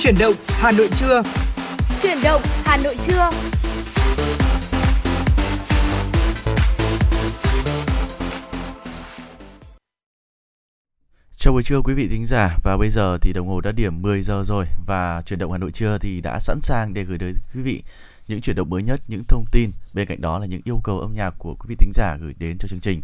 Chuyển động Hà Nội trưa. Chuyển động Hà Nội trưa. Chào buổi trưa quý vị thính giả và bây giờ thì đồng hồ đã điểm 10 giờ rồi và chuyển động Hà Nội trưa thì đã sẵn sàng để gửi đến quý vị những chuyển động mới nhất, những thông tin. Bên cạnh đó là những yêu cầu âm nhạc của quý vị thính giả gửi đến cho chương trình.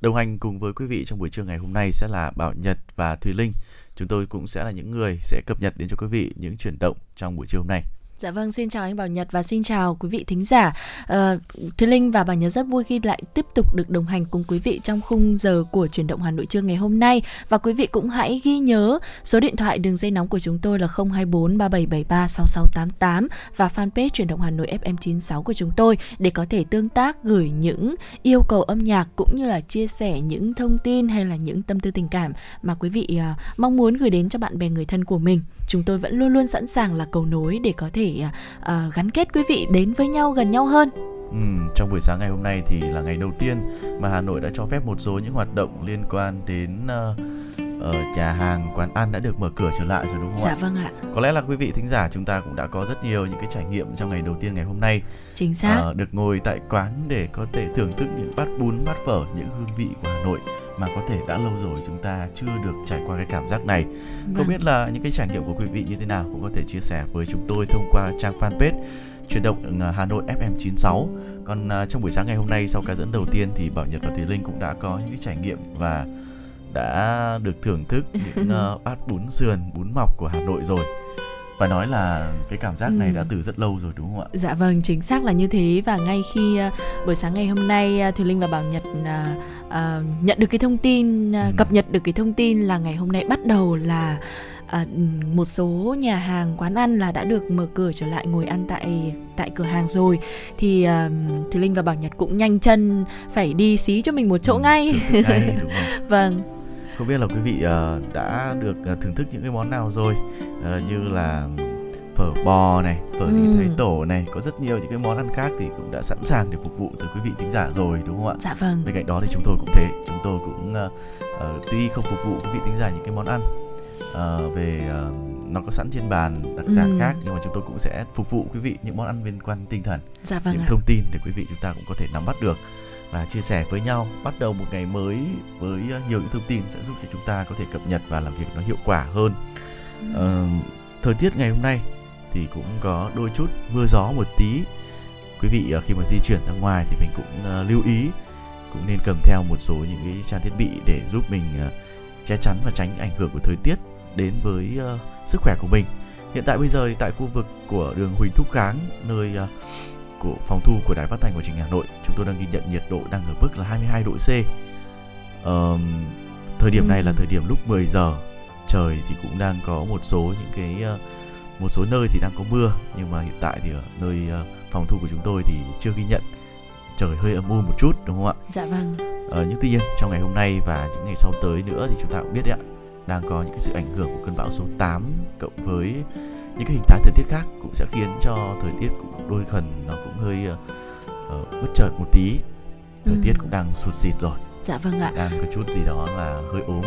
Đồng hành cùng với quý vị trong buổi trưa ngày hôm nay sẽ là Bảo Nhật và Thùy Linh. Chúng tôi cũng sẽ là những người sẽ cập nhật đến cho quý vị những chuyển động trong buổi chiều hôm nay. Dạ vâng, xin chào anh Bảo Nhật và xin chào quý vị thính giả. Ờ, uh, Thùy Linh và Bảo Nhật rất vui khi lại tiếp tục được đồng hành cùng quý vị trong khung giờ của chuyển động Hà Nội trưa ngày hôm nay và quý vị cũng hãy ghi nhớ số điện thoại đường dây nóng của chúng tôi là 024 3773 6688 và fanpage chuyển động Hà Nội FM96 của chúng tôi để có thể tương tác gửi những yêu cầu âm nhạc cũng như là chia sẻ những thông tin hay là những tâm tư tình cảm mà quý vị uh, mong muốn gửi đến cho bạn bè người thân của mình. Chúng tôi vẫn luôn luôn sẵn sàng là cầu nối để có thể uh, gắn kết quý vị đến với nhau gần nhau hơn. Ừ, trong buổi sáng ngày hôm nay thì là ngày đầu tiên mà Hà Nội đã cho phép một số những hoạt động liên quan đến uh, ở nhà hàng quán ăn đã được mở cửa trở lại rồi đúng không dạ ạ? vâng ạ. Có lẽ là quý vị thính giả chúng ta cũng đã có rất nhiều những cái trải nghiệm trong ngày đầu tiên ngày hôm nay. Chính xác. Ờ, được ngồi tại quán để có thể thưởng thức những bát bún, bát phở, những hương vị của Hà Nội mà có thể đã lâu rồi chúng ta chưa được trải qua cái cảm giác này. Không Vâng. biết là những cái trải nghiệm của quý vị như thế nào cũng có thể chia sẻ với chúng tôi thông qua trang fanpage chuyển động ờ, Hà Nội FM 96. Còn à, trong buổi sáng ngày hôm nay sau ca dẫn đầu tiên thì Bảo Nhật và Thùy Linh cũng đã có những cái trải nghiệm và đã được thưởng thức những ờ, bát bún sườn, bún mọc của Hà Nội rồi. Phải nói là cái cảm giác này Ừ. đã từ rất lâu rồi đúng không ạ? Dạ vâng, chính xác là như thế và ngay khi uh, buổi sáng ngày hôm nay uh, Thùy Linh và Bảo Nhật uh, uh, nhận được cái thông tin, uh, Ừ. cập nhật được cái thông tin là ngày hôm nay bắt đầu là à, một số nhà hàng quán ăn là đã được mở cửa trở lại ngồi ăn tại tại cửa hàng rồi thì à, Thùy Linh và Bảo Nhật cũng nhanh chân phải đi xí cho mình một chỗ Ừ, ngay ngay vâng Không biết là quý vị ờ, đã được ờ, thưởng thức những cái món nào rồi Ờ, như là phở bò này, phở Ừ. thái tổ này, có rất nhiều những cái món ăn khác thì cũng đã sẵn sàng để phục vụ tới quý vị thính giả rồi đúng không ạ? dạ vâng Bên cạnh đó thì chúng tôi cũng thế, chúng tôi cũng ờ, tuy không phục vụ quý vị thính giả những cái món ăn ờ, về ờ, nó có sẵn trên bàn đặc sản Ừ. khác nhưng mà chúng tôi cũng sẽ phục vụ quý vị những món ăn liên quan tinh thần dạ vâng những ạ thông tin để quý vị chúng ta cũng có thể nắm bắt được và chia sẻ với nhau. Bắt đầu một ngày mới với ờ, nhiều những thông tin sẽ giúp cho chúng ta có thể cập nhật và làm việc nó hiệu quả hơn. Ờ, thời tiết ngày hôm nay thì cũng có đôi chút mưa gió một tí. Quý vị ờ, khi mà di chuyển ra ngoài thì mình cũng ờ, lưu ý cũng nên cầm theo một số những cái trang thiết bị để giúp mình che chắn và tránh ảnh hưởng của thời tiết đến với sức khỏe của mình. Hiện tại bây giờ thì tại khu vực của đường Huỳnh Thúc Kháng nơi của phòng thu của đài phát thanh của truyền hình Hà Nội. Chúng tôi đang ghi nhận nhiệt độ đang ở mức là 22 độ C. Ờm, thời điểm này là Ừm. thời điểm lúc 10 giờ. Trời thì cũng đang có một số những cái ờ, một số nơi thì đang có mưa nhưng mà hiện tại thì ở nơi ờ, phòng thu của chúng tôi thì chưa ghi nhận. Trời hơi âm u một chút đúng không ạ? Dạ vâng. Ờ, nhưng tuy nhiên trong ngày hôm nay và những ngày sau tới nữa thì chúng ta cũng biết đấy ạ đang có những cái sự ảnh hưởng của cơn bão số 8 cộng với những cái hình thái thời tiết khác cũng sẽ khiến cho thời tiết cũng đôi phần nó cũng hơi ờ, bất chợt một tí thời Ừ. tiết cũng đang sụt xịt rồi dạ vâng ạ. Đang có chút gì đó là hơi ốm.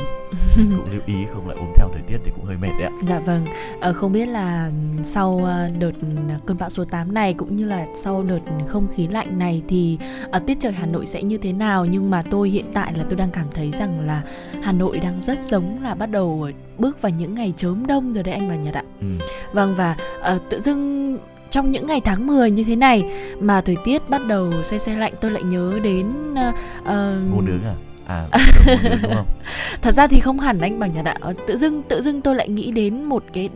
Cũng lưu ý không lại ốm theo thời tiết thì cũng hơi mệt đấy ạ. Dạ vâng, ờ, không biết là sau ờ, đợt cơn bão số 8 này cũng như là sau đợt không khí lạnh này thì ở tiết trời Hà Nội sẽ như thế nào? Nhưng mà tôi hiện tại là tôi đang cảm thấy rằng là Hà Nội đang rất giống là bắt đầu bước vào những ngày chớm đông rồi đấy anh và Nhật ạ. ừ. Vâng và ờ, tự dưng trong những ngày tháng 10 như thế này mà thời tiết bắt đầu se se lạnh tôi lại nhớ đến ờ, ngô nướng à à ngô nướng đúng không Thật ra thì không hẳn anh Bảo Nhật ạ. Ờ, Tự dưng tự dưng tôi lại nghĩ đến một cái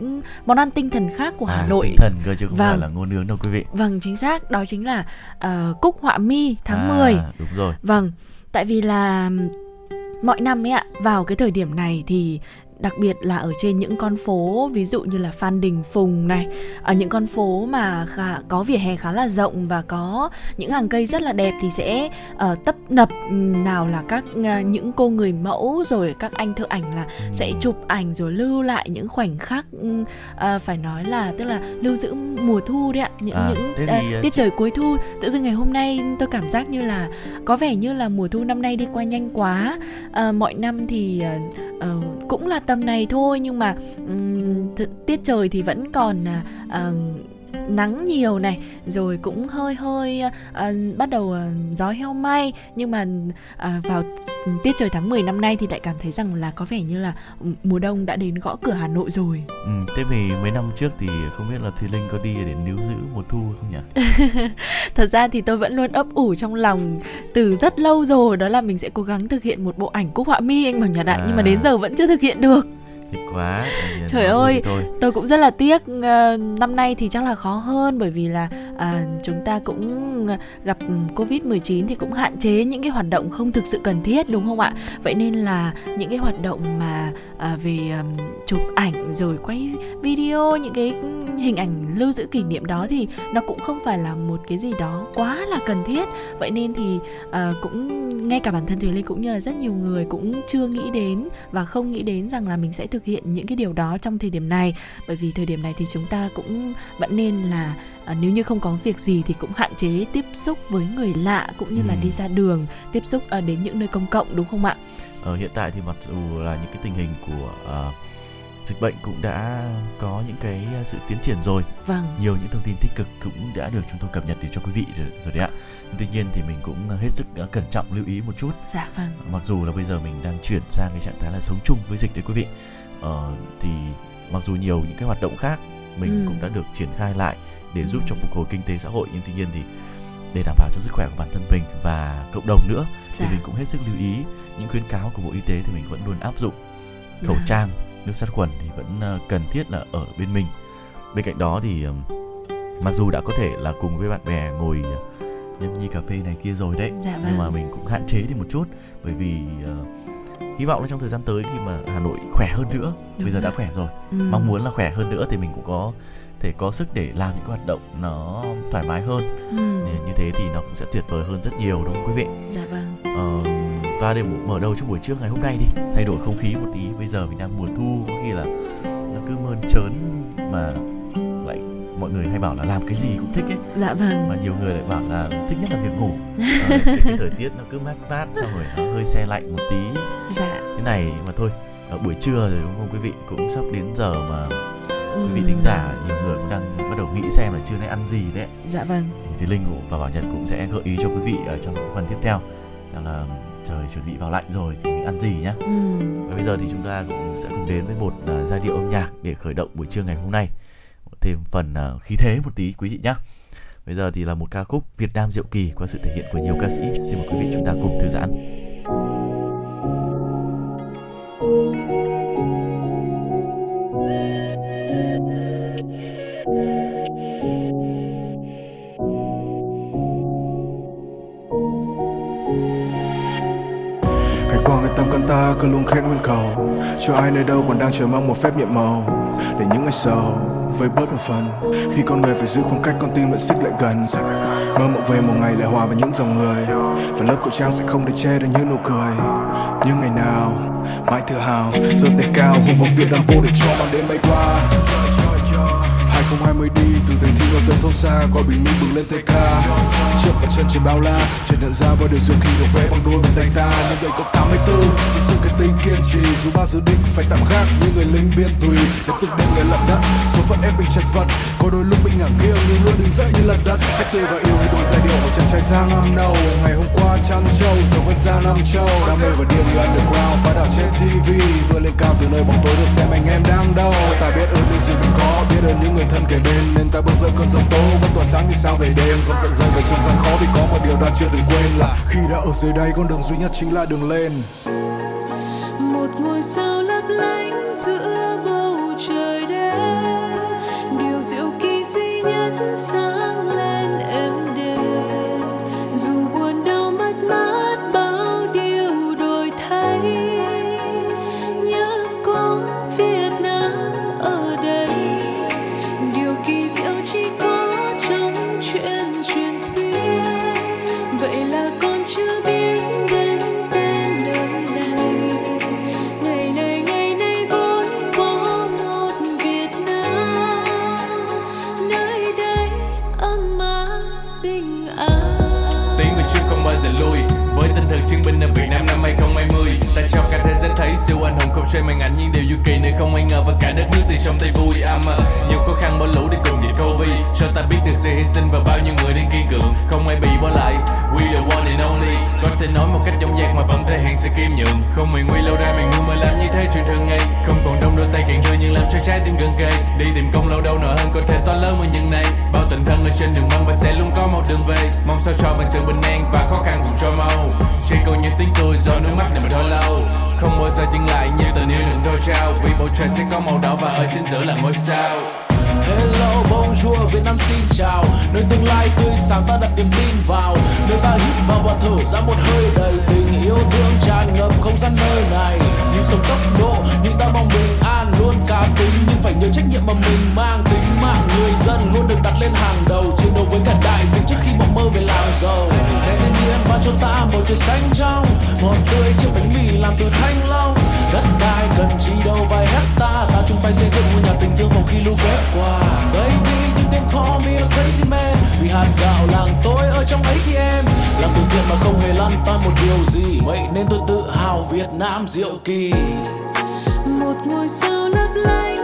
món ăn tinh thần khác của Hà à, Nội. tinh thần cơ chứ không phải Vâng. là ngô nướng đâu quý vị Vâng, chính xác, đó chính là ờ, cúc họa mi tháng à, 10. đúng rồi Vâng, tại vì là mọi năm ấy ạ, vào cái thời điểm này thì đặc biệt là ở trên những con phố ví dụ như là Phan Đình Phùng này ở những con phố mà khá, có vỉa hè khá là rộng và có những hàng cây rất là đẹp thì sẽ uh, tấp nập ừm, nào là các ờ, những cô người mẫu rồi các anh thợ ảnh là sẽ Ừ. chụp ảnh rồi lưu lại những khoảnh khắc ờ, phải nói là tức là lưu giữ mùa thu đấy ạ những À, những thì, ờ, tiết trời cuối thu tự dưng ngày hôm nay tôi cảm giác như là có vẻ như là mùa thu năm nay đi qua nhanh quá Ờ, mọi năm thì ờ, uh, cũng là tầm này thôi nhưng mà um, tiết trời thì vẫn còn uh, nắng nhiều này rồi cũng hơi hơi uh, bắt đầu uh, gió heo may nhưng mà uh, vào tiết trời tháng 10 năm nay thì lại cảm thấy rằng là có vẻ như là mùa đông đã đến gõ cửa Hà Nội rồi. Ừ, thế vì mấy năm trước thì không biết là Thùy Linh có đi để níu giữ mùa thu không nhỉ? Thật ra thì tôi vẫn luôn ấp ủ trong lòng từ rất lâu rồi đó là mình sẽ cố gắng thực hiện một bộ ảnh cúc họa mi anh Bảo Nhật ạ, à. nhưng mà đến giờ vẫn chưa thực hiện được thích quá trời ơi tôi. tôi cũng rất là tiếc uh, năm nay thì chắc là khó hơn bởi vì là uh, chúng ta cũng gặp covid 19 thì cũng hạn chế những cái hoạt động không thực sự cần thiết đúng không ạ vậy nên là những cái hoạt động mà uh, về um, chụp ảnh rồi quay video những cái hình ảnh lưu giữ kỷ niệm đó thì nó cũng không phải là một cái gì đó quá là cần thiết vậy nên thì uh, cũng ngay cả bản thân thùy linh cũng như là rất nhiều người cũng chưa nghĩ đến và không nghĩ đến rằng là mình sẽ thực hiện những cái điều đó trong thời điểm này bởi vì thời điểm này thì chúng ta cũng vẫn nên là à, nếu như không có việc gì thì cũng hạn chế tiếp xúc với người lạ cũng như ừ. là đi ra đường tiếp xúc à, đến những nơi công cộng đúng không ạ? Ở ờ, hiện tại thì mặc dù là những cái tình hình của uh, dịch bệnh cũng đã có những cái sự tiến triển rồi. Vâng. Nhiều những thông tin tích cực cũng đã được chúng tôi cập nhật đến cho quý vị rồi đấy ạ. Tuy nhiên thì mình cũng hết sức cẩn trọng lưu ý một chút. Dạ vâng. Mặc dù là bây giờ mình đang chuyển sang cái trạng thái là sống chung với dịch đấy quý vị uh, thì mặc dù nhiều những cái hoạt động khác mình ừ. cũng đã được triển khai lại để giúp cho phục hồi kinh tế xã hội nhưng tuy nhiên thì để đảm bảo cho sức khỏe của bản thân mình và cộng đồng nữa dạ. thì mình cũng hết sức lưu ý những khuyến cáo của bộ y tế thì mình vẫn luôn áp dụng khẩu dạ. trang nước sát khuẩn thì vẫn uh, cần thiết là ở bên mình bên cạnh đó thì mặc dù đã có thể là cùng với bạn bè ngồi nhâm nhi cà phê này kia rồi đấy dạ vâng. nhưng mà mình cũng hạn chế đi một chút bởi vì uh, hy vọng là trong thời gian tới khi mà Hà Nội khỏe hơn nữa Đúng bây giờ rồi. đã khỏe rồi ừ. mong muốn là khỏe hơn nữa thì mình cũng có thể có sức để làm những hoạt động nó thoải mái hơn ừ. như thế thì nó cũng sẽ tuyệt vời hơn rất nhiều đúng không quý vị dạ vâng ờ, và để mở đầu trong buổi trưa ngày hôm nay đi. Thay đổi không khí một tí bây giờ mình đang mùa thu có khi là nó cứ mơn trớn mà lại mọi người hay bảo là làm cái gì cũng thích ấy. Dạ vâng. Mà nhiều người lại bảo là thích nhất là việc ngủ. Ờ, cái, cái thời tiết nó cứ mát mát xong rồi nó hơi xe lạnh một tí. Dạ. Thế này mà thôi ở buổi trưa rồi đúng không quý vị? Cũng sắp đến giờ mà quý vị thính giả nhiều người cũng đang bắt đầu nghĩ xem là trưa nay ăn gì đấy. Dạ vâng. Thì linh và bảo nhật cũng sẽ gợi ý cho quý vị ở trong phần tiếp theo. Rằng là trời chuẩn bị vào lạnh rồi thì mình ăn gì nhá. Ừ. và bây giờ thì chúng ta cũng sẽ cùng đến với một uh, giai điệu âm nhạc để khởi động buổi trưa ngày hôm nay. Thêm phần uh, khí thế một tí quý vị nhé bây giờ thì là một ca khúc Việt Nam Diệu Kỳ qua sự thể hiện của nhiều ca sĩ. Xin mời quý vị chúng ta cùng thư giãn ta cứ luôn khẽ nguyên cầu cho ai nơi đâu còn đang chờ mong một phép nhiệm màu để những ngày sau, với bớt một phần, khi con người phải giữ khoảng cách, con tim vẫn xích lại gần. Mơ mộng về một ngày lại hòa vào những dòng người và lớp khẩu trang sẽ không để che được những nụ cười. Nhưng ngày nào, mãi tự hào, giơ tay cao, hùng vọng việt nam vô để cho màn đêm bay qua. 2020 đi, từ thành thị vào tận thôn xa, qua bình minh bừng lên tay ca trước cả chân trên bao la chợt nhận ra bao điều diệu kỳ được vẽ bằng đôi bàn tay ta. Nhưng đời có 84 thì sự cái tính kiên trì. Dù ba dự định phải tạm gác như người lính biên tùy. Sẽ từng đêm ngày lận đất số phận ép mình chật vật. Có đôi lúc mình ngả nghiêng, nhưng luôn đứng dậy như lật đất phách chơi và yêu đôi giai điệu của chàng trai giang năm đầu. Ngày hôm qua chăn trâu giờ vẫn ra năm châu. Đam mê và điên như underground phá đảo trên tv vừa lên cao từ nơi bóng tối được xem anh em đang đâu ta biết ơn những gì mình có, biết ơn những người thân kề bên nên ta bước giữa cơn giông tố. Vẫn tỏa sáng như sao về đêm vẫn giận rơi về trong gian khó. Vì có một điều ta chưa đừng quên là khi đã ở dưới đây, con đường duy nhất chính là đường lên. Một ngôi sao lấp lánh giữa bầu trời đêm điều diệu kỳ duy nhất sáng that is thấy siêu anh hùng không trên màn ảnh nhưng điều du kỳ nơi không ai ngờ và cả đất nước thì trong tay vui âm à. nhiều khó khăn bỏ lũ để cùng dịch covid. Cho ta biết được sự hy sinh và bao nhiêu người đang kiên cường. Không ai bị bỏ lại. We the one and only. Có thể nói một cách dõng dạc mà vẫn thể hiện sự kiêm nhượng. Không mày nguy lâu ra mày ngu mới làm như thế chuyện thường ngày. Không còn đông đôi tay càng đưa nhưng làm cho trái tim gần kề đi tìm công lâu đâu nợ hơn có thể to lớn hơn những này bao tình thân ở trên đường băng và sẽ luôn có một đường về. Mong sao cho bằng sự bình an và khó khăn cùng trôi mau. Chỉ còn những tiếng cười do nước mắt này mà thôi lâu. Không bao giờ dừng lại như tình yêu đừng đôi trao. Vì bầu trời sẽ có màu đỏ và ở trên giữa là ngôi sao. Hello, bonjour, Việt Nam xin chào. Nơi tương lai tươi sáng ta đặt niềm tin vào. Nơi ta hít vào và thở ra một hơi đầy tình yêu thương tràn ngập không gian nơi này. Nhịp sống tốc độ, nhưng ta mong bình an. Luôn cá tính nhưng phải nhớ trách nhiệm mà mình mang Tính mạng người dân luôn được đặt lên hàng đầu, Chiến đấu với cả đại dịch trước khi mộng mơ về làm giàu. Thế thiên nhiên ban cho ta bầu trời xanh trong Ngọt tươi chiếc bánh mì làm từ thanh long. Đất đai cần chi đâu vài hecta, Ta chung tay xây dựng ngôi nhà tình thương phòng khi lũ quét qua. Baby you can call me a crazy man, Vì hạt gạo làng tôi ở trong ấy thì em Làm từ thiện mà không hề lăn tan một điều gì, Vậy nên tôi tự hào Việt Nam diệu kỳ. Một ngôi sao lấp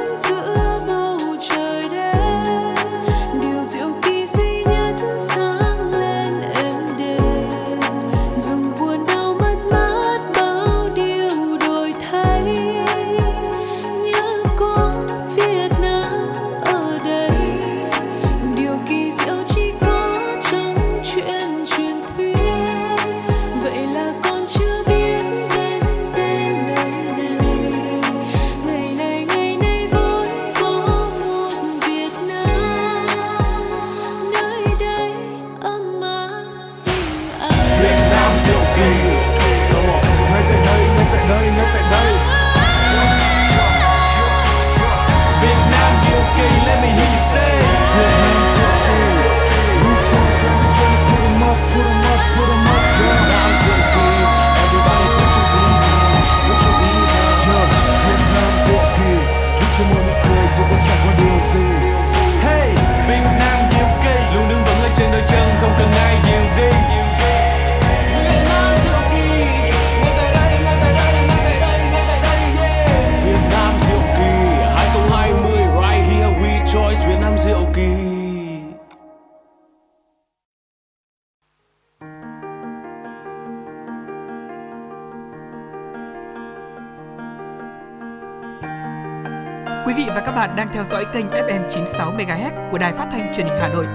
kênh FM 96 MHz của Đài Phát thanh Truyền hình Hà Nội.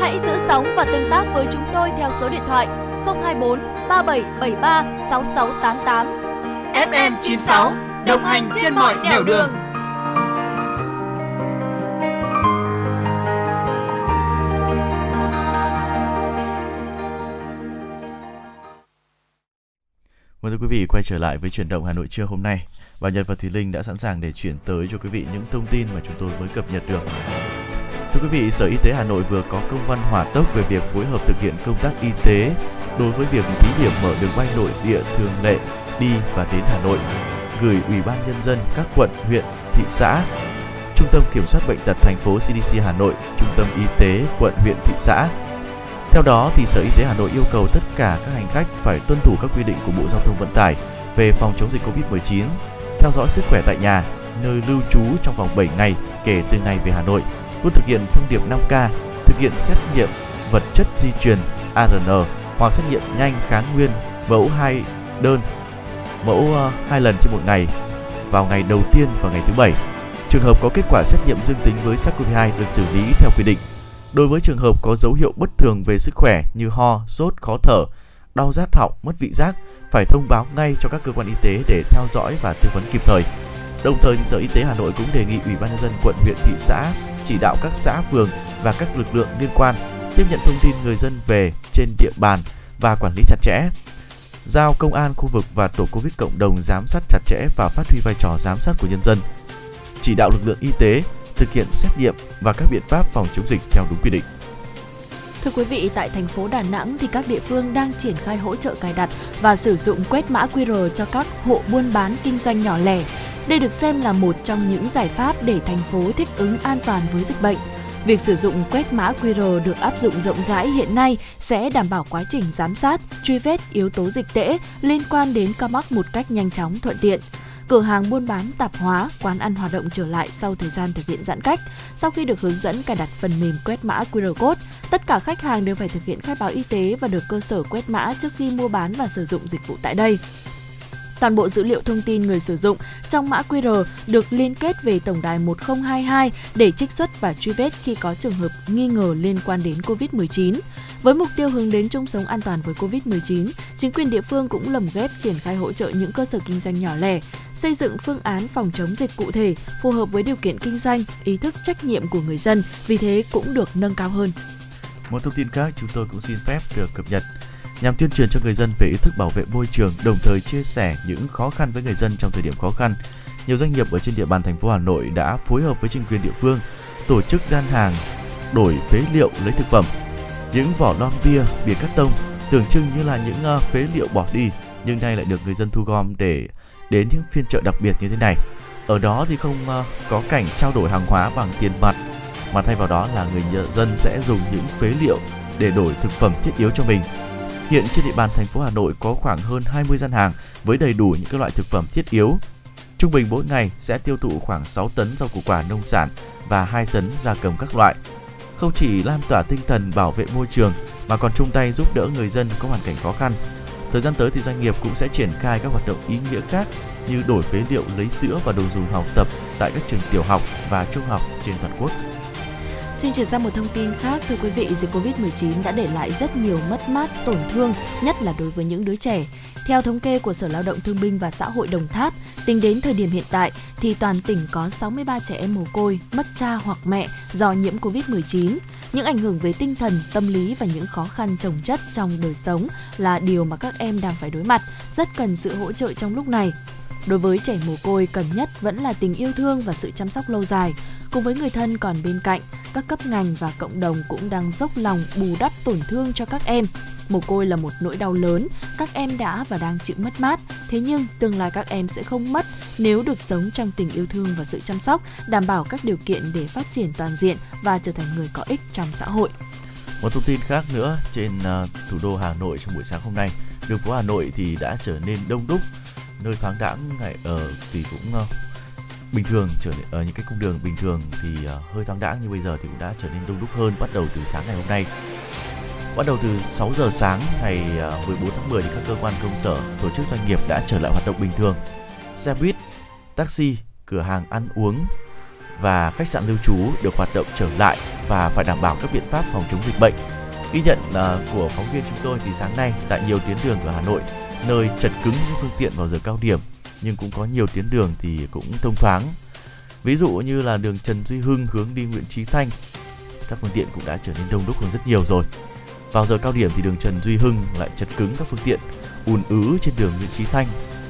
Hãy giữ sóng và tương tác với chúng tôi theo số điện thoại 024 3773 6688. FM 96 đồng hành trên mọi nẻo đường. Mời quý vị quay trở lại với chuyển động Hà Nội trưa hôm nay. Và Nhật và Thùy Linh đã sẵn sàng để chuyển tới cho quý vị những thông tin mà chúng tôi mới cập nhật được. Thưa quý vị, Sở Y tế Hà Nội vừa có công văn hỏa tốc về việc phối hợp thực hiện công tác y tế đối với việc thí điểm mở đường bay nội địa thường lệ đi và đến Hà Nội, gửi Ủy ban nhân dân các quận, huyện, thị xã, Trung tâm Kiểm soát bệnh tật thành phố CDC Hà Nội, Trung tâm Y tế quận, huyện, thị xã. Theo đó, thì Sở Y tế Hà Nội yêu cầu tất cả các hành khách phải tuân thủ các quy định của Bộ Giao thông Vận tải về phòng chống dịch COVID-19, theo dõi sức khỏe tại nhà, nơi lưu trú trong vòng 7 ngày kể từ ngày về Hà Nội, luôn thực hiện thông điệp 5K, thực hiện xét nghiệm vật chất di truyền ARN hoặc xét nghiệm nhanh kháng nguyên mẫu hai đơn mẫu ờ, hai lần trên một ngày vào ngày đầu tiên và ngày thứ bảy. Trường hợp có kết quả xét nghiệm dương tính với SARS-CoV-2 được xử lý theo quy định. Đối với trường hợp có dấu hiệu bất thường về sức khỏe như ho, sốt, khó thở, đau rát họng, mất vị giác phải thông báo ngay cho các cơ quan y tế để theo dõi và tư vấn kịp thời. Đồng thời thì Sở Y tế Hà Nội cũng đề nghị Ủy ban nhân dân quận, huyện, thị xã chỉ đạo các xã, phường và các lực lượng liên quan tiếp nhận thông tin người dân về trên địa bàn và quản lý chặt chẽ. Giao công an khu vực và tổ Covid cộng đồng giám sát chặt chẽ và phát huy vai trò giám sát của nhân dân. Chỉ đạo lực lượng y tế thực hiện xét nghiệm và các biện pháp phòng chống dịch theo đúng quy định. Thưa quý vị, tại thành phố Đà Nẵng thì các địa phương đang triển khai hỗ trợ cài đặt và sử dụng quét mã QR cho các hộ buôn bán kinh doanh nhỏ lẻ. Đây được xem là một trong những giải pháp để thành phố thích ứng an toàn với dịch bệnh. Việc sử dụng quét mã QR được áp dụng rộng rãi hiện nay sẽ đảm bảo quá trình giám sát, truy vết yếu tố dịch tễ liên quan đến ca mắc một cách nhanh chóng thuận tiện cửa hàng buôn bán tạp hóa, quán ăn hoạt động trở lại sau thời gian thực hiện giãn cách. Sau khi được hướng dẫn cài đặt phần mềm quét mã QR code, tất cả khách hàng đều phải thực hiện khai báo y tế và được cơ sở quét mã trước khi mua bán và sử dụng dịch vụ tại đây. Toàn bộ dữ liệu thông tin người sử dụng trong mã QR được liên kết về tổng đài 1022 để trích xuất và truy vết khi có trường hợp nghi ngờ liên quan đến COVID-19. Với mục tiêu hướng đến chung sống an toàn với COVID-19, chính quyền địa phương cũng lồng ghép triển khai hỗ trợ những cơ sở kinh doanh nhỏ lẻ, xây dựng phương án phòng chống dịch cụ thể phù hợp với điều kiện kinh doanh, ý thức trách nhiệm của người dân, vì thế cũng được nâng cao hơn. Một thông tin khác chúng tôi cũng xin phép được cập nhật nhằm tuyên truyền cho người dân về ý thức bảo vệ môi trường, đồng thời chia sẻ những khó khăn với người dân trong thời điểm khó khăn. Nhiều doanh nghiệp ở trên địa bàn thành phố Hà Nội đã phối hợp với chính quyền địa phương tổ chức gian hàng đổi phế liệu lấy thực phẩm. Những vỏ lon bia, bìa cắt tông tưởng chừng như là những ờ, phế liệu bỏ đi nhưng nay lại được người dân thu gom để đến những phiên chợ đặc biệt như thế này. Ở đó thì không ờ, có cảnh trao đổi hàng hóa bằng tiền mặt mà thay vào đó là người dân sẽ dùng những phế liệu để đổi thực phẩm thiết yếu cho mình Hiện trên địa bàn thành phố Hà Nội có khoảng hơn 20 gian hàng với đầy đủ những các loại thực phẩm thiết yếu. Trung bình mỗi ngày sẽ tiêu thụ khoảng 6 tấn rau củ quả nông sản và 2 tấn gia cầm các loại. Không chỉ lan tỏa tinh thần bảo vệ môi trường, mà còn chung tay giúp đỡ người dân có hoàn cảnh khó khăn. Thời gian tới thì doanh nghiệp cũng sẽ triển khai các hoạt động ý nghĩa khác như đổi phế liệu lấy sữa và đồ dùng học tập tại các trường tiểu học và trung học trên toàn quốc. Xin chuyển sang một thông tin khác, thưa quý vị, dịch Covid-19 đã để lại rất nhiều mất mát, tổn thương, nhất là đối với những đứa trẻ. Theo thống kê của Sở Lao động Thương binh và Xã hội Đồng Tháp, tính đến thời điểm hiện tại thì toàn tỉnh có 63 trẻ em mồ côi, mất cha hoặc mẹ do nhiễm Covid-19. Những ảnh hưởng về tinh thần, tâm lý và những khó khăn trồng chất trong đời sống là điều mà các em đang phải đối mặt, rất cần sự hỗ trợ trong lúc này. Đối với trẻ mồ côi cần nhất vẫn là tình yêu thương và sự chăm sóc lâu dài. Cùng với người thân còn bên cạnh, các cấp ngành và cộng đồng cũng đang dốc lòng bù đắp tổn thương cho các em. Mồ côi là một nỗi đau lớn, các em đã và đang chịu mất mát, thế nhưng tương lai các em sẽ không mất nếu được sống trong tình yêu thương và sự chăm sóc, đảm bảo các điều kiện để phát triển toàn diện và trở thành người có ích trong xã hội. Một thông tin khác nữa trên à, thủ đô Hà Nội trong buổi sáng hôm nay, đường phố Hà Nội thì đã trở nên đông đúc, nơi thoáng đãng ngày ở thì cũng ờ, bình thường trở ở ờ, những cái cung đường bình thường thì uh, hơi thoáng đãng như bây giờ thì cũng đã trở nên đông đúc hơn bắt đầu từ sáng ngày hôm nay Bắt đầu từ 6 giờ sáng ngày ờ, 14 tháng 10 thì các cơ quan công sở, tổ chức doanh nghiệp đã trở lại hoạt động bình thường. Xe buýt, taxi, cửa hàng ăn uống và khách sạn lưu trú được hoạt động trở lại và phải đảm bảo các biện pháp phòng chống dịch bệnh. Ghi nhận uh, của phóng viên chúng tôi thì sáng nay tại nhiều tuyến đường ở Hà Nội, nơi chật cứng những phương tiện vào giờ cao điểm nhưng cũng có nhiều tuyến đường thì cũng thông thoáng. Ví dụ như là đường Trần Duy Hưng hướng đi Nguyễn Chí Thanh, các phương tiện cũng đã trở nên đông đúc hơn rất nhiều rồi. Vào giờ cao điểm thì đường Trần Duy Hưng lại chật cứng các phương tiện, ùn ứ trên đường Nguyễn Chí Thanh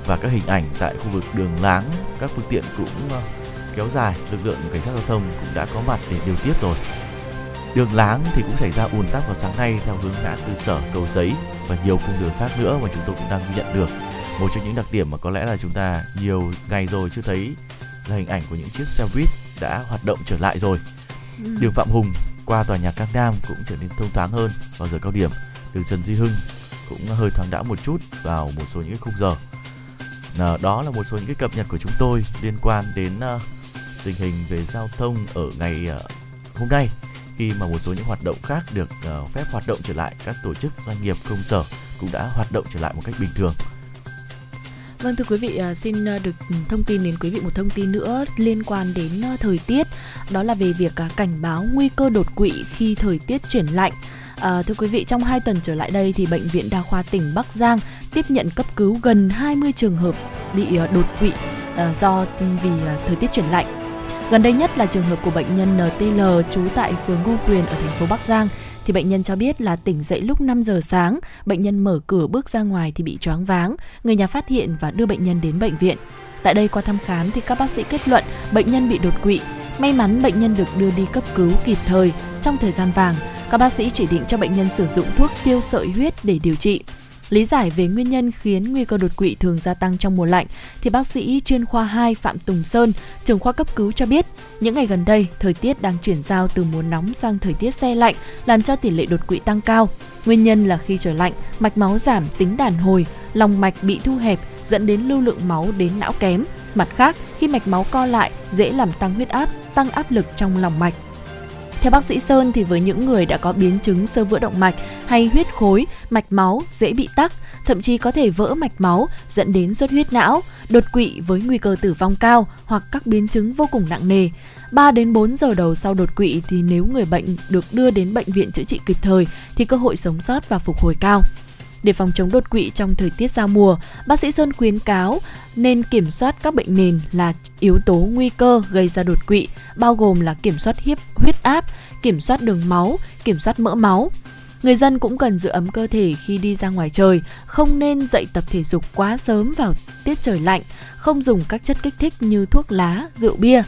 và các hình ảnh tại khu vực đường láng, các phương tiện cũng ờ, kéo dài, lực lượng cảnh sát giao thông cũng đã có mặt để điều tiết rồi. Đường láng thì cũng xảy ra ùn tắc vào sáng nay theo hướng ngã tư sở cầu giấy và nhiều cung đường khác nữa mà chúng tôi cũng đang ghi nhận được một trong những đặc điểm mà có lẽ là chúng ta nhiều ngày rồi chưa thấy là hình ảnh của những chiếc xe buýt đã hoạt động trở lại rồi. Ừ. Đường Phạm Hùng qua tòa nhà Cang Nam cũng trở nên thông thoáng hơn vào giờ cao điểm. Đường Trần Duy Hưng cũng hơi thoáng đãng một chút vào một số những cái khung giờ. À, đó là một số những cái cập nhật của chúng tôi liên quan đến uh, tình hình về giao thông ở ngày uh, hôm nay khi mà một số những hoạt động khác được uh, phép hoạt động trở lại các tổ chức doanh nghiệp công sở cũng đã hoạt động trở lại một cách bình thường Vâng thưa quý vị, à, xin à, được thông tin đến quý vị một thông tin nữa liên quan đến à, thời tiết, đó là về việc cảnh báo nguy cơ đột quỵ khi thời tiết chuyển lạnh. À, thưa quý vị, trong 2 tuần trở lại đây thì bệnh viện đa khoa tỉnh Bắc Giang tiếp nhận cấp cứu gần 20 trường hợp bị đột quỵ do vì thời tiết chuyển lạnh. Gần đây nhất là trường hợp của bệnh nhân NTL trú tại phường Ngô Quyền ở thành phố Bắc Giang thì bệnh nhân cho biết là tỉnh dậy lúc 5 giờ sáng, bệnh nhân mở cửa bước ra ngoài thì bị choáng váng, người nhà phát hiện và đưa bệnh nhân đến bệnh viện. Tại đây qua thăm khám thì các bác sĩ kết luận bệnh nhân bị đột quỵ. May mắn bệnh nhân được đưa đi cấp cứu kịp thời trong thời gian vàng. Các bác sĩ chỉ định cho bệnh nhân sử dụng thuốc tiêu sợi huyết để điều trị. Lý giải về nguyên nhân khiến nguy cơ đột quỵ thường gia tăng trong mùa lạnh thì bác sĩ chuyên khoa 2 Phạm Tùng Sơn, trưởng khoa cấp cứu cho biết, những ngày gần đây thời tiết đang chuyển giao từ mùa nóng sang thời tiết xe lạnh làm cho tỷ lệ đột quỵ tăng cao. Nguyên nhân là khi trời lạnh, mạch máu giảm tính đàn hồi, lòng mạch bị thu hẹp dẫn đến lưu lượng máu đến não kém. Mặt khác, khi mạch máu co lại dễ làm tăng huyết áp, tăng áp lực trong lòng mạch. Theo bác sĩ Sơn thì với những người đã có biến chứng sơ vữa động mạch hay huyết khối, mạch máu dễ bị tắc, thậm chí có thể vỡ mạch máu dẫn đến xuất huyết não, đột quỵ với nguy cơ tử vong cao hoặc các biến chứng vô cùng nặng nề. 3 đến 4 giờ đầu sau đột quỵ thì nếu người bệnh được đưa đến bệnh viện chữa trị kịp thời thì cơ hội sống sót và phục hồi cao. Để phòng chống đột quỵ trong thời tiết giao mùa, bác sĩ Sơn khuyến cáo nên kiểm soát các bệnh nền là yếu tố nguy cơ gây ra đột quỵ, bao gồm là kiểm soát hiếp huyết áp, kiểm soát đường máu, kiểm soát mỡ máu. Người dân cũng cần giữ ấm cơ thể khi đi ra ngoài trời, không nên dậy tập thể dục quá sớm vào tiết trời lạnh, không dùng các chất kích thích như thuốc lá, rượu bia.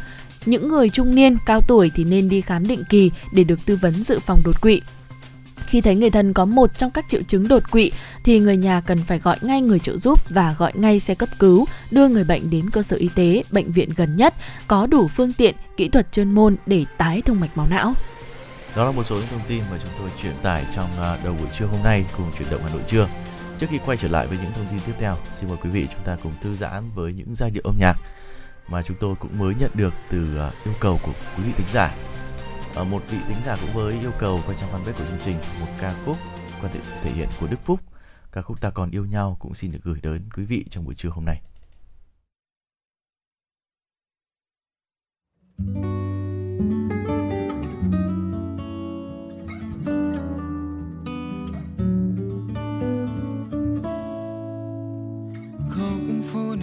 Những người trung niên, cao tuổi thì nên đi khám định kỳ để được tư vấn dự phòng đột quỵ. Khi thấy người thân có một trong các triệu chứng đột quỵ thì người nhà cần phải gọi ngay người trợ giúp và gọi ngay xe cấp cứu, đưa người bệnh đến cơ sở y tế, bệnh viện gần nhất có đủ phương tiện, kỹ thuật chuyên môn để tái thông mạch máu não. Đó là một số những thông tin mà chúng tôi truyền tải trong à, đầu buổi trưa hôm nay cùng chuyển động Hà Nội trưa. Trước khi quay trở lại với những thông tin tiếp theo, xin mời quý vị chúng ta cùng thư giãn với những giai điệu âm nhạc mà chúng tôi cũng mới nhận được từ à, yêu cầu của quý vị thính giả. Ở một vị thính giả cũng với yêu cầu quay trong fanpage của chương trình một ca khúc quan thể, thể hiện của Đức Phúc. Ca khúc Ta còn yêu nhau cũng xin được gửi đến quý vị trong buổi trưa hôm nay. góc phố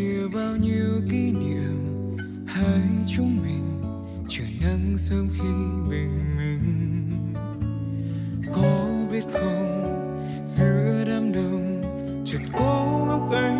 kia bao nhiêu kỷ niệm hai chúng mình trời nắng sớm khi bình minh. Có biết không, giữa đám đông, chợt có lúc anh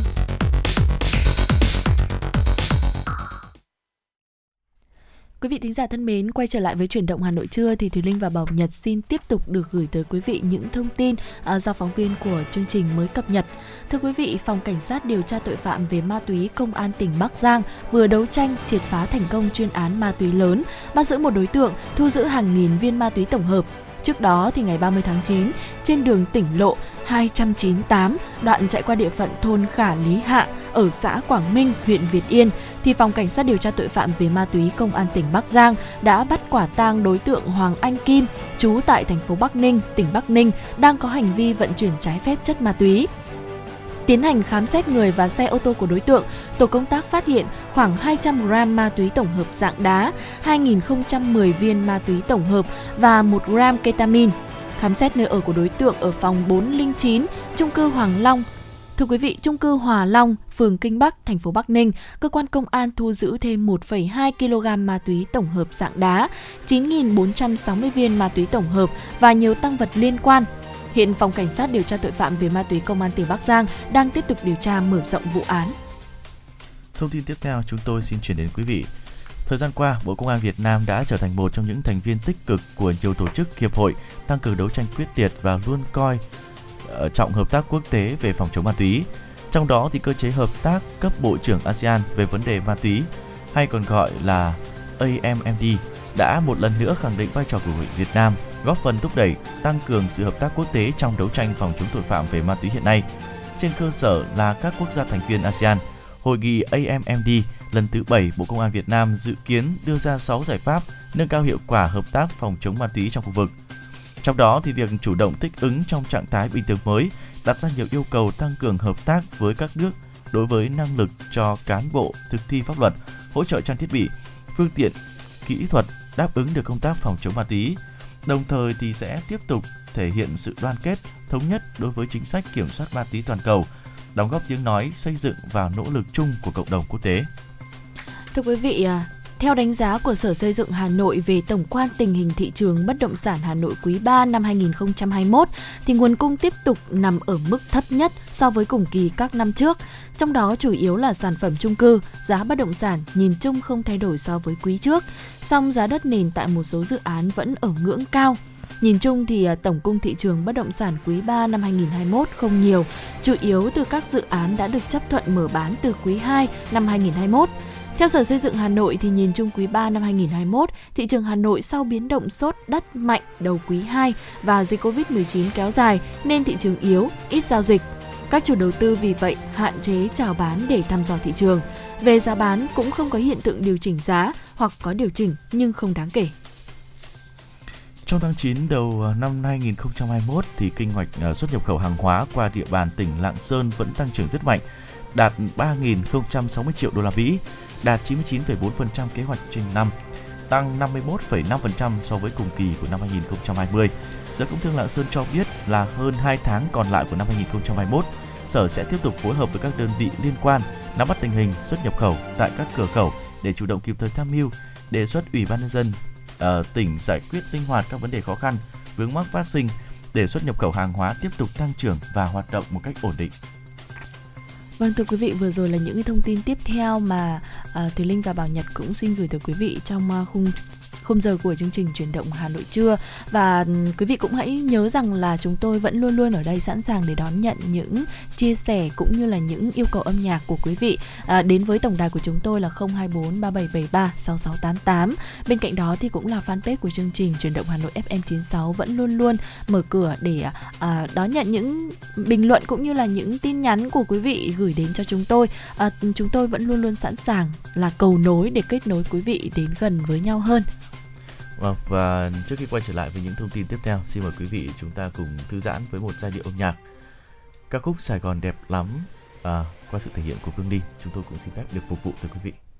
Vị thính giả thân mến, quay trở lại với chuyển động Hà Nội trưa thì Thùy Linh và Bảo Nhật xin tiếp tục được gửi tới quý vị những thông tin à, do phóng viên của chương trình mới cập nhật. Thưa quý vị, Phòng Cảnh sát điều tra tội phạm về ma túy Công an tỉnh Bắc Giang vừa đấu tranh triệt phá thành công chuyên án ma túy lớn, bắt giữ một đối tượng, thu giữ hàng nghìn viên ma túy tổng hợp. Trước đó thì ngày 30 tháng 9, trên đường tỉnh lộ 298, đoạn chạy qua địa phận thôn Khả Lý Hạ ở xã Quảng Minh, huyện Việt Yên, thì phòng cảnh sát điều tra tội phạm về ma túy công an tỉnh Bắc Giang đã bắt quả tang đối tượng Hoàng Anh Kim, trú tại thành phố Bắc Ninh, tỉnh Bắc Ninh, đang có hành vi vận chuyển trái phép chất ma túy. Tiến hành khám xét người và xe ô tô của đối tượng, tổ công tác phát hiện khoảng 200 gram ma túy tổng hợp dạng đá, 2.010 viên ma túy tổng hợp và 1 gram ketamine. Khám xét nơi ở của đối tượng ở phòng 409, trung cư Hoàng Long, Thưa quý vị, trung cư Hòa Long, phường Kinh Bắc, thành phố Bắc Ninh, cơ quan công an thu giữ thêm 1,2 kg ma túy tổng hợp dạng đá, 9.460 viên ma túy tổng hợp và nhiều tăng vật liên quan. Hiện phòng cảnh sát điều tra tội phạm về ma túy công an tỉnh Bắc Giang đang tiếp tục điều tra mở rộng vụ án. Thông tin tiếp theo chúng tôi xin chuyển đến quý vị. Thời gian qua, Bộ Công an Việt Nam đã trở thành một trong những thành viên tích cực của nhiều tổ chức hiệp hội tăng cường đấu tranh quyết liệt và luôn coi ờ, trọng hợp tác quốc tế về phòng chống ma túy. Trong đó thì cơ chế hợp tác cấp bộ trưởng ASEAN về vấn đề ma túy hay còn gọi là AMMD đã một lần nữa khẳng định vai trò của Việt Nam, góp phần thúc đẩy, tăng cường sự hợp tác quốc tế trong đấu tranh phòng chống tội phạm về ma túy hiện nay. Trên cơ sở là các quốc gia thành viên ASEAN, Hội nghị AMMD lần thứ 7 Bộ Công an Việt Nam dự kiến đưa ra 6 giải pháp nâng cao hiệu quả hợp tác phòng chống ma túy trong khu vực. Trong đó thì việc chủ động thích ứng trong trạng thái bình thường mới đặt ra nhiều yêu cầu tăng cường hợp tác với các nước đối với năng lực cho cán bộ thực thi pháp luật, hỗ trợ trang thiết bị, phương tiện, kỹ thuật đáp ứng được công tác phòng chống ma túy. Đồng thời thì sẽ tiếp tục thể hiện sự đoàn kết, thống nhất đối với chính sách kiểm soát ma túy toàn cầu, đóng góp tiếng nói xây dựng vào nỗ lực chung của cộng đồng quốc tế. Thưa quý vị, à, theo đánh giá của Sở Xây dựng Hà Nội về tổng quan tình hình thị trường bất động sản Hà Nội quý 3 năm 2021 thì nguồn cung tiếp tục nằm ở mức thấp nhất so với cùng kỳ các năm trước. Trong đó chủ yếu là sản phẩm chung cư, giá bất động sản nhìn chung không thay đổi so với quý trước, song giá đất nền tại một số dự án vẫn ở ngưỡng cao. Nhìn chung thì à, tổng cung thị trường bất động sản quý 3 năm 2021 không nhiều, chủ yếu từ các dự án đã được chấp thuận mở bán từ quý 2 năm 2021. Theo Sở Xây dựng Hà Nội thì nhìn chung quý 3 năm 2021, thị trường Hà Nội sau biến động sốt đất mạnh đầu quý 2 và dịch Covid-19 kéo dài nên thị trường yếu, ít giao dịch. Các chủ đầu tư vì vậy hạn chế chào bán để thăm dò thị trường. Về giá bán cũng không có hiện tượng điều chỉnh giá hoặc có điều chỉnh nhưng không đáng kể. Trong tháng 9 đầu à, năm 2021 thì kinh hoạch à, xuất nhập khẩu hàng hóa qua địa bàn tỉnh Lạng Sơn vẫn tăng trưởng rất mạnh, đạt 3.060 triệu đô la Mỹ, đạt 99,4% kế hoạch trên năm, tăng 51,5% so với cùng kỳ của năm 2020. Sở Công Thương Lạng Sơn cho biết là hơn 2 tháng còn lại của năm 2021, Sở sẽ tiếp tục phối hợp với các đơn vị liên quan nắm bắt tình hình xuất nhập khẩu tại các cửa khẩu để chủ động kịp thời tham mưu đề xuất Ủy ban nhân dân uh, tỉnh giải quyết linh hoạt các vấn đề khó khăn, vướng mắc phát sinh để xuất nhập khẩu hàng hóa tiếp tục tăng trưởng và hoạt động một cách ổn định. Vâng thưa quý vị, vừa rồi là những cái thông tin tiếp theo mà uh, Thùy Linh và Bảo Nhật cũng xin gửi tới quý vị trong uh, khung khung giờ của chương trình chuyển động Hà Nội trưa. Và ừ, quý vị cũng hãy nhớ rằng là chúng tôi vẫn luôn luôn ở đây sẵn sàng để đón nhận những chia sẻ cũng như là những yêu cầu âm nhạc của quý vị. À, đến với tổng đài của chúng tôi là 024 3773 6688 bên cạnh đó thì cũng là fanpage của chương trình chuyển động Hà Nội FM 96 vẫn luôn luôn mở cửa để à, đón nhận những bình luận cũng như là những tin nhắn của quý vị gửi đến cho chúng tôi. À, chúng tôi vẫn luôn luôn sẵn sàng là cầu nối để kết nối quý vị đến gần với nhau hơn. Vâng, và trước khi quay trở lại với những thông tin tiếp theo, xin mời quý vị chúng ta cùng thư giãn với một giai điệu âm nhạc. Ca khúc Sài Gòn đẹp lắm à, qua sự thể hiện của Phương Ly, chúng tôi cũng xin phép được phục vụ tới quý vị.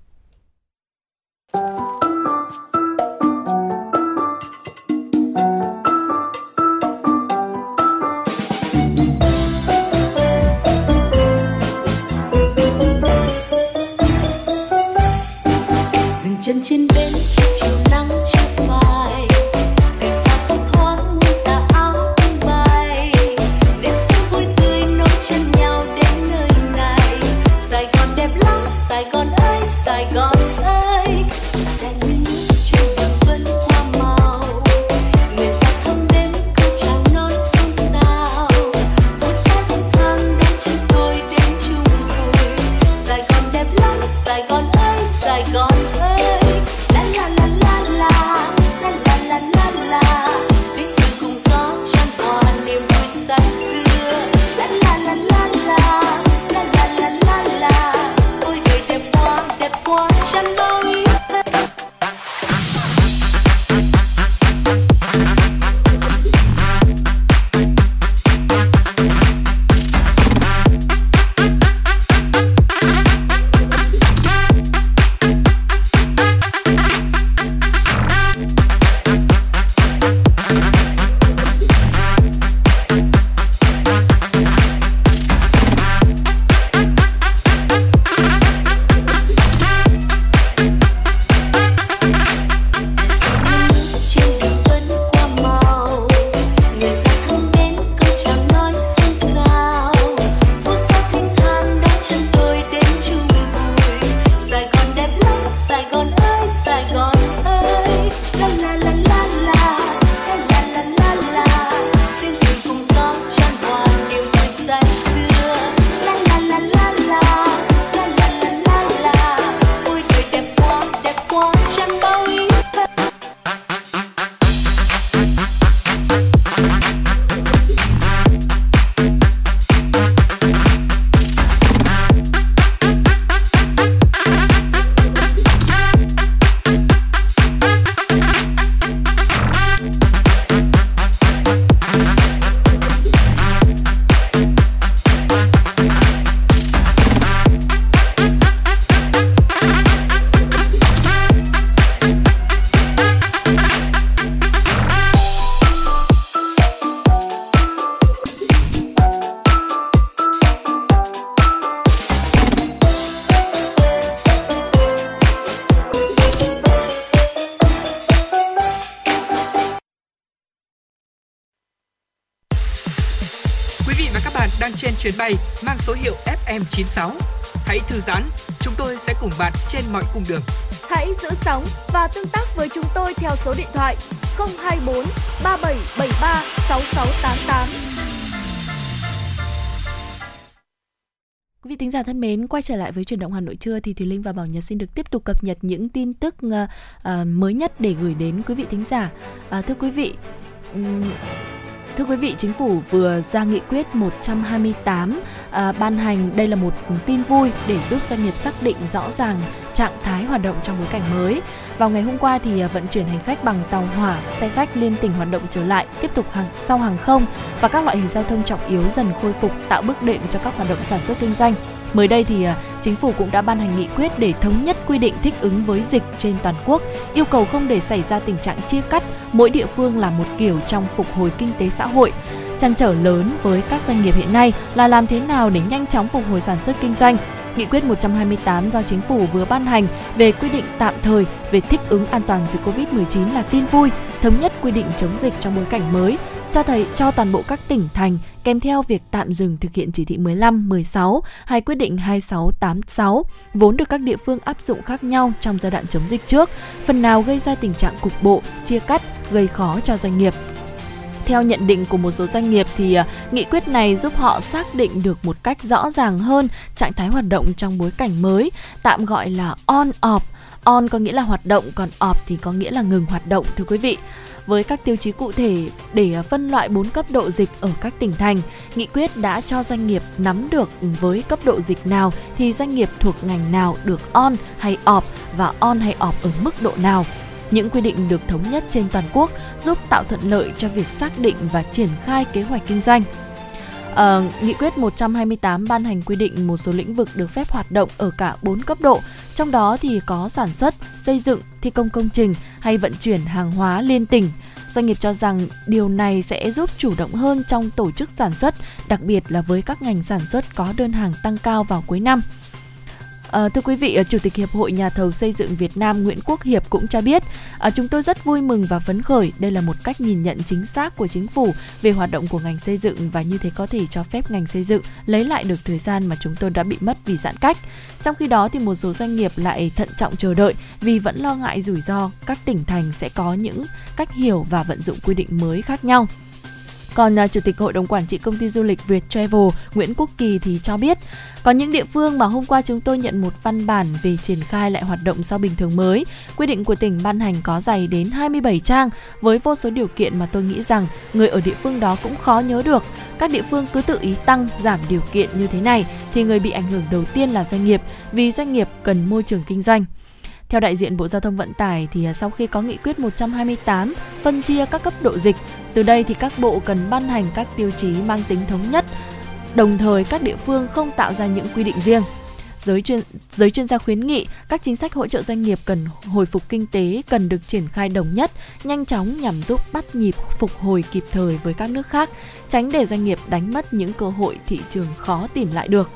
Giả thân mến, quay trở lại với chuyển động Hà Nội trưa thì Thùy Linh và Bảo Nhật xin được tiếp tục cập nhật những tin tức uh, uh, mới nhất để gửi đến quý vị thính giả. Uh, thưa quý vị, um, Thưa quý vị, chính phủ vừa ra nghị quyết 128 à, ờ, ban hành đây là một tin vui để giúp doanh nghiệp xác định rõ ràng trạng thái hoạt động trong bối cảnh mới. Vào ngày hôm qua thì vận chuyển hành khách bằng tàu hỏa, xe khách liên tỉnh hoạt động trở lại, tiếp tục hàng sau hàng không và các loại hình giao thông trọng yếu dần khôi phục tạo bước đệm cho các hoạt động sản xuất kinh doanh. Mới đây thì à, chính phủ cũng đã ban hành nghị quyết để thống nhất quy định thích ứng với dịch trên toàn quốc, yêu cầu không để xảy ra tình trạng chia cắt, mỗi địa phương làm một kiểu trong phục hồi kinh tế xã hội. Trăn trở lớn với các doanh nghiệp hiện nay là làm thế nào để nhanh chóng phục hồi sản xuất kinh doanh. Nghị quyết 128 do chính phủ vừa ban hành về quy định tạm thời về thích ứng an toàn dịch Covid-19 là tin vui, thống nhất quy định chống dịch trong bối cảnh mới, cho thấy cho toàn bộ các tỉnh thành kèm theo việc tạm dừng thực hiện chỉ thị 15, 16 hay quyết định 2686 vốn được các địa phương áp dụng khác nhau trong giai đoạn chống dịch trước, phần nào gây ra tình trạng cục bộ, chia cắt, gây khó cho doanh nghiệp. Theo nhận định của một số doanh nghiệp thì à, nghị quyết này giúp họ xác định được một cách rõ ràng hơn trạng thái hoạt động trong bối cảnh mới, tạm gọi là on off. On có nghĩa là hoạt động, còn off thì có nghĩa là ngừng hoạt động thưa quý vị. Với các tiêu chí cụ thể để à, phân loại 4 cấp độ dịch ở các tỉnh thành, nghị quyết đã cho doanh nghiệp nắm được với cấp độ dịch nào thì doanh nghiệp thuộc ngành nào được on hay off và on hay off ở mức độ nào. Những quy định được thống nhất trên toàn quốc giúp tạo thuận lợi cho việc xác định và triển khai kế hoạch kinh doanh. À, nghị quyết 128 ban hành quy định một số lĩnh vực được phép hoạt động ở cả 4 cấp độ, trong đó thì có sản xuất, xây dựng, thi công công trình hay vận chuyển hàng hóa liên tỉnh. Doanh nghiệp cho rằng điều này sẽ giúp chủ động hơn trong tổ chức sản xuất, đặc biệt là với các ngành sản xuất có đơn hàng tăng cao vào cuối năm. À, thưa quý vị, ờ, Chủ tịch Hiệp hội Nhà thầu xây dựng Việt Nam Nguyễn Quốc Hiệp cũng cho biết, à, chúng tôi rất vui mừng và phấn khởi. Đây là một cách nhìn nhận chính xác của chính phủ về hoạt động của ngành xây dựng và như thế có thể cho phép ngành xây dựng lấy lại được thời gian mà chúng tôi đã bị mất vì giãn cách. Trong khi đó thì một số doanh nghiệp lại thận trọng chờ đợi vì vẫn lo ngại rủi ro các tỉnh thành sẽ có những cách hiểu và vận dụng quy định mới khác nhau. Còn à, Chủ tịch Hội đồng Quản trị Công ty Du lịch Việt Travel Nguyễn Quốc Kỳ thì cho biết, có những địa phương mà hôm qua chúng tôi nhận một văn bản về triển khai lại hoạt động sau bình thường mới. Quy định của tỉnh ban hành có dày đến 27 trang với vô số điều kiện mà tôi nghĩ rằng người ở địa phương đó cũng khó nhớ được. Các địa phương cứ tự ý tăng, giảm điều kiện như thế này thì người bị ảnh hưởng đầu tiên là doanh nghiệp vì doanh nghiệp cần môi trường kinh doanh. Theo đại diện Bộ Giao thông Vận tải thì à, sau khi có nghị quyết 128 phân chia các cấp độ dịch, từ đây thì các bộ cần ban hành các tiêu chí mang tính thống nhất, đồng thời các địa phương không tạo ra những quy định riêng. Giới chuyên giới chuyên gia khuyến nghị các chính sách hỗ trợ doanh nghiệp cần hồi phục kinh tế cần được triển khai đồng nhất, nhanh chóng nhằm giúp bắt nhịp phục hồi kịp thời với các nước khác, tránh để doanh nghiệp đánh mất những cơ hội thị trường khó tìm lại được.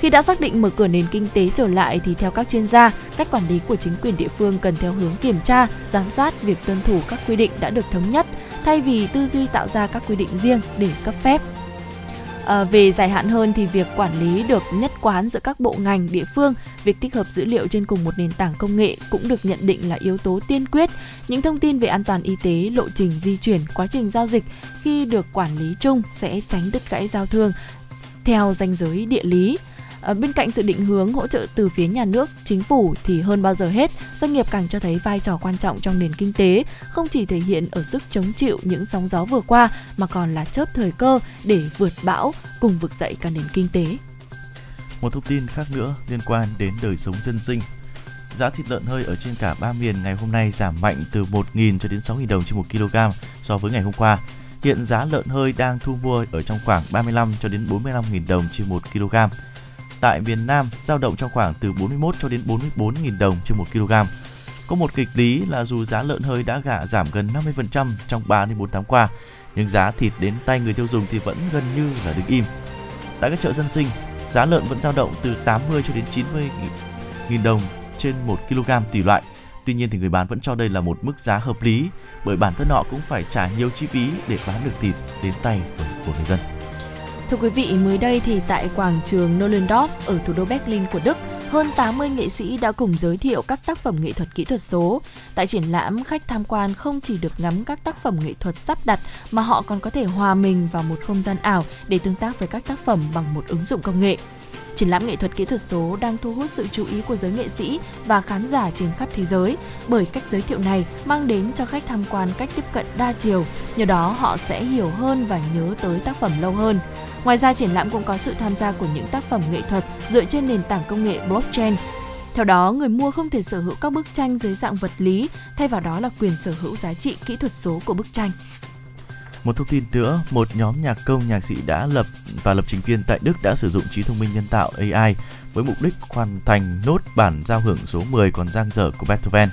Khi đã xác định mở cửa nền kinh tế trở lại thì theo các chuyên gia, cách quản lý của chính quyền địa phương cần theo hướng kiểm tra, giám sát việc tuân thủ các quy định đã được thống nhất thay vì tư duy tạo ra các quy định riêng để cấp phép. À, về dài hạn hơn thì việc quản lý được nhất quán giữa các bộ ngành địa phương, việc tích hợp dữ liệu trên cùng một nền tảng công nghệ cũng được nhận định là yếu tố tiên quyết. Những thông tin về an toàn y tế, lộ trình di chuyển, quá trình giao dịch khi được quản lý chung sẽ tránh đứt gãy giao thương theo danh giới địa lý. À, bên cạnh sự định hướng hỗ trợ từ phía nhà nước, chính phủ thì hơn bao giờ hết, doanh nghiệp càng cho thấy vai trò quan trọng trong nền kinh tế, không chỉ thể hiện ở sức chống chịu những sóng gió vừa qua mà còn là chớp thời cơ để vượt bão cùng vực dậy cả nền kinh tế. Một thông tin khác nữa liên quan đến đời sống dân sinh. Giá thịt lợn hơi ở trên cả ba miền ngày hôm nay giảm mạnh từ 1.000 cho đến 6.000 đồng trên 1 kg so với ngày hôm qua. Hiện giá lợn hơi đang thu mua ở trong khoảng 35 cho đến 45.000 đồng trên 1 kg tại miền Nam dao động trong khoảng từ 41 cho đến 44 000 đồng trên 1 kg. Có một kịch lý là dù giá lợn hơi đã gạ giảm gần 50% trong 3 đến 4 tháng qua, nhưng giá thịt đến tay người tiêu dùng thì vẫn gần như là đứng im. Tại các chợ dân sinh, giá lợn vẫn dao động từ 80 cho đến 90 000 đồng trên 1 kg tùy loại. Tuy nhiên thì người bán vẫn cho đây là một mức giá hợp lý bởi bản thân họ cũng phải trả nhiều chi phí để bán được thịt đến tay của người dân. Thưa quý vị, mới đây thì tại quảng trường Nollendorf ở thủ đô Berlin của Đức, hơn 80 nghệ sĩ đã cùng giới thiệu các tác phẩm nghệ thuật kỹ thuật số. Tại triển lãm, khách tham quan không chỉ được ngắm các tác phẩm nghệ thuật sắp đặt mà họ còn có thể hòa mình vào một không gian ảo để tương tác với các tác phẩm bằng một ứng dụng công nghệ. Triển lãm nghệ thuật kỹ thuật số đang thu hút sự chú ý của giới nghệ sĩ và khán giả trên khắp thế giới bởi cách giới thiệu này mang đến cho khách tham quan cách tiếp cận đa chiều, nhờ đó họ sẽ hiểu hơn và nhớ tới tác phẩm lâu hơn. Ngoài ra, triển lãm cũng có sự tham gia của những tác phẩm nghệ thuật dựa trên nền tảng công nghệ blockchain. Theo đó, người mua không thể sở hữu các bức tranh dưới dạng vật lý, thay vào đó là quyền sở hữu giá trị kỹ thuật số của bức tranh. Một thông tin nữa, một nhóm nhạc công nhạc sĩ đã lập và lập trình viên tại Đức đã sử dụng trí thông minh nhân tạo AI với mục đích hoàn thành nốt bản giao hưởng số 10 còn dang dở của Beethoven.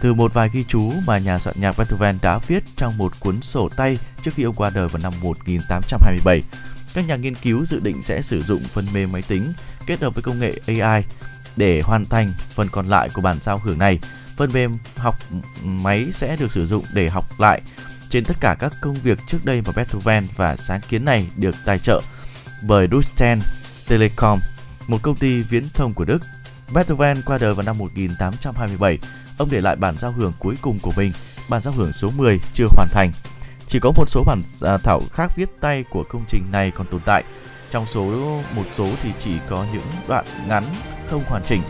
Từ một vài ghi chú mà nhà soạn nhạc Beethoven đã viết trong một cuốn sổ tay trước khi ông qua đời vào năm 1827, các nhà nghiên cứu dự định sẽ sử dụng phần mềm máy tính kết hợp với công nghệ AI để hoàn thành phần còn lại của bản giao hưởng này. Phần mềm học máy sẽ được sử dụng để học lại trên tất cả các công việc trước đây mà Beethoven và sáng kiến này được tài trợ bởi Deutsche Telekom, một công ty viễn thông của Đức. Beethoven qua đời vào năm 1827. Ông để lại bản giao hưởng cuối cùng của mình, bản giao hưởng số 10 chưa hoàn thành. Chỉ có một số bản à, thảo khác viết tay của công trình này còn tồn tại. Trong số một số thì chỉ có những đoạn ngắn không hoàn chỉnh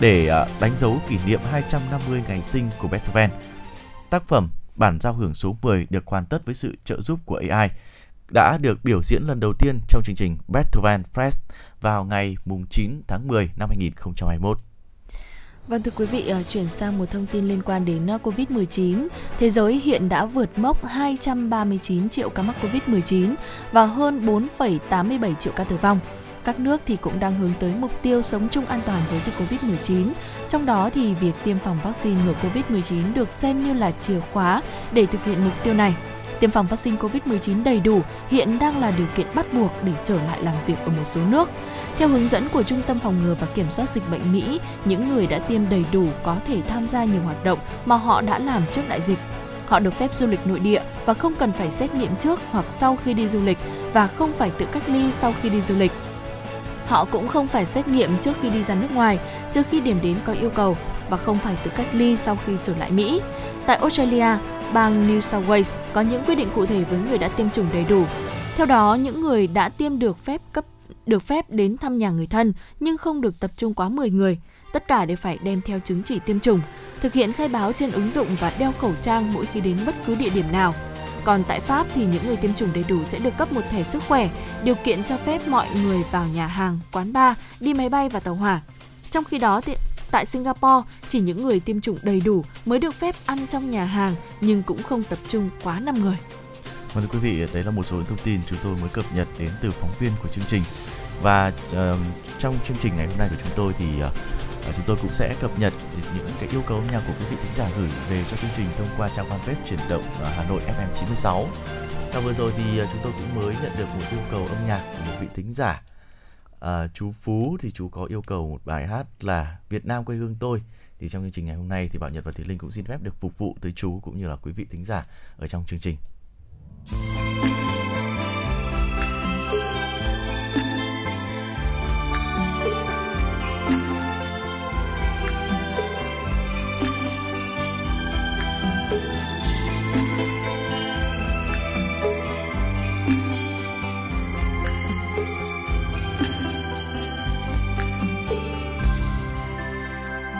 để à, đánh dấu kỷ niệm 250 ngày sinh của Beethoven. Tác phẩm bản giao hưởng số 10 được hoàn tất với sự trợ giúp của AI đã được biểu diễn lần đầu tiên trong chương trình Beethoven Fest vào ngày 9 tháng 10 năm 2021. Vâng thưa quý vị, ờ, chuyển sang một thông tin liên quan đến ờ, Covid-19. Thế giới hiện đã vượt mốc 239 triệu ca mắc Covid-19 và hơn 4,87 triệu ca tử vong. Các nước thì cũng đang hướng tới mục tiêu sống chung an toàn với dịch Covid-19. Trong đó thì việc tiêm phòng vaccine ngừa Covid-19 được xem như là chìa khóa để thực hiện mục tiêu này. Tiêm phòng vaccine COVID-19 đầy đủ hiện đang là điều kiện bắt buộc để trở lại làm việc ở một số nước. Theo hướng dẫn của Trung tâm Phòng ngừa và Kiểm soát Dịch bệnh Mỹ, những người đã tiêm đầy đủ có thể tham gia nhiều hoạt động mà họ đã làm trước đại dịch. Họ được phép du lịch nội địa và không cần phải xét nghiệm trước hoặc sau khi đi du lịch và không phải tự cách ly sau khi đi du lịch. Họ cũng không phải xét nghiệm trước khi đi ra nước ngoài, trước khi điểm đến có yêu cầu và không phải tự cách ly sau khi trở lại Mỹ. Tại Australia, bang New South Wales có những quy định cụ thể với người đã tiêm chủng đầy đủ. Theo đó, những người đã tiêm được phép cấp được phép đến thăm nhà người thân nhưng không được tập trung quá 10 người. Tất cả đều phải đem theo chứng chỉ tiêm chủng, thực hiện khai báo trên ứng dụng và đeo khẩu trang mỗi khi đến bất cứ địa điểm nào. Còn tại Pháp thì những người tiêm chủng đầy đủ sẽ được cấp một thẻ sức khỏe, điều kiện cho phép mọi người vào nhà hàng, quán bar, đi máy bay và tàu hỏa. Trong khi đó thì tại Singapore, chỉ những người tiêm chủng đầy đủ mới được phép ăn trong nhà hàng nhưng cũng không tập trung quá 5 người. Vâng thưa quý vị, đấy là một số thông tin chúng tôi mới cập nhật đến từ phóng viên của chương trình. Và uh, trong chương trình ngày hôm nay của chúng tôi thì uh, chúng tôi cũng sẽ cập nhật những cái yêu cầu âm nhạc của quý vị thính giả gửi về cho chương trình thông qua trang fanpage chuyển động ờ, Hà Nội FM 96. Và vừa rồi thì uh, chúng tôi cũng mới nhận được một yêu cầu âm nhạc của một vị thính giả. À, chú Phú thì chú có yêu cầu một bài hát là Việt Nam quê hương tôi thì trong chương trình ngày hôm nay thì Bảo Nhật và Thí Linh cũng xin phép được phục vụ tới chú cũng như là quý vị thính giả ở trong chương trình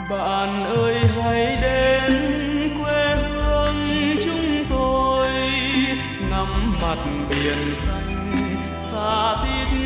bạn ơi xa tít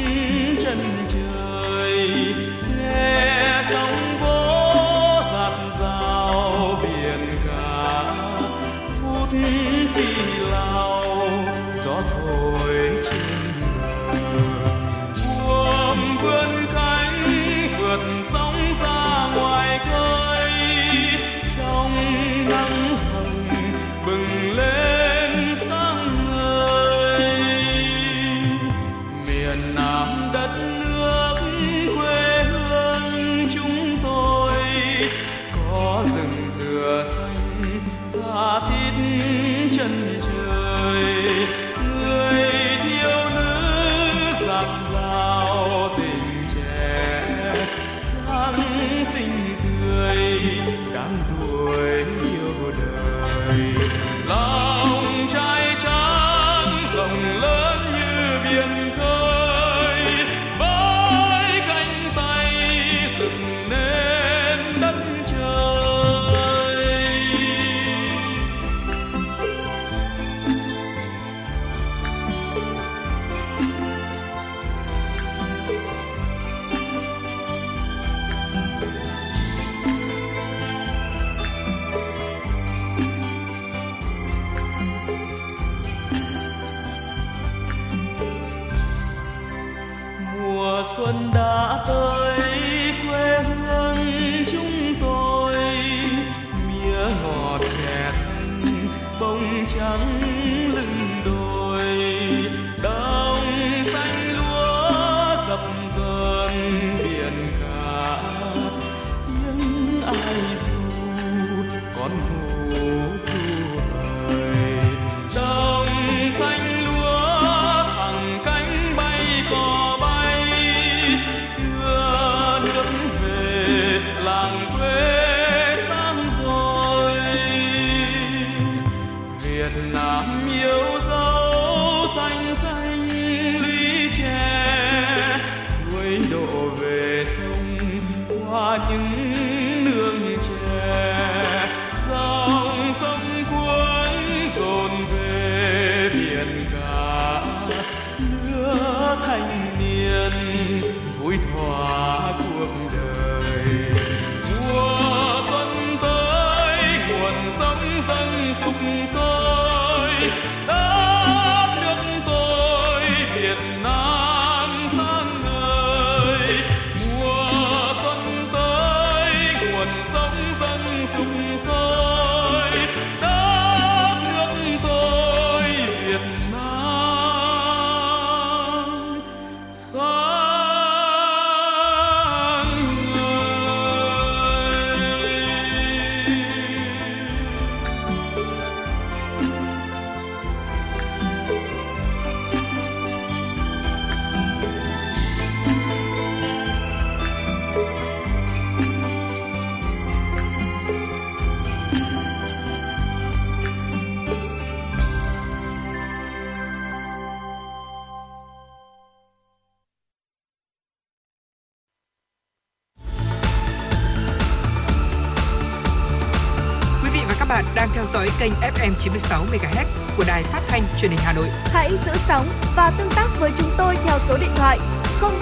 96 MHz của đài phát thanh truyền hình Hà Nội. Hãy giữ sóng và tương tác với chúng tôi theo số điện thoại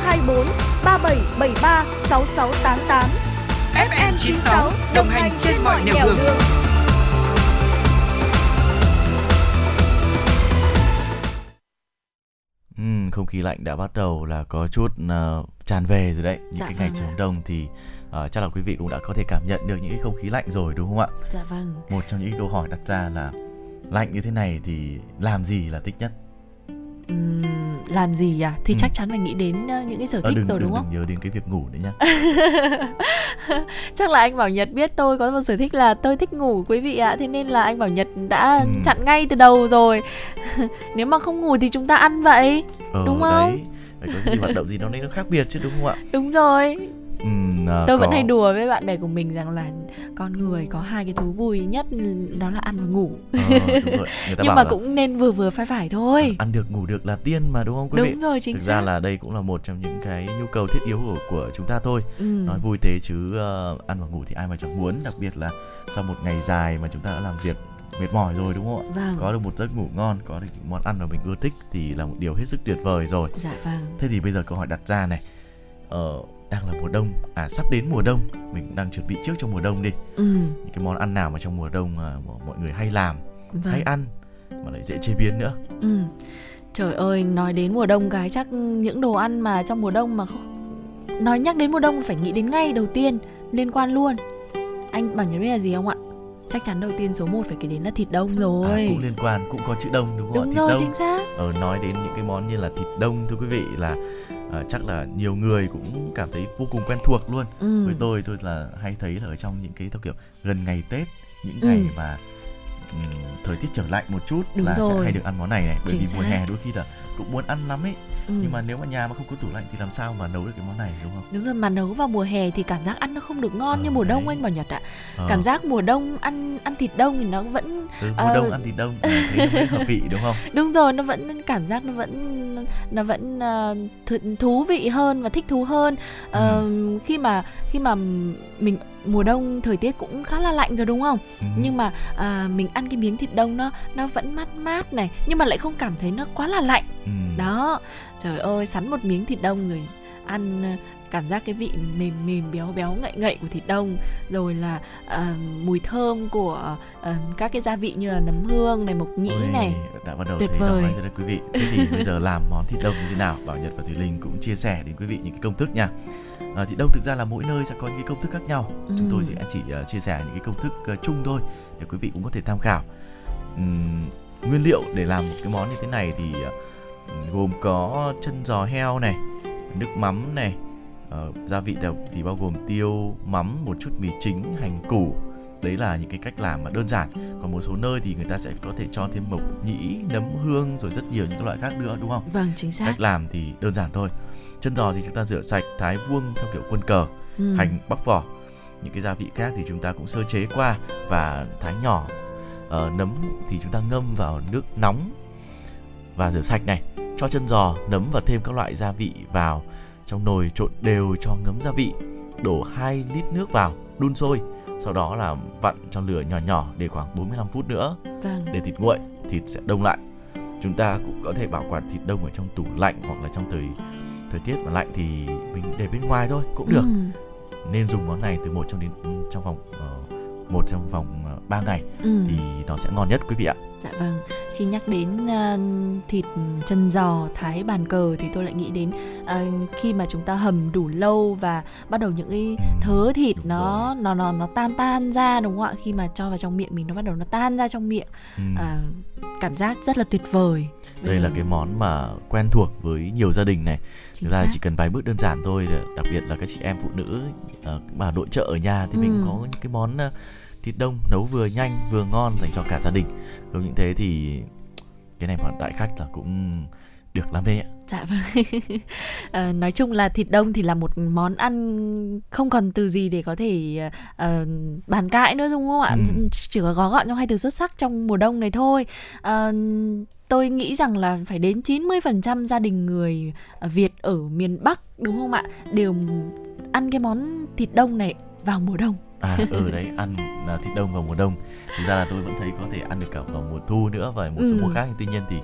024 3773 6688. FM 96 đồng hành trên mọi nẻo đường. Ừm, không khí lạnh đã bắt đầu là có chút uh, tràn về rồi đấy. Những Dạ cái ngày vâng chống ạ. đông thì uh, chắc là quý vị cũng đã có thể cảm nhận được những cái không khí lạnh rồi đúng không ạ? Dạ vâng. Một trong những câu hỏi đặt ra là lạnh như thế này thì làm gì là thích nhất? Ừm, làm gì à? Thì Ừ. chắc chắn phải nghĩ đến ờ, những cái sở Ờ, thích đừng, rồi đừng, đúng không? đừng nhớ đến cái việc ngủ nữa nhá. chắc là anh Bảo Nhật biết tôi có một sở thích là tôi thích ngủ quý vị ạ. Thế nên là anh Bảo Nhật đã Ừ. chặn ngay từ đầu rồi. Nếu mà không ngủ thì chúng ta ăn vậy. Ờ, Đúng không? Đấy, phải có gì hoạt động gì đó đấy nó khác biệt chứ đúng không ạ? Đúng rồi. Ừm, ờ, Tôi vẫn có- hay đùa với bạn bè của mình rằng là con người có hai cái thú vui nhất đó là ăn và ngủ. Ờ, Nhưng mà cũng nên vừa vừa phải phải thôi. ăn được ngủ được là tiên mà đúng không quý vị? Đúng rồi chính Thực xác. ra là đây cũng là một trong những cái nhu cầu thiết yếu của của chúng ta thôi. Ừ. Nói vui thế chứ ờ, ăn và ngủ thì ai mà chẳng muốn, đặc biệt là sau một ngày dài mà chúng ta đã làm việc mệt mỏi rồi đúng không ạ? Vâng. Có được một giấc ngủ ngon, có được món ăn mà mình ưa thích thì là một điều hết sức tuyệt vời rồi. Dạ vâng. Thế thì bây giờ câu hỏi đặt ra này. Ờ, đang là mùa đông, à sắp đến mùa đông, mình đang chuẩn bị trước cho mùa đông đi. Ừ. Những cái món ăn nào mà trong mùa đông à, mọi- người hay làm, Vâng. hay ăn mà lại dễ chế biến nữa. Ừ. Trời ơi, nói đến mùa đông cái chắc những đồ ăn mà trong mùa đông mà không... nói nhắc đến mùa đông phải nghĩ đến ngay đầu tiên liên quan luôn. Anh bảo nhớ biết là gì không ạ? Chắc chắn đầu tiên số 1 phải kể đến là thịt đông À, rồi. cũng liên quan, cũng có chữ đông đúng không Đúng ạ? Thịt rồi, đông. chính xác. Ờ, nói đến những cái món như là thịt đông thưa quý vị là ờ, chắc là nhiều người cũng cảm thấy vô cùng quen thuộc luôn. Ừ. Với tôi tôi là hay thấy là ở trong những cái theo kiểu gần ngày Tết, những Ừ. ngày mà ừm, thời tiết trở lạnh một chút Đúng là sẽ rồi. hay được ăn món này này bởi Chính vì mùa xác. hè đôi khi là cũng muốn ăn lắm ấy Ừ. nhưng mà nếu mà nhà mà không có tủ lạnh thì làm sao mà nấu được cái món này đúng không? Đúng rồi mà nấu vào mùa hè thì cảm giác ăn nó không được ngon Ờ, như mùa đông đấy. anh bảo Nhật ạ. Ờ, Cảm giác mùa đông ăn ăn thịt đông thì nó vẫn ừ, mùa ờ, đông ăn thịt đông thấy hợp vị đúng không? đúng rồi nó vẫn cảm giác nó vẫn nó vẫn th- thú vị hơn và thích thú hơn Ờ, Ừ. khi mà khi mà mình mùa đông thời tiết cũng khá là lạnh rồi đúng không Ừ. nhưng mà à, mình ăn cái miếng thịt đông nó nó vẫn mát mát này nhưng mà lại không cảm thấy nó quá là lạnh Ừ. đó trời ơi sắn một miếng thịt đông rồi ăn ờ, cảm giác cái vị mềm mềm béo béo ngậy ngậy của thịt đông rồi là ờ, mùi thơm của ờ, các cái gia vị như là nấm hương này mộc nhĩ Ôi, này đã bắt đầu Tuyệt vời. rồi đấy quý vị. Thế thì bây giờ làm món thịt đông như thế nào? Bảo Nhật và Thùy Linh cũng chia sẻ đến quý vị những cái công thức nha. À, thịt đông thực ra là mỗi nơi sẽ có những cái công thức khác nhau. Chúng tôi Ừ. sẽ chỉ ờ, chia sẻ những cái công thức ờ, chung thôi để quý vị cũng có thể tham khảo. Ừm, nguyên liệu để làm một cái món như thế này thì ờ, gồm có chân giò heo này, nước mắm này, ờ, gia vị thì, bao gồm tiêu, mắm, một chút mì chính, hành củ. Đấy là những cái cách làm mà đơn giản. Còn một số nơi thì người ta sẽ có thể cho thêm mộc nhĩ nấm hương rồi rất nhiều những loại khác nữa đúng không? Vâng chính xác. Cách làm thì đơn giản thôi. Chân giò thì chúng ta rửa sạch thái vuông theo kiểu quân cờ Ừ. hành bóc vỏ. Những cái gia vị khác thì chúng ta cũng sơ chế qua và thái nhỏ. Ờ, nấm thì chúng ta ngâm vào nước nóng và rửa sạch này cho chân giò nấm và thêm các loại gia vị vào. Trong nồi trộn đều cho ngấm gia vị đổ 2 lít nước vào đun sôi. Sau đó là vặn cho lửa nhỏ nhỏ để khoảng 45 phút nữa. Vâng. Để thịt nguội thịt sẽ đông lại. Chúng ta cũng có thể bảo quản thịt đông ở trong tủ lạnh hoặc là trong thời thời tiết mà lạnh thì mình để bên ngoài thôi cũng được. Ừ. nên dùng món này từ một trong đến ừ, trong vòng ờ, một trong vòng 3 ngày Ừ. thì nó sẽ ngon nhất quý vị ạ Dạ vâng, khi nhắc đến ờ, thịt chân giò thái bàn cờ thì tôi lại nghĩ đến ờ, khi mà chúng ta hầm đủ lâu và bắt đầu những cái Ừ, thớ thịt đúng nó nó nó nó tan tan ra đúng không ạ? Khi mà cho vào trong miệng mình nó bắt đầu nó tan ra trong miệng. Ừ. À, cảm giác rất là tuyệt vời. đây là cái món mà quen thuộc với nhiều gia đình này Chính thực ra xác. chỉ cần vài bước đơn giản thôi đặc biệt là các chị em phụ nữ ờ, mà nội trợ ở nhà thì mình Ừ. có những cái món ờ, thịt đông nấu vừa nhanh vừa ngon dành cho cả gia đình không những thế thì cái này mà đại khách là cũng được lắm đấy ạ Dạ vâng. Ờ, nói chung là thịt đông thì là một món ăn không còn từ gì để có thể ờ, bàn cãi nữa đúng không ạ? Ừ. Chỉ có gói gọn trong hai từ xuất sắc trong mùa đông này thôi. Ờ, tôi nghĩ rằng là phải đến 90% gia đình người Việt ở miền Bắc đúng không ạ? Đều ăn cái món thịt đông này vào mùa đông. À ừ đấy ăn à, thịt đông vào mùa đông thực ra là tôi vẫn thấy có thể ăn được cả vào mùa thu nữa và một số Ừ. mùa khác tuy nhiên thì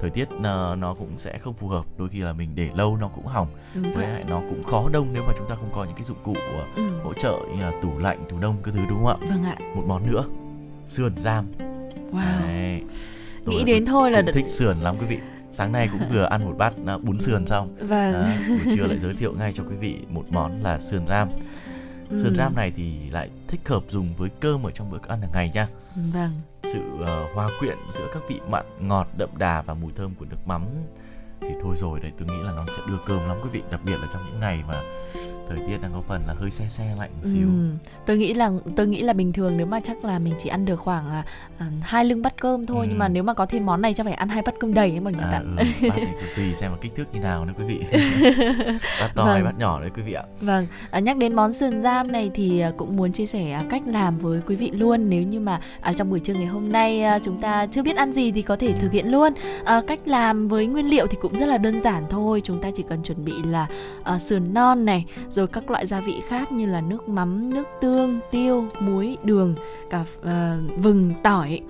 thời tiết à, nó cũng sẽ không phù hợp đôi khi là mình để lâu nó cũng hỏng với rồi. lại nó cũng khó đông nếu mà chúng ta không có những cái dụng cụ à, Ừ. hỗ trợ như là tủ lạnh tủ đông cái thứ đúng không ạ Vâng ạ. một món nữa sườn giam Wow. Đấy. Tôi Nghĩ là đến thôi là thích sườn lắm quý vị sáng nay cũng vừa ăn một bát à, bún sườn xong Vâng. Đó, buổi trưa lại giới thiệu ngay cho quý vị một món là sườn ram sườn Ừ. ram này thì lại thích hợp dùng với cơm ở trong bữa ăn hàng ngày nha Vâng. sự ờ, hòa quyện giữa các vị mặn ngọt đậm đà và mùi thơm của nước mắm thì thôi rồi đấy tôi nghĩ là nó sẽ đưa cơm lắm quý vị đặc biệt là trong những ngày mà thời tiết đang có phần là hơi se se lạnh một xíu Ừ. Tôi nghĩ là tôi nghĩ là bình thường nếu mà chắc là mình chỉ ăn được khoảng à, à, hai lưng bát cơm thôi Ừ. nhưng mà nếu mà có thêm món này chắc phải ăn hai bát cơm đầy ấy mọi người à ạ. ừ, tùy xem là kích thước như nào nữa quý vị bát to hay Vâng. bát nhỏ đấy quý vị ạ Vâng, à, nhắc đến món sườn giam này thì à, cũng muốn chia sẻ à, cách làm với quý vị luôn Nếu như mà à, trong buổi trưa ngày hôm nay à, chúng ta chưa biết ăn gì thì có thể thực hiện luôn à, Cách làm với nguyên liệu thì cũng rất là đơn giản thôi Chúng ta chỉ cần chuẩn bị là à, sườn non này rồi các loại gia vị khác như là nước mắm, nước tương, tiêu, muối, đường, cả uh, vừng, tỏi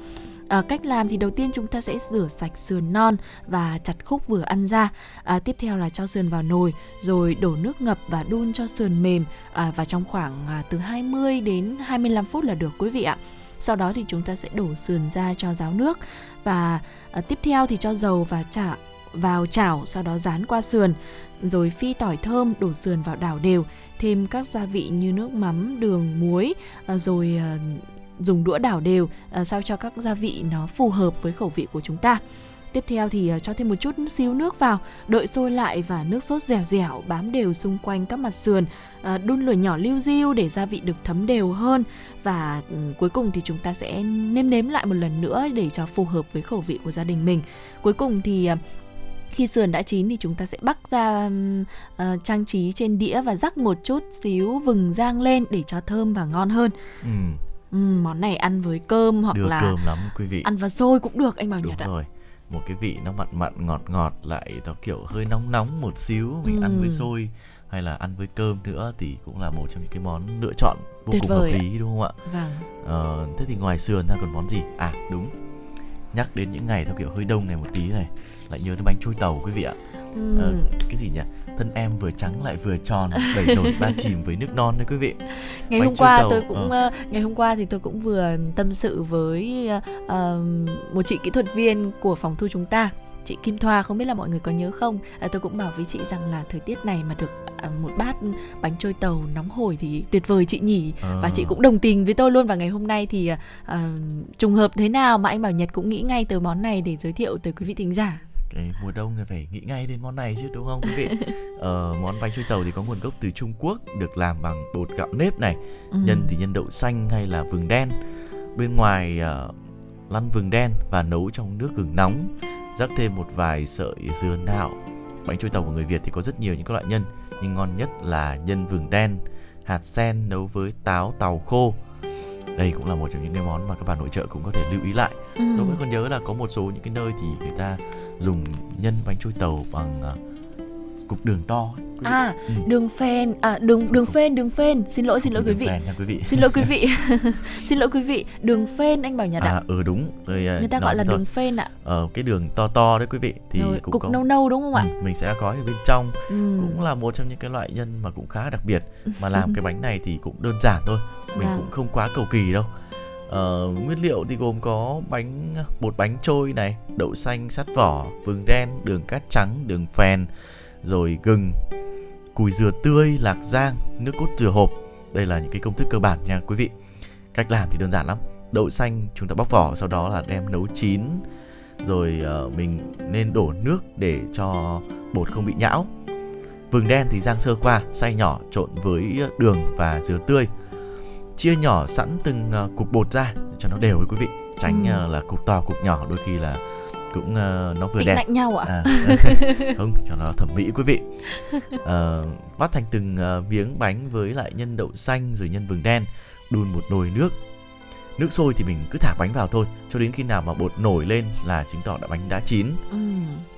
À, cách làm thì đầu tiên chúng ta sẽ rửa sạch sườn non và chặt khúc vừa ăn ra. À, tiếp theo là cho sườn vào nồi, rồi đổ nước ngập và đun cho sườn mềm à, và trong khoảng à, từ 20 đến 25 phút là được quý vị ạ. Sau đó thì chúng ta sẽ đổ sườn ra cho ráo nước và à, tiếp theo thì cho dầu và chả vào chảo sau đó dán qua sườn rồi phi tỏi thơm đổ sườn vào đảo đều thêm các gia vị như nước mắm đường muối ờ, rồi ờ, dùng đũa đảo đều ờ, sao cho các gia vị nó phù hợp với khẩu vị của chúng ta Tiếp theo thì cho thêm một chút xíu nước vào, đợi sôi lại và nước sốt dẻo dẻo bám đều xung quanh các mặt sườn. Đun lửa nhỏ liu riu để gia vị được thấm đều hơn và ừ, cuối cùng thì chúng ta sẽ nêm nếm lại một lần nữa để cho phù hợp với khẩu vị của gia đình mình. Cuối cùng thì khi sườn đã chín thì chúng ta sẽ bắc ra ờ, trang trí trên đĩa và rắc một chút xíu vừng rang lên để cho thơm và ngon hơn. ừ, Ừm, món này ăn với cơm hoặc đưa là cơm lắm quý vị ăn vào xôi cũng được anh Bảo đúng Nhật ạ. rồi một cái vị nó mặn mặn ngọt ngọt lại nó kiểu hơi nóng nóng một xíu mình ăn với Ừ. xôi hay là ăn với cơm nữa thì cũng là một trong những cái món lựa chọn vô Tuyệt cùng hợp vời ạ. lý đúng không ạ Vâng. Ờ, thế thì ngoài sườn ra còn món gì à đúng nhắc đến những ngày theo kiểu hơi đông này một tí này lại nhớ đến bánh trôi tàu quý vị ạ. Ừm. Ờ, cái gì nhỉ? Thân em vừa trắng lại vừa tròn đẩy nổi ba chìm với nước non đấy quý vị. Ngày bánh hôm qua tàu, tôi cũng ờ. ờ, ngày hôm qua thì tôi cũng vừa tâm sự với ờ, ờ, một chị kỹ thuật viên của phòng thu chúng ta chị Kim Thoa không biết là mọi người có nhớ không? À, tôi cũng bảo với chị rằng là thời tiết này mà được à, một bát bánh trôi tàu nóng hổi thì tuyệt vời chị nhỉ. Ờ. và chị cũng đồng tình với tôi luôn. Và ngày hôm nay thì à, à, trùng hợp thế nào mà anh Bảo Nhật cũng nghĩ ngay tới món này để giới thiệu tới quý vị thính giả cái mùa đông thì phải nghĩ ngay đến món này chứ đúng không quý vị? Ờ, món bánh trôi tàu thì có nguồn gốc từ Trung Quốc được làm bằng bột gạo nếp này Ừ. nhân thì nhân đậu xanh hay là vừng đen. Bên ngoài ờ, lăn vừng đen và nấu trong nước gừng nóng rắc thêm một vài sợi dừa nạo. Bánh trôi tàu của người Việt thì có rất nhiều những các loại nhân nhưng ngon nhất là nhân vừng đen hạt sen nấu với táo tàu khô đây cũng là một trong những cái món mà các bạn nội trợ cũng có thể lưu ý lại. Ừ. tôi vẫn còn nhớ là có một số những cái nơi thì người ta dùng nhân bánh trôi tàu bằng ờ, cục đường to à Ừ. đường phèn à đường đường phên đường phên xin lỗi xin lỗi quý vị. nha quý vị. Xin lỗi quý vị. Xin lỗi quý vị. Đường phên anh bảo nhật ạ à ừ đúng. Tôi ờ, người ta gọi là thôi. đường phên ạ. Ờ, cái đường to to đấy quý vị thì Rồi, cũng cục có. nâu nâu đúng không ạ? Ừ, mình sẽ có ở bên trong. Ừ. cũng là một trong những cái loại nhân mà cũng khá đặc biệt. Mà làm cái bánh này thì cũng đơn giản thôi mình Vâng. cũng không quá cầu kỳ đâu. Ờ, nguyên liệu thì gồm có bánh bột bánh trôi này đậu xanh sắt vỏ vừng đen đường cát trắng đường phèn rồi gừng cùi dừa tươi lạc rang nước cốt dừa hộp. Đây là những cái công thức cơ bản nha quý vị. Cách làm thì đơn giản lắm. Đậu xanh chúng ta bóc vỏ sau đó là đem nấu chín. Rồi ờ, mình nên đổ nước để cho bột không bị nhão. Vừng đen thì rang sơ qua xay nhỏ trộn với đường và dừa tươi chia nhỏ sẵn từng ờ, cục bột ra cho nó đều với quý vị. Tránh Ừ. ờ, là cục to cục nhỏ đôi khi là cũng ờ, nó vừa định đẹp. lạnh nhau ạ. À, không cho nó thẩm mỹ quý vị. Ờ, vắt thành từng ờ, miếng bánh với lại nhân đậu xanh rồi nhân vừng đen đun một nồi nước. Nước sôi thì mình cứ thả bánh vào thôi cho đến khi nào mà bột nổi lên là chứng tỏ đã bánh đã chín. Ừ.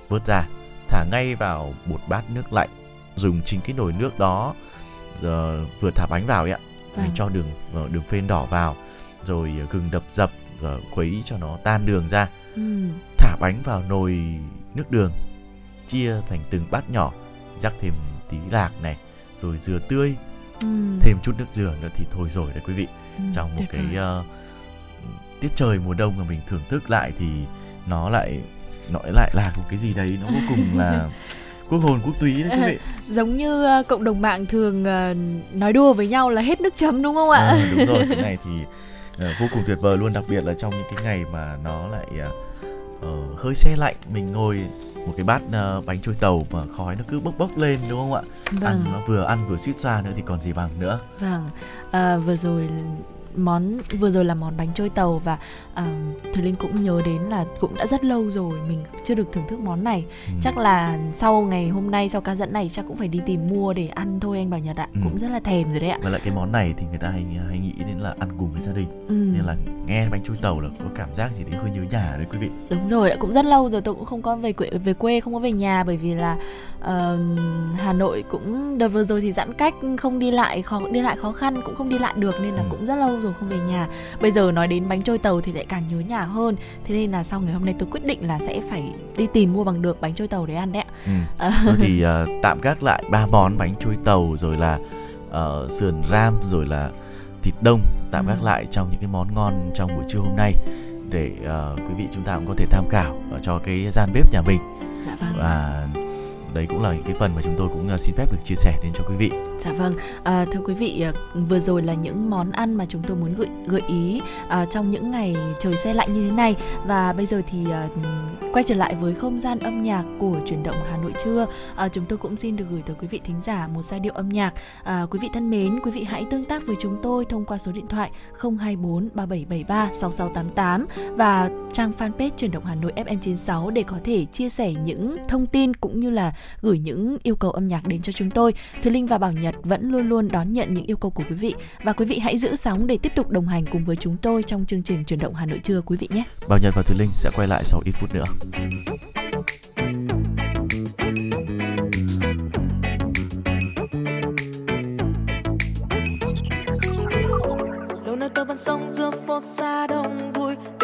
vớt ra thả ngay vào một bát nước lạnh dùng chính cái nồi nước đó giờ vừa thả bánh vào ấy ạ mình cho đường ờ, đường phên đỏ vào rồi ờ, gừng đập dập khuấy cho nó tan đường ra. Ừ. thả bánh vào nồi nước đường chia thành từng bát nhỏ rắc thêm tí lạc này rồi dừa tươi. Ừ. thêm chút nước dừa nữa thì thôi rồi đấy quý vị. Ừ, trong một cái ờ, tiết trời mùa đông mà mình thưởng thức lại thì nó lại nó lại là một cái gì đấy nó vô cùng là quốc hồn quốc túy đấy quý vị. Giống như ờ, cộng đồng mạng thường ờ, nói đùa với nhau là hết nước chấm đúng không ạ? Ờ, đúng rồi cái này thì ờ, vô cùng tuyệt vời luôn. Đặc biệt là trong những cái ngày mà nó lại ờ, hơi xe lạnh mình ngồi một cái bát ờ, bánh trôi tàu mà khói nó cứ bốc bốc lên đúng không ạ? Ăn vâng. nó vừa ăn vừa suýt xoa nữa thì còn gì bằng nữa. Vâng à, vừa rồi món vừa rồi là món bánh trôi tàu và à, Thùy Linh cũng nhớ đến là cũng đã rất lâu rồi mình chưa được thưởng thức món này Ừ. chắc là sau ngày hôm nay sau ca dẫn này chắc cũng phải đi tìm mua để ăn thôi anh Bảo Nhật ạ Ừ. cũng rất là thèm rồi đấy ạ và lại cái món này thì người ta hay hay nghĩ đến là ăn cùng với gia đình ừ. nên là nghe bánh trôi tàu là có cảm giác gì đấy hơi nhớ nhà đấy quý vị Đúng rồi, ạ, cũng rất lâu rồi tôi cũng không có về quê, về quê không có về nhà bởi vì là ờ, Hà Nội cũng đợt vừa rồi thì giãn cách không đi lại khó đi lại khó khăn cũng không đi lại được nên là Ừ. cũng rất lâu rồi không về nhà. Bây giờ nói đến bánh trôi tàu thì lại càng nhớ nhà hơn. Thế nên là sau ngày hôm nay tôi quyết định là sẽ phải đi tìm mua bằng được bánh trôi tàu để ăn đấy ạ. ừ. Thì ờ, tạm gác lại ba món bánh trôi tàu rồi là ờ, sườn ram rồi là thịt đông tạm Ừ. gác lại trong những cái món ngon trong buổi trưa hôm nay để ờ, quý vị chúng ta cũng có thể tham khảo cho cái gian bếp nhà mình dạ vâng. và đấy cũng là những cái phần mà chúng tôi cũng xin phép được chia sẻ đến cho quý vị Dạ vâng, à, thưa quý vị, ờ, vừa rồi là những món ăn mà chúng tôi muốn gợi gợi ý à, trong những ngày trời se lạnh như thế này và bây giờ thì à, quay trở lại với không gian âm nhạc của chuyển động Hà Nội trưa, à, chúng tôi cũng xin được gửi tới quý vị thính giả một giai điệu âm nhạc. À, quý vị thân mến, quý vị hãy tương tác với chúng tôi thông qua số điện thoại 024 3773 6688 và trang fanpage chuyển động Hà Nội FM96 để có thể chia sẻ những thông tin cũng như là gửi những yêu cầu âm nhạc đến cho chúng tôi. Thùy Linh và Bảo Nhật vẫn luôn luôn đón nhận những yêu cầu của quý vị và quý vị hãy giữ sóng để tiếp tục đồng hành cùng với chúng tôi trong chương trình chuyển động Hà Nội trưa quý vị nhé. Bảo Nhật và Thùy Linh sẽ quay lại sau ít phút nữa lâu nay tôi vẫn sống giữa phố xa đông vui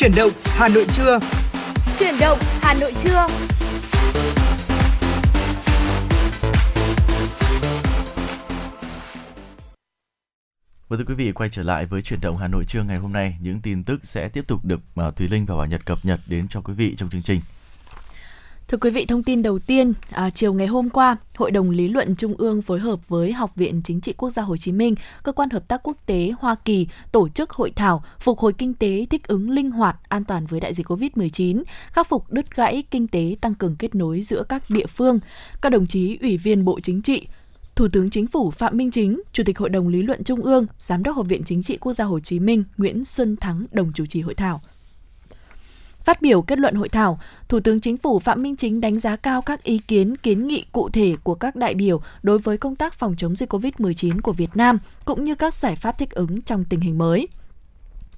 Chuyển động Hà Nội trưa. Chuyển động Hà Nội trưa. Vâng thưa quý vị, quay trở lại với chuyển động Hà Nội trưa ngày hôm nay. Những tin tức sẽ tiếp tục được uh, Thùy Linh và Bảo Nhật cập nhật đến cho quý vị trong chương trình. Thưa quý vị, thông tin đầu tiên, à, chiều ngày hôm qua, Hội đồng Lý luận Trung ương phối hợp với Học viện Chính trị Quốc gia Hồ Chí Minh, Cơ quan Hợp tác Quốc tế Hoa Kỳ tổ chức hội thảo phục hồi kinh tế thích ứng linh hoạt, an toàn với đại dịch COVID-19, khắc phục đứt gãy kinh tế, tăng cường kết nối giữa các địa phương. Các đồng chí Ủy viên Bộ Chính trị, Thủ tướng Chính phủ Phạm Minh Chính, Chủ tịch Hội đồng Lý luận Trung ương, Giám đốc Học viện Chính trị Quốc gia Hồ Chí Minh Nguyễn Xuân Thắng đồng chủ trì hội thảo. Phát biểu kết luận hội thảo, Thủ tướng Chính phủ Phạm Minh Chính đánh giá cao các ý kiến, kiến nghị cụ thể của các đại biểu đối với công tác phòng chống dịch COVID-19 của Việt Nam, cũng như các giải pháp thích ứng trong tình hình mới.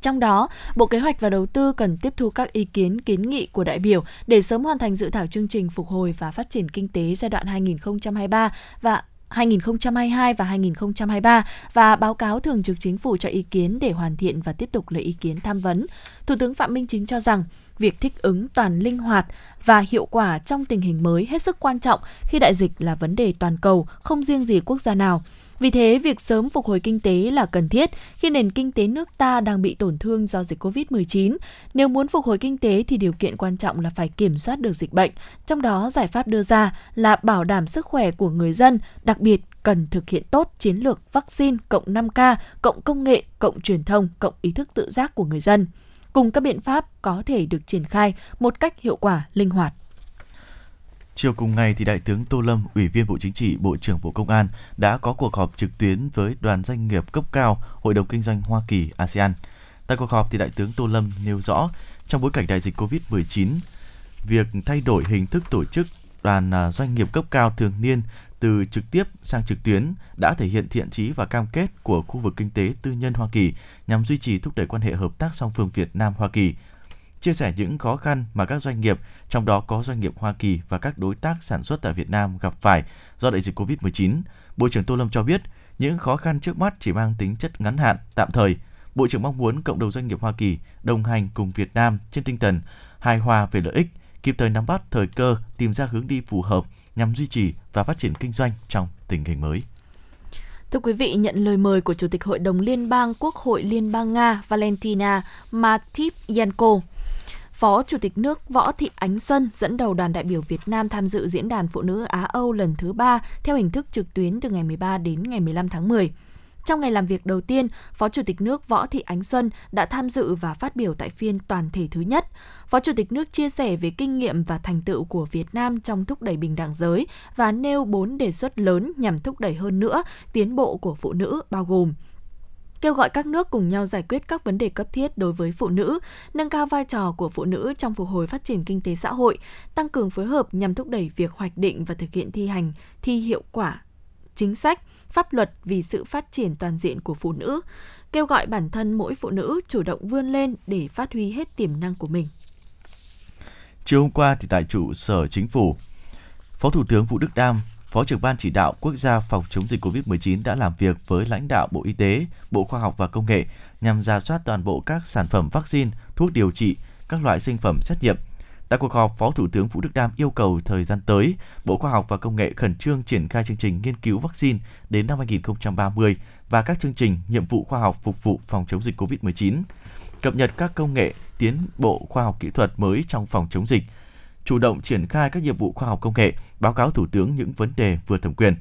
Trong đó, Bộ Kế hoạch và Đầu tư cần tiếp thu các ý kiến kiến nghị của đại biểu để sớm hoàn thành dự thảo chương trình phục hồi và phát triển kinh tế giai đoạn 2023 và 2022 và 2023 và báo cáo thường trực chính phủ cho ý kiến để hoàn thiện và tiếp tục lấy ý kiến tham vấn. Thủ tướng Phạm Minh Chính cho rằng việc thích ứng toàn linh hoạt và hiệu quả trong tình hình mới hết sức quan trọng khi đại dịch là vấn đề toàn cầu, không riêng gì quốc gia nào. Vì thế, việc sớm phục hồi kinh tế là cần thiết khi nền kinh tế nước ta đang bị tổn thương do dịch COVID-19. Nếu muốn phục hồi kinh tế thì điều kiện quan trọng là phải kiểm soát được dịch bệnh. Trong đó, giải pháp đưa ra là bảo đảm sức khỏe của người dân, đặc biệt cần thực hiện tốt chiến lược vaccine cộng 5K, cộng công nghệ, cộng truyền thông, cộng ý thức tự giác của người dân. Cùng các biện pháp có thể được triển khai một cách hiệu quả, linh hoạt. Chiều cùng ngày thì Đại tướng Tô Lâm, Ủy viên Bộ Chính trị, Bộ trưởng Bộ Công an đã có cuộc họp trực tuyến với đoàn doanh nghiệp cấp cao Hội đồng Kinh doanh Hoa Kỳ ASEAN. Tại cuộc họp thì Đại tướng Tô Lâm nêu rõ, trong bối cảnh đại dịch COVID-19, việc thay đổi hình thức tổ chức đoàn à, doanh nghiệp cấp cao thường niên từ trực tiếp sang trực tuyến đã thể hiện thiện chí và cam kết của khu vực kinh tế tư nhân Hoa Kỳ nhằm duy trì thúc đẩy quan hệ hợp tác song phương Việt Nam Hoa Kỳ chia sẻ những khó khăn mà các doanh nghiệp, trong đó có doanh nghiệp Hoa Kỳ và các đối tác sản xuất tại Việt Nam gặp phải do đại dịch COVID-19. Bộ trưởng Tô Lâm cho biết, những khó khăn trước mắt chỉ mang tính chất ngắn hạn, tạm thời. Bộ trưởng mong muốn cộng đồng doanh nghiệp Hoa Kỳ đồng hành cùng Việt Nam trên tinh thần hài hòa về lợi ích, kịp thời nắm bắt thời cơ, tìm ra hướng đi phù hợp nhằm duy trì và phát triển kinh doanh trong tình hình mới. Thưa quý vị, nhận lời mời của Chủ tịch Hội đồng Liên bang Quốc hội Liên bang Nga Valentina Matviyenko, Phó Chủ tịch nước Võ Thị Ánh Xuân dẫn đầu đoàn đại biểu Việt Nam tham dự diễn đàn Phụ nữ Á Âu lần thứ ba theo hình thức trực tuyến từ ngày 13 đến ngày 15 tháng 10. Trong ngày làm việc đầu tiên, Phó Chủ tịch nước Võ Thị Ánh Xuân đã tham dự và phát biểu tại phiên toàn thể thứ nhất. Phó Chủ tịch nước chia sẻ về kinh nghiệm và thành tựu của Việt Nam trong thúc đẩy bình đẳng giới và nêu bốn đề xuất lớn nhằm thúc đẩy hơn nữa tiến bộ của phụ nữ bao gồm kêu gọi các nước cùng nhau giải quyết các vấn đề cấp thiết đối với phụ nữ, nâng cao vai trò của phụ nữ trong phục hồi phát triển kinh tế xã hội, tăng cường phối hợp nhằm thúc đẩy việc hoạch định và thực hiện thi hành thi hiệu quả chính sách, pháp luật vì sự phát triển toàn diện của phụ nữ, kêu gọi bản thân mỗi phụ nữ chủ động vươn lên để phát huy hết tiềm năng của mình. Chiều hôm qua thì tại trụ sở chính phủ, Phó Thủ tướng Vũ Đức Đam Phó trưởng ban chỉ đạo quốc gia phòng chống dịch COVID-19 đã làm việc với lãnh đạo Bộ Y tế, Bộ Khoa học và Công nghệ nhằm ra soát toàn bộ các sản phẩm vaccine, thuốc điều trị, các loại sinh phẩm xét nghiệm. Tại cuộc họp, Phó Thủ tướng Vũ Đức Đam yêu cầu thời gian tới, Bộ Khoa học và Công nghệ khẩn trương triển khai chương trình nghiên cứu vaccine đến năm 2030 và các chương trình nhiệm vụ khoa học phục vụ phòng chống dịch COVID-19, cập nhật các công nghệ tiến bộ khoa học kỹ thuật mới trong phòng chống dịch – chủ động triển khai các nhiệm vụ khoa học công nghệ, báo cáo Thủ tướng những vấn đề vừa thẩm quyền.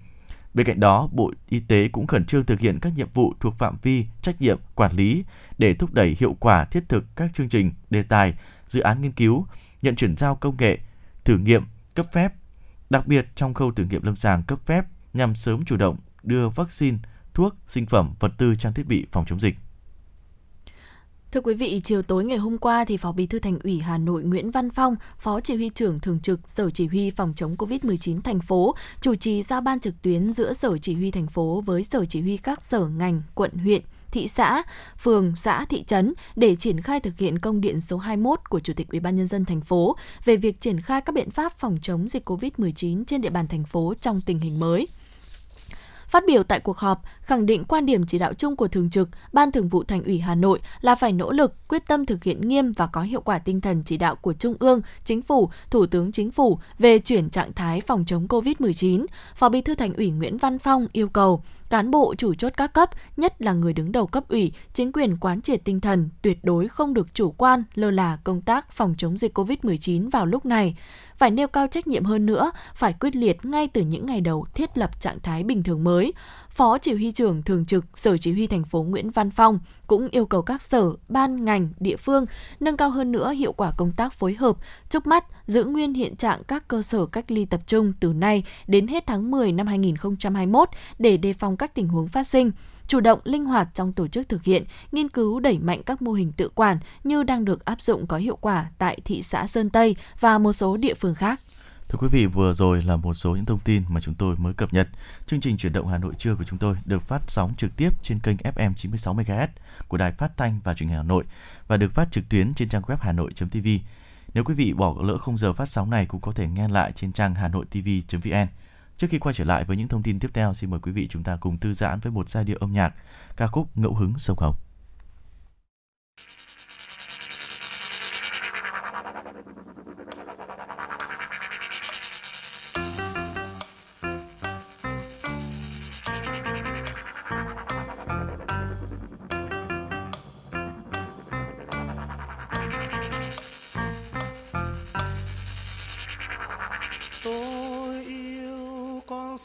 Bên cạnh đó, Bộ Y tế cũng khẩn trương thực hiện các nhiệm vụ thuộc phạm vi trách nhiệm quản lý để thúc đẩy hiệu quả thiết thực các chương trình, đề tài, dự án nghiên cứu, nhận chuyển giao công nghệ, thử nghiệm, cấp phép, đặc biệt trong khâu thử nghiệm lâm sàng cấp phép nhằm sớm chủ động đưa vaccine, thuốc, sinh phẩm, vật tư trang thiết bị phòng chống dịch. Thưa quý vị, chiều tối ngày hôm qua thì Phó Bí thư Thành ủy Hà Nội Nguyễn Văn Phong, Phó Chỉ huy trưởng thường trực Sở Chỉ huy phòng chống COVID-19 thành phố, chủ trì giao ban trực tuyến giữa Sở Chỉ huy thành phố với Sở Chỉ huy các sở ngành, quận, huyện, thị xã, phường, xã, thị trấn để triển khai thực hiện công điện số 21 của Chủ tịch UBND thành phố về việc triển khai các biện pháp phòng chống dịch COVID-19 trên địa bàn thành phố trong tình hình mới. Phát biểu tại cuộc họp, khẳng định quan điểm chỉ đạo chung của Thường trực, Ban Thường vụ Thành ủy Hà Nội là phải nỗ lực, quyết tâm thực hiện nghiêm và có hiệu quả tinh thần chỉ đạo của Trung ương, Chính phủ, Thủ tướng Chính phủ về chuyển trạng thái phòng chống COVID-19. Phó Bí thư Thành ủy Nguyễn Văn Phong yêu cầu cán bộ chủ chốt các cấp, nhất là người đứng đầu cấp ủy, chính quyền quán triệt tinh thần tuyệt đối không được chủ quan, lơ là công tác phòng chống dịch COVID-19 vào lúc này phải nêu cao trách nhiệm hơn nữa, phải quyết liệt ngay từ những ngày đầu thiết lập trạng thái bình thường mới. Phó Chỉ huy trưởng thường trực Sở Chỉ huy thành phố Nguyễn Văn Phong cũng yêu cầu các sở, ban, ngành, địa phương nâng cao hơn nữa hiệu quả công tác phối hợp, chúc mắt giữ nguyên hiện trạng các cơ sở cách ly tập trung từ nay đến hết tháng 10 năm 2021 để đề phòng các tình huống phát sinh chủ động linh hoạt trong tổ chức thực hiện, nghiên cứu đẩy mạnh các mô hình tự quản như đang được áp dụng có hiệu quả tại thị xã Sơn Tây và một số địa phương khác. Thưa quý vị, vừa rồi là một số những thông tin mà chúng tôi mới cập nhật. Chương trình chuyển động Hà Nội trưa của chúng tôi được phát sóng trực tiếp trên kênh FM 96 MHz của Đài Phát thanh và Truyền hình Hà Nội và được phát trực tuyến trên trang web hanoi.tv. Nếu quý vị bỏ lỡ không giờ phát sóng này cũng có thể nghe lại trên trang hanoitv.vn. Trước khi quay trở lại với những thông tin tiếp theo, xin mời quý vị chúng ta cùng thư giãn với một giai điệu âm nhạc ca khúc Ngẫu hứng sông Hồng.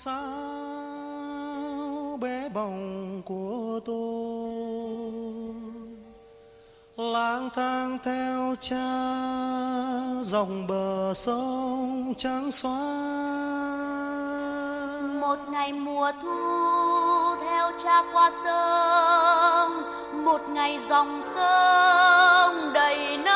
sao bé bỏng của tôi? Lang thang theo cha, dòng bờ sông trắng xóa. Một ngày mùa thu theo cha qua sông, một ngày dòng sông đầy nắng.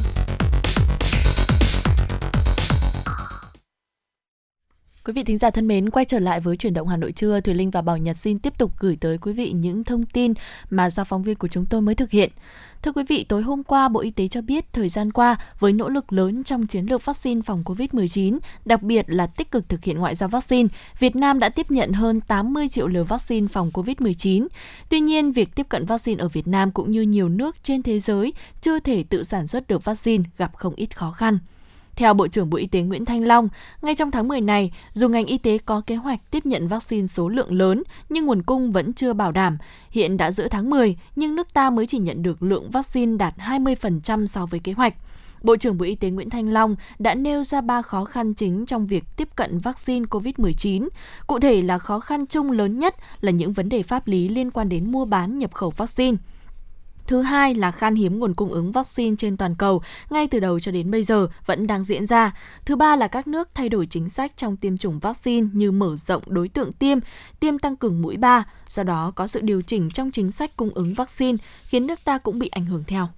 Quý vị thính giả thân mến, quay trở lại với chuyển động Hà Nội trưa, Thùy Linh và Bảo Nhật xin tiếp tục gửi tới quý vị những thông tin mà do phóng viên của chúng tôi mới thực hiện. Thưa quý vị, tối hôm qua, Bộ Y tế cho biết thời gian qua, với nỗ lực lớn trong chiến lược vaccine phòng COVID-19, đặc biệt là tích cực thực hiện ngoại giao vaccine, Việt Nam đã tiếp nhận hơn 80 triệu liều vaccine phòng COVID-19. Tuy nhiên, việc tiếp cận vaccine ở Việt Nam cũng như nhiều nước trên thế giới chưa thể tự sản xuất được vaccine gặp không ít khó khăn. Theo Bộ trưởng Bộ Y tế Nguyễn Thanh Long, ngay trong tháng 10 này, dù ngành y tế có kế hoạch tiếp nhận vaccine số lượng lớn, nhưng nguồn cung vẫn chưa bảo đảm. Hiện đã giữa tháng 10, nhưng nước ta mới chỉ nhận được lượng vaccine đạt 20% so với kế hoạch. Bộ trưởng Bộ Y tế Nguyễn Thanh Long đã nêu ra ba khó khăn chính trong việc tiếp cận vaccine COVID-19. Cụ thể là khó khăn chung lớn nhất là những vấn đề pháp lý liên quan đến mua bán nhập khẩu vaccine. Thứ hai là khan hiếm nguồn cung ứng vaccine trên toàn cầu ngay từ đầu cho đến bây giờ vẫn đang diễn ra. Thứ ba là các nước thay đổi chính sách trong tiêm chủng vaccine như mở rộng đối tượng tiêm, tiêm tăng cường mũi 3, do đó có sự điều chỉnh trong chính sách cung ứng vaccine khiến nước ta cũng bị ảnh hưởng theo.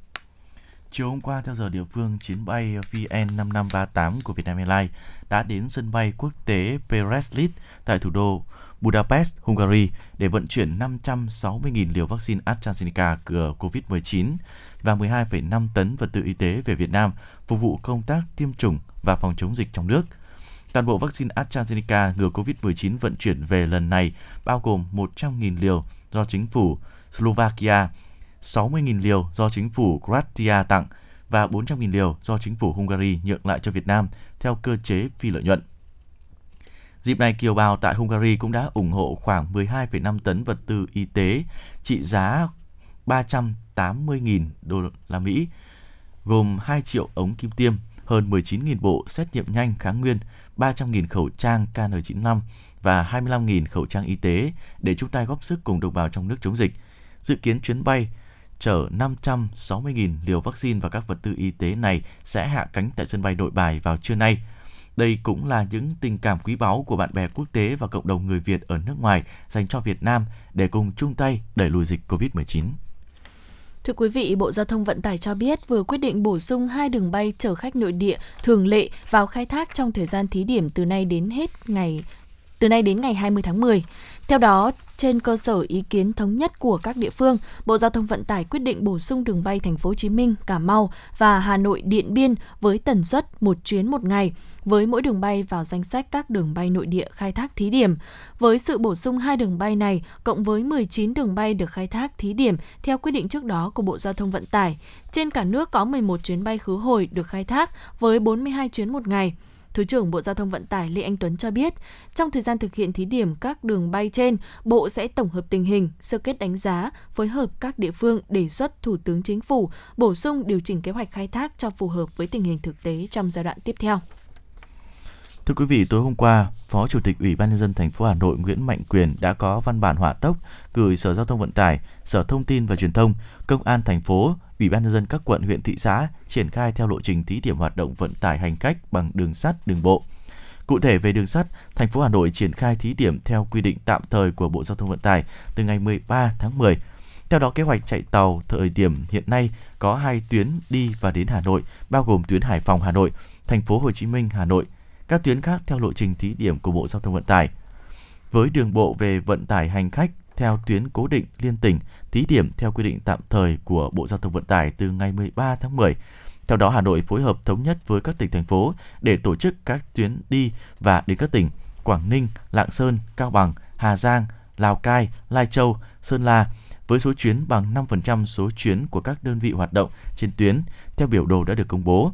Chiều hôm qua, theo giờ địa phương, chuyến bay VN5538 của Vietnam Airlines đã đến sân bay quốc tế Pereslit tại thủ đô Budapest, Hungary để vận chuyển 560.000 liều vaccine AstraZeneca ngừa COVID-19 và 12,5 tấn vật tư y tế về Việt Nam phục vụ công tác tiêm chủng và phòng chống dịch trong nước. Toàn bộ vaccine AstraZeneca ngừa COVID-19 vận chuyển về lần này bao gồm 100.000 liều do chính phủ Slovakia, 60.000 liều do chính phủ Croatia tặng và 400.000 liều do chính phủ Hungary nhượng lại cho Việt Nam theo cơ chế phi lợi nhuận. Dịp này, kiều bào tại Hungary cũng đã ủng hộ khoảng 12,5 tấn vật tư y tế trị giá 380.000 đô la Mỹ, gồm 2 triệu ống kim tiêm, hơn 19.000 bộ xét nghiệm nhanh kháng nguyên, 300.000 khẩu trang KN95 và 25.000 khẩu trang y tế để chung tay góp sức cùng đồng bào trong nước chống dịch. Dự kiến chuyến bay chở 560.000 liều vaccine và các vật tư y tế này sẽ hạ cánh tại sân bay Nội Bài vào trưa nay. Đây cũng là những tình cảm quý báu của bạn bè quốc tế và cộng đồng người Việt ở nước ngoài dành cho Việt Nam để cùng chung tay đẩy lùi dịch COVID-19. Thưa quý vị, Bộ Giao thông Vận tải cho biết vừa quyết định bổ sung hai đường bay chở khách nội địa thường lệ vào khai thác trong thời gian thí điểm từ nay đến hết ngày từ nay đến ngày 20 tháng 10. Theo đó, trên cơ sở ý kiến thống nhất của các địa phương, Bộ Giao thông Vận tải quyết định bổ sung đường bay Thành phố Hồ Chí Minh, Cà Mau và Hà Nội Điện Biên với tần suất một chuyến một ngày, với mỗi đường bay vào danh sách các đường bay nội địa khai thác thí điểm. Với sự bổ sung hai đường bay này, cộng với 19 đường bay được khai thác thí điểm theo quyết định trước đó của Bộ Giao thông Vận tải, trên cả nước có 11 chuyến bay khứ hồi được khai thác với 42 chuyến một ngày. Thứ trưởng Bộ Giao thông Vận tải Lê Anh Tuấn cho biết, trong thời gian thực hiện thí điểm các đường bay trên, Bộ sẽ tổng hợp tình hình, sơ kết đánh giá, phối hợp các địa phương đề xuất Thủ tướng Chính phủ bổ sung điều chỉnh kế hoạch khai thác cho phù hợp với tình hình thực tế trong giai đoạn tiếp theo. Thưa quý vị, tối hôm qua, Phó Chủ tịch Ủy ban nhân dân thành phố Hà Nội Nguyễn Mạnh Quyền đã có văn bản hỏa tốc gửi Sở Giao thông Vận tải, Sở Thông tin và Truyền thông, Công an thành phố, Ủy ban nhân dân các quận, huyện, thị xã triển khai theo lộ trình thí điểm hoạt động vận tải hành khách bằng đường sắt, đường bộ. Cụ thể về đường sắt, thành phố Hà Nội triển khai thí điểm theo quy định tạm thời của Bộ Giao thông Vận tải từ ngày 13 tháng 10. Theo đó, kế hoạch chạy tàu thời điểm hiện nay có hai tuyến đi và đến Hà Nội, bao gồm tuyến Hải Phòng Hà Nội, thành phố Hồ Chí Minh Hà Nội, các tuyến khác theo lộ trình thí điểm của Bộ Giao thông Vận tải. Với đường bộ về vận tải hành khách theo tuyến cố định liên tỉnh, thí điểm theo quy định tạm thời của Bộ Giao thông Vận tải từ ngày 13 tháng 10. Theo đó, Hà Nội phối hợp thống nhất với các tỉnh thành phố để tổ chức các tuyến đi và đến các tỉnh Quảng Ninh, Lạng Sơn, Cao Bằng, Hà Giang, Lào Cai, Lai Châu, Sơn La với số chuyến bằng 5% số chuyến của các đơn vị hoạt động trên tuyến theo biểu đồ đã được công bố.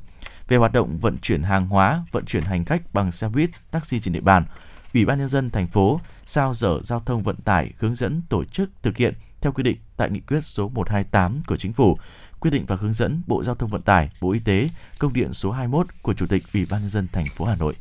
Về hoạt động vận chuyển hàng hóa, vận chuyển hành khách bằng xe buýt, taxi trên địa bàn, Ủy ban nhân dân thành phố giao Sở Giao thông Vận tải hướng dẫn tổ chức thực hiện theo quy định tại nghị quyết số 128 của Chính phủ, quy định và hướng dẫn Bộ Giao thông Vận tải, Bộ Y tế, công điện số 21 của Chủ tịch Ủy ban nhân dân thành phố Hà Nội.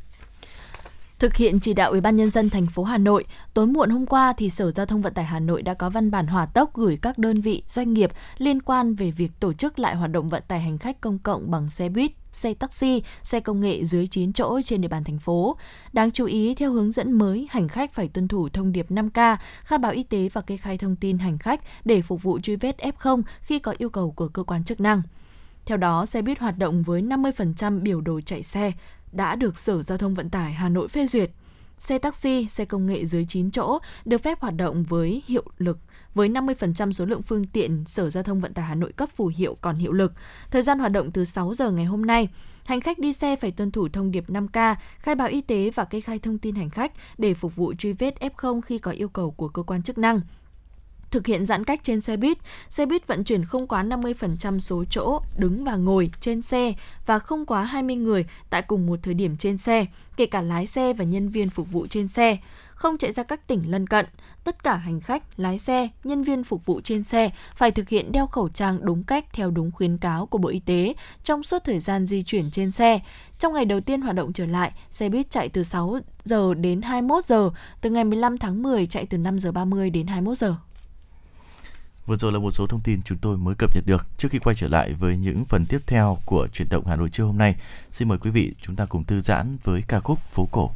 Thực hiện chỉ đạo Ủy ban nhân dân thành phố Hà Nội, tối muộn hôm qua thì Sở Giao thông Vận tải Hà Nội đã có văn bản hỏa tốc gửi các đơn vị, doanh nghiệp liên quan về việc tổ chức lại hoạt động vận tải hành khách công cộng bằng xe buýt, xe taxi, xe công nghệ dưới 9 chỗ trên địa bàn thành phố. Đáng chú ý, theo hướng dẫn mới, hành khách phải tuân thủ thông điệp 5K, khai báo y tế và kê khai thông tin hành khách để phục vụ truy vết F0 khi có yêu cầu của cơ quan chức năng. Theo đó, xe buýt hoạt động với 50% biểu đồ chạy xe đã được Sở Giao thông Vận tải Hà Nội phê duyệt. xe taxi, xe công nghệ dưới 9 chỗ được phép hoạt động với hiệu lực với 50% số lượng phương tiện Sở Giao thông Vận tải Hà Nội cấp phù hiệu còn hiệu lực. Thời gian hoạt động từ 6 giờ ngày hôm nay. Hành khách đi xe phải tuân thủ thông điệp 5K, khai báo y tế và kê khai thông tin hành khách để phục vụ truy vết F0 khi có yêu cầu của cơ quan chức năng thực hiện giãn cách trên xe buýt. Xe buýt vận chuyển không quá 50% số chỗ đứng và ngồi trên xe và không quá 20 người tại cùng một thời điểm trên xe, kể cả lái xe và nhân viên phục vụ trên xe. Không chạy ra các tỉnh lân cận. Tất cả hành khách, lái xe, nhân viên phục vụ trên xe phải thực hiện đeo khẩu trang đúng cách theo đúng khuyến cáo của Bộ Y tế trong suốt thời gian di chuyển trên xe. Trong ngày đầu tiên hoạt động trở lại, xe buýt chạy từ 6 giờ đến 21 giờ, từ ngày 15 tháng 10 chạy từ 5 giờ 30 đến 21 giờ. Vừa rồi là một số thông tin chúng tôi mới cập nhật được. Trước khi quay trở lại với những phần tiếp theo của chuyển động Hà Nội trưa hôm nay, xin mời quý vị chúng ta cùng thư giãn với ca khúc Phố cổ.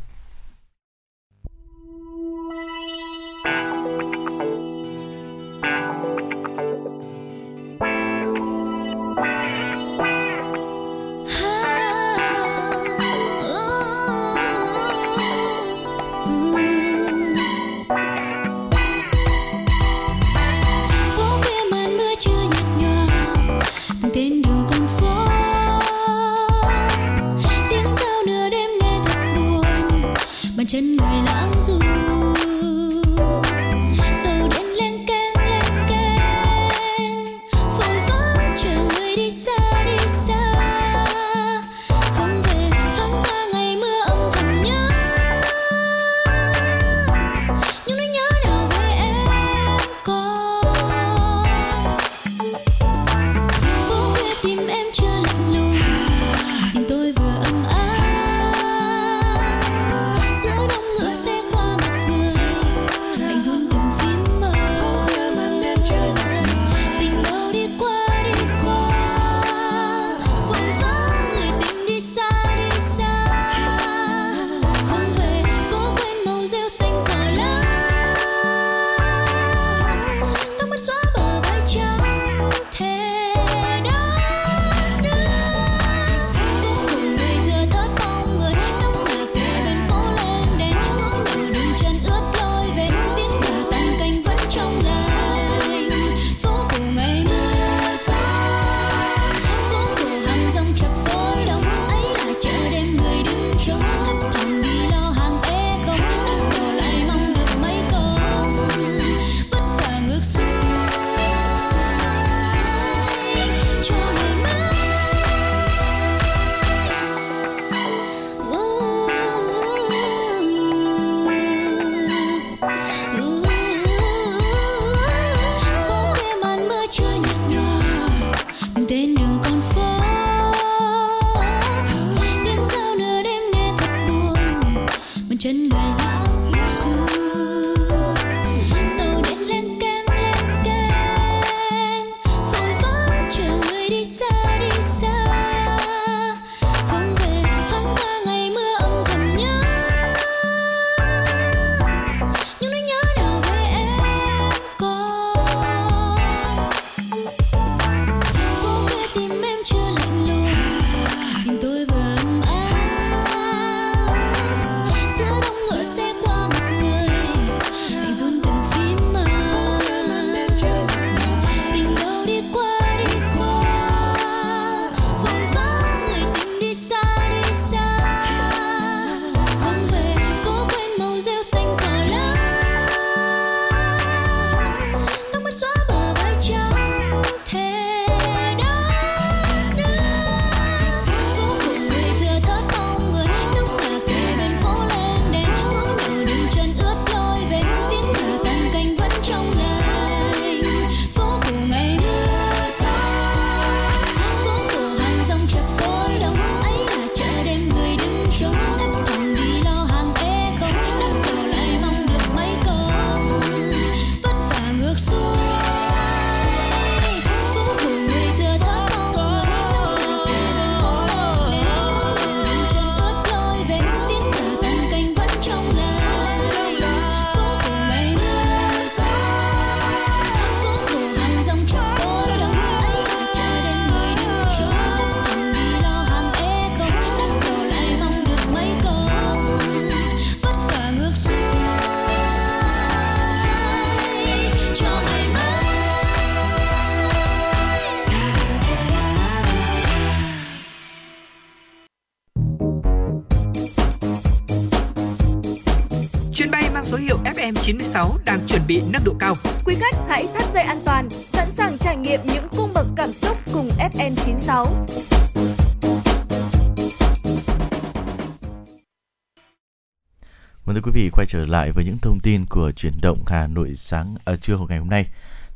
Trở lại với những thông tin của chuyển động Hà Nội sáng à, trưa hôm ngày hôm nay.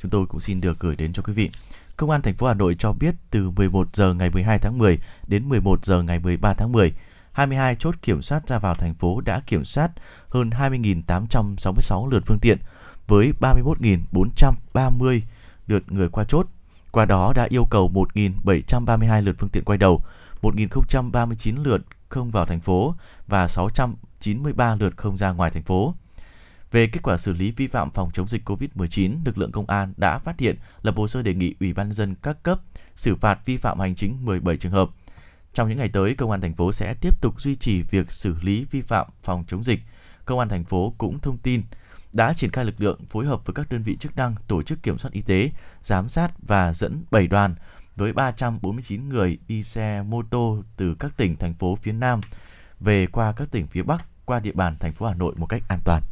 Chúng tôi cũng xin được gửi đến cho quý vị. Công an thành phố Hà Nội cho biết từ 11 giờ ngày 12 tháng 10 đến 11 giờ ngày 13 tháng 10, 22 chốt kiểm soát ra vào thành phố đã kiểm soát hơn 20.866 lượt phương tiện với 31.430 lượt người qua chốt. Qua đó đã yêu cầu 1.732 lượt phương tiện quay đầu, 1.039 lượt không vào thành phố và 693 lượt không ra ngoài thành phố. Về kết quả xử lý vi phạm phòng chống dịch COVID-19, lực lượng công an đã phát hiện lập hồ sơ đề nghị Ủy ban dân các cấp xử phạt vi phạm hành chính 17 trường hợp. Trong những ngày tới, công an thành phố sẽ tiếp tục duy trì việc xử lý vi phạm phòng chống dịch. Công an thành phố cũng thông tin đã triển khai lực lượng phối hợp với các đơn vị chức năng tổ chức kiểm soát y tế, giám sát và dẫn 7 đoàn với 349 người đi xe, mô tô từ các tỉnh, thành phố phía Nam về qua các tỉnh phía Bắc, qua địa bàn thành phố Hà Nội một cách an toàn.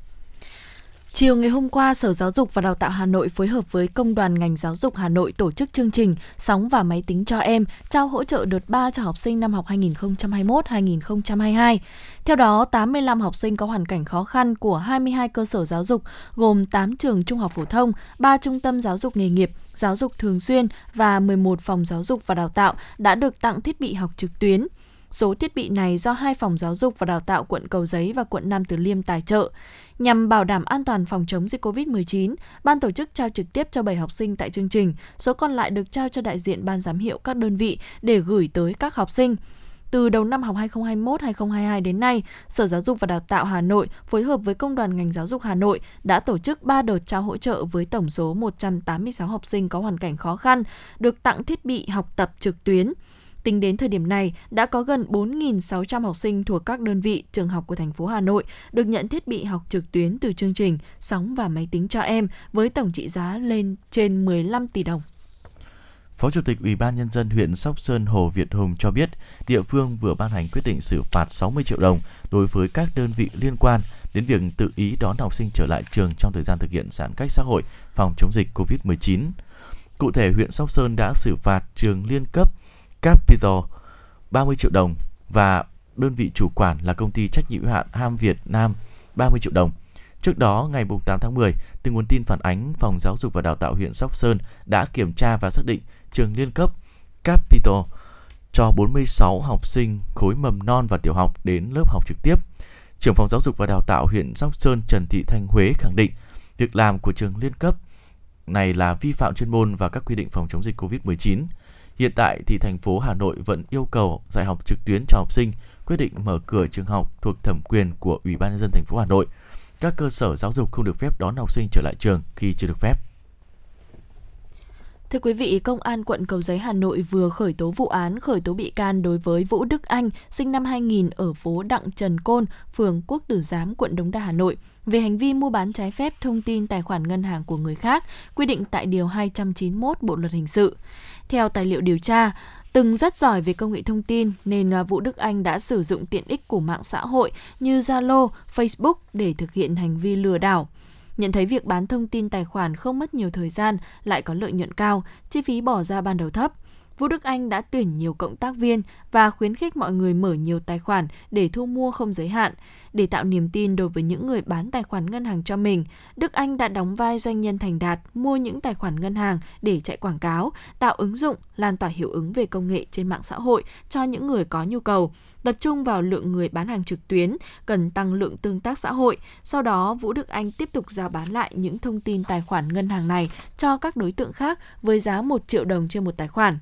Chiều ngày hôm qua, Sở Giáo dục và Đào tạo Hà Nội phối hợp với Công đoàn ngành giáo dục Hà Nội tổ chức chương trình Sóng và máy tính cho em, trao hỗ trợ đợt 3 cho học sinh năm học 2021-2022. Theo đó, 85 học sinh có hoàn cảnh khó khăn của 22 cơ sở giáo dục gồm 8 trường trung học phổ thông, 3 trung tâm giáo dục nghề nghiệp, giáo dục thường xuyên và 11 phòng giáo dục và đào tạo đã được tặng thiết bị học trực tuyến. Số thiết bị này do hai phòng giáo dục và đào tạo quận Cầu Giấy và quận Nam Từ Liêm tài trợ. Nhằm bảo đảm an toàn phòng chống dịch COVID-19, ban tổ chức trao trực tiếp cho 7 học sinh tại chương trình, số còn lại được trao cho đại diện ban giám hiệu các đơn vị để gửi tới các học sinh. Từ đầu năm học 2021-2022 đến nay, Sở Giáo dục và Đào tạo Hà Nội phối hợp với Công đoàn ngành giáo dục Hà Nội đã tổ chức 3 đợt trao hỗ trợ với tổng số 186 học sinh có hoàn cảnh khó khăn, được tặng thiết bị học tập trực tuyến. Tính đến thời điểm này, đã có gần 4.600 học sinh thuộc các đơn vị trường học của thành phố Hà Nội được nhận thiết bị học trực tuyến từ chương trình Sóng và máy tính cho em với tổng trị giá lên trên 15 tỷ đồng. Phó Chủ tịch Ủy ban Nhân dân huyện Sóc Sơn Hồ Việt Hùng cho biết, địa phương vừa ban hành quyết định xử phạt 60 triệu đồng đối với các đơn vị liên quan đến việc tự ý đón học sinh trở lại trường trong thời gian thực hiện giãn cách xã hội phòng chống dịch COVID-19. Cụ thể, huyện Sóc Sơn đã xử phạt trường liên cấp Capital 30 triệu đồng và đơn vị chủ quản là công ty trách nhiệm hữu hạn Ham Việt Nam 30 triệu đồng. Trước đó, ngày 8 tháng 10, từ nguồn tin phản ánh, Phòng Giáo dục và Đào tạo huyện Sóc Sơn đã kiểm tra và xác định trường liên cấp Capital cho 46 học sinh khối mầm non và tiểu học đến lớp học trực tiếp. Trưởng phòng giáo dục và đào tạo huyện Sóc Sơn Trần Thị Thanh Huế khẳng định việc làm của trường liên cấp này là vi phạm chuyên môn và các quy định phòng chống dịch COVID-19. Hiện tại thì thành phố Hà Nội vẫn yêu cầu dạy học trực tuyến cho học sinh, quyết định mở cửa trường học thuộc thẩm quyền của Ủy ban nhân dân thành phố Hà Nội. Các cơ sở giáo dục không được phép đón học sinh trở lại trường khi chưa được phép. Thưa quý vị, Công an quận Cầu Giấy Hà Nội vừa khởi tố vụ án khởi tố bị can đối với Vũ Đức Anh, sinh năm 2000 ở phố Đặng Trần Côn, phường Quốc Tử Giám, quận Đống Đa, Hà Nội, về hành vi mua bán trái phép thông tin tài khoản ngân hàng của người khác, quy định tại Điều 291 Bộ Luật Hình sự. Theo tài liệu điều tra, từng rất giỏi về công nghệ thông tin nên à, Vũ Đức Anh đã sử dụng tiện ích của mạng xã hội như Zalo, Facebook để thực hiện hành vi lừa đảo. Nhận thấy việc bán thông tin tài khoản không mất nhiều thời gian, lại có lợi nhuận cao, chi phí bỏ ra ban đầu thấp. Vũ Đức Anh đã tuyển nhiều cộng tác viên và khuyến khích mọi người mở nhiều tài khoản để thu mua không giới hạn. Để tạo niềm tin đối với những người bán tài khoản ngân hàng cho mình, Đức Anh đã đóng vai doanh nhân thành đạt mua những tài khoản ngân hàng để chạy quảng cáo, tạo ứng dụng, lan tỏa hiệu ứng về công nghệ trên mạng xã hội cho những người có nhu cầu tập trung vào lượng người bán hàng trực tuyến, cần tăng lượng tương tác xã hội. Sau đó, Vũ Đức Anh tiếp tục giao bán lại những thông tin tài khoản ngân hàng này cho các đối tượng khác với giá 1 triệu đồng trên một tài khoản.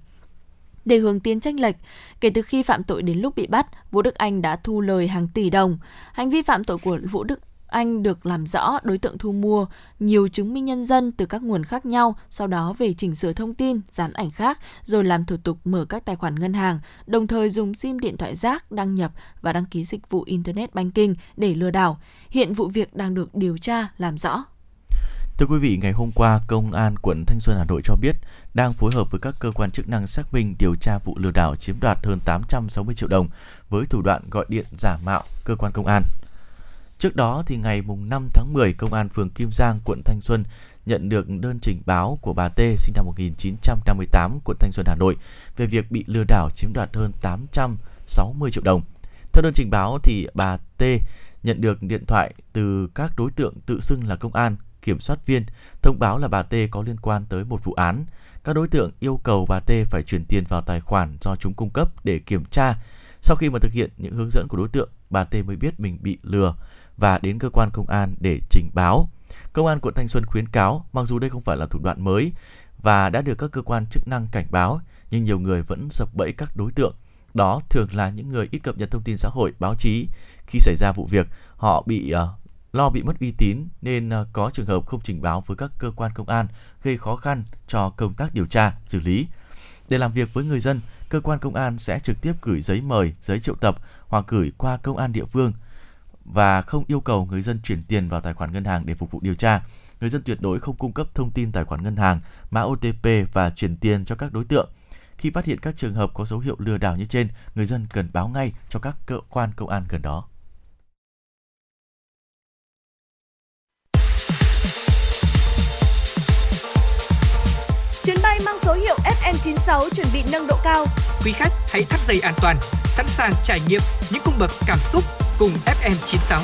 Để hướng tiến tranh lệch, kể từ khi phạm tội đến lúc bị bắt, Vũ Đức Anh đã thu lời hàng tỷ đồng. Hành vi phạm tội của Vũ Đức anh được làm rõ đối tượng thu mua nhiều chứng minh nhân dân từ các nguồn khác nhau, sau đó về chỉnh sửa thông tin, dán ảnh khác, rồi làm thủ tục mở các tài khoản ngân hàng, đồng thời dùng SIM điện thoại rác đăng nhập và đăng ký dịch vụ Internet Banking để lừa đảo. Hiện vụ việc đang được điều tra, làm rõ. Thưa quý vị, ngày hôm qua, Công an quận Thanh Xuân Hà Nội cho biết đang phối hợp với các cơ quan chức năng xác minh điều tra vụ lừa đảo chiếm đoạt hơn 860 triệu đồng với thủ đoạn gọi điện giả mạo cơ quan công an. Trước đó thì ngày mùng 5 tháng 10, Công an phường Kim Giang, quận Thanh Xuân nhận được đơn trình báo của bà T sinh năm 1958, quận Thanh Xuân, Hà Nội về việc bị lừa đảo chiếm đoạt hơn 860 triệu đồng. Theo đơn trình báo thì bà T nhận được điện thoại từ các đối tượng tự xưng là công an, kiểm soát viên thông báo là bà T có liên quan tới một vụ án. Các đối tượng yêu cầu bà T phải chuyển tiền vào tài khoản do chúng cung cấp để kiểm tra. Sau khi mà thực hiện những hướng dẫn của đối tượng, bà T mới biết mình bị lừa và đến cơ quan công an để trình báo. Công an quận Thanh Xuân khuyến cáo, mặc dù đây không phải là thủ đoạn mới và đã được các cơ quan chức năng cảnh báo, nhưng nhiều người vẫn sập bẫy các đối tượng. Đó thường là những người ít cập nhật thông tin xã hội, báo chí. Khi xảy ra vụ việc, họ bị uh, lo bị mất uy tín nên ờ, có trường hợp không trình báo với các cơ quan công an, gây khó khăn cho công tác điều tra, xử lý. Để làm việc với người dân, cơ quan công an sẽ trực tiếp gửi giấy mời, giấy triệu tập hoặc gửi qua công an địa phương và không yêu cầu người dân chuyển tiền vào tài khoản ngân hàng để phục vụ điều tra. Người dân tuyệt đối không cung cấp thông tin tài khoản ngân hàng, mã OTP và chuyển tiền cho các đối tượng. Khi phát hiện các trường hợp có dấu hiệu lừa đảo như trên, người dân cần báo ngay cho các cơ quan công an gần đó. Chuyến bay mang số hiệu FM96 chuẩn bị nâng độ cao. Quý khách hãy thắt dây an toàn, sẵn sàng trải nghiệm những cung bậc cảm xúc cùng FM96.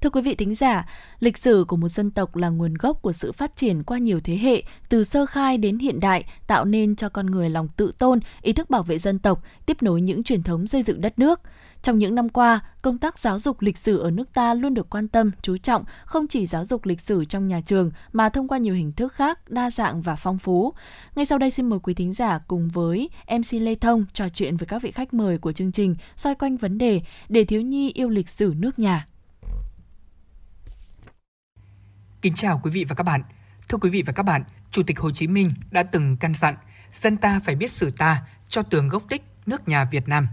Thưa quý vị thính giả, lịch sử của một dân tộc là nguồn gốc của sự phát triển qua nhiều thế hệ, từ sơ khai đến hiện đại, tạo nên cho con người lòng tự tôn, ý thức bảo vệ dân tộc, tiếp nối những truyền thống xây dựng đất nước. Trong những năm qua, công tác giáo dục lịch sử ở nước ta luôn được quan tâm, chú trọng, không chỉ giáo dục lịch sử trong nhà trường mà thông qua nhiều hình thức khác, đa dạng và phong phú. Ngay sau đây xin mời quý thính giả cùng với MC Lê Thông trò chuyện với các vị khách mời của chương trình xoay quanh vấn đề để thiếu nhi yêu lịch sử nước nhà. Kính chào quý vị và các bạn. Thưa quý vị và các bạn, Chủ tịch Hồ Chí Minh đã từng căn dặn dân ta phải biết sử ta cho tường gốc tích nước nhà Việt Nam.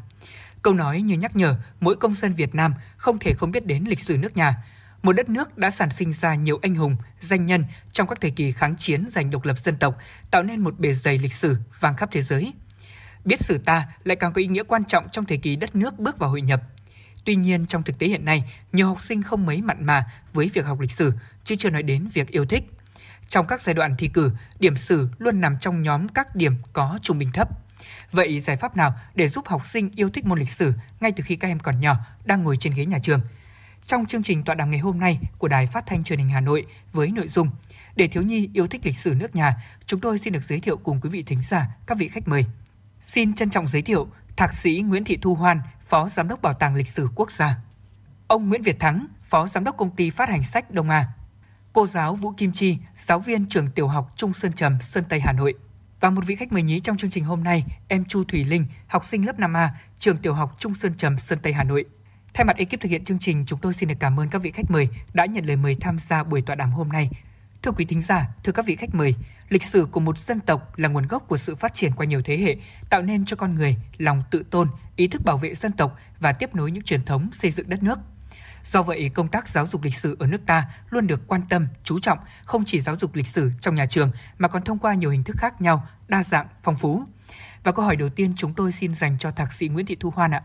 Câu nói như nhắc nhở mỗi công dân Việt Nam không thể không biết đến lịch sử nước nhà. Một đất nước đã sản sinh ra nhiều anh hùng, danh nhân trong các thời kỳ kháng chiến giành độc lập dân tộc, tạo nên một bề dày lịch sử vang khắp thế giới. Biết sử ta lại càng có ý nghĩa quan trọng trong thời kỳ đất nước bước vào hội nhập. Tuy nhiên, trong thực tế hiện nay, nhiều học sinh không mấy mặn mà với việc học lịch sử, chứ chưa nói đến việc yêu thích. Trong các giai đoạn thi cử, điểm sử luôn nằm trong nhóm các điểm có trung bình thấp. Vậy giải pháp nào để giúp học sinh yêu thích môn lịch sử ngay từ khi các em còn nhỏ đang ngồi trên ghế nhà trường? Trong chương trình tọa đàm ngày hôm nay của Đài Phát thanh Truyền hình Hà Nội với nội dung Để thiếu nhi yêu thích lịch sử nước nhà, chúng tôi xin được giới thiệu cùng quý vị thính giả các vị khách mời. Xin trân trọng giới thiệu Thạc sĩ Nguyễn Thị Thu Hoan, Phó Giám đốc Bảo tàng Lịch sử Quốc gia. Ông Nguyễn Việt Thắng, Phó Giám đốc Công ty Phát hành sách Đông A. Cô giáo Vũ Kim Chi, giáo viên trường tiểu học Trung Sơn Trầm, Sơn Tây, Hà Nội. Và một vị khách mời nhí trong chương trình hôm nay, em Chu Thủy Linh, học sinh lớp 5A, trường tiểu học Trung Sơn Trầm, Sơn Tây, Hà Nội. Thay mặt ekip thực hiện chương trình, chúng tôi xin được cảm ơn các vị khách mời đã nhận lời mời tham gia buổi tọa đàm hôm nay. Thưa quý thính giả, thưa các vị khách mời, lịch sử của một dân tộc là nguồn gốc của sự phát triển qua nhiều thế hệ, tạo nên cho con người lòng tự tôn, ý thức bảo vệ dân tộc và tiếp nối những truyền thống xây dựng đất nước. Do vậy, công tác giáo dục lịch sử ở nước ta luôn được quan tâm, chú trọng, không chỉ giáo dục lịch sử trong nhà trường mà còn thông qua nhiều hình thức khác nhau, đa dạng, phong phú. Và câu hỏi đầu tiên chúng tôi xin dành cho thạc sĩ Nguyễn Thị Thu Hoan ạ.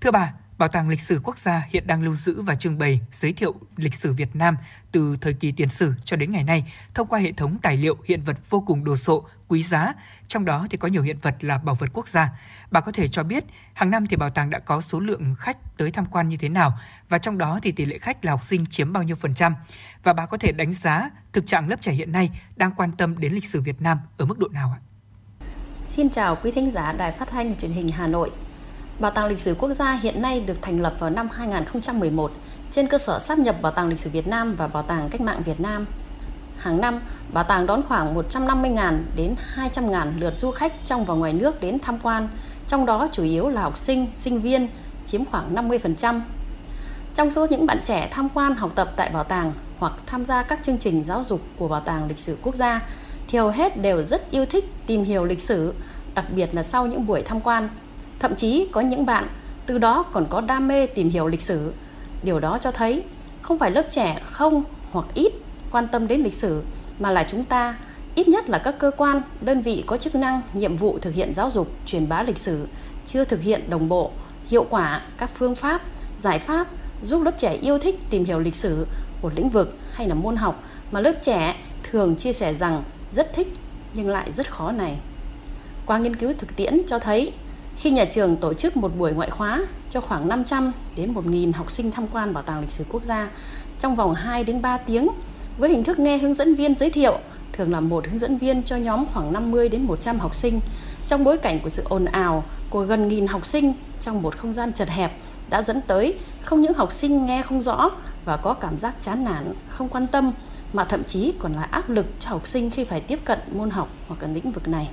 Thưa bà, Bảo tàng Lịch sử Quốc gia hiện đang lưu giữ và trưng bày giới thiệu lịch sử Việt Nam từ thời kỳ tiền sử cho đến ngày nay thông qua hệ thống tài liệu hiện vật vô cùng đồ sộ, quý giá, trong đó thì có nhiều hiện vật là bảo vật quốc gia. Bà có thể cho biết hàng năm thì bảo tàng đã có số lượng khách tới tham quan như thế nào và trong đó thì tỷ lệ khách là học sinh chiếm bao nhiêu phần trăm và bà có thể đánh giá thực trạng lớp trẻ hiện nay đang quan tâm đến lịch sử Việt Nam ở mức độ nào ạ? Xin chào quý thính giả Đài Phát thanh Truyền hình Hà Nội. Bảo tàng Lịch sử Quốc gia hiện nay được thành lập vào năm 2011 trên cơ sở sáp nhập Bảo tàng Lịch sử Việt Nam và Bảo tàng Cách mạng Việt Nam. Hàng năm, bảo tàng đón khoảng 150.000 đến 200.000 lượt du khách trong và ngoài nước đến tham quan, trong đó chủ yếu là học sinh, sinh viên, chiếm khoảng 50%. Trong số những bạn trẻ tham quan học tập tại bảo tàng hoặc tham gia các chương trình giáo dục của Bảo tàng Lịch sử Quốc gia, thì hầu hết đều rất yêu thích tìm hiểu lịch sử, đặc biệt là sau những buổi tham quan. Thậm chí có những bạn từ đó còn có đam mê tìm hiểu lịch sử. Điều đó cho thấy không phải lớp trẻ không hoặc ít quan tâm đến lịch sử mà là chúng ta ít nhất là các cơ quan, đơn vị có chức năng, nhiệm vụ thực hiện giáo dục, truyền bá lịch sử chưa thực hiện đồng bộ, hiệu quả các phương pháp, giải pháp giúp lớp trẻ yêu thích tìm hiểu lịch sử một lĩnh vực hay là môn học mà lớp trẻ thường chia sẻ rằng rất thích nhưng lại rất khó này. Qua nghiên cứu thực tiễn cho thấy khi nhà trường tổ chức một buổi ngoại khóa cho khoảng 500 đến 1.000 học sinh tham quan Bảo tàng Lịch sử Quốc gia trong vòng 2 đến 3 tiếng với hình thức nghe hướng dẫn viên giới thiệu, thường là một hướng dẫn viên cho nhóm khoảng 50 đến 100 học sinh trong bối cảnh của sự ồn ào của gần nghìn học sinh trong một không gian chật hẹp đã dẫn tới không những học sinh nghe không rõ và có cảm giác chán nản, không quan tâm mà thậm chí còn là áp lực cho học sinh khi phải tiếp cận môn học hoặc là lĩnh vực này.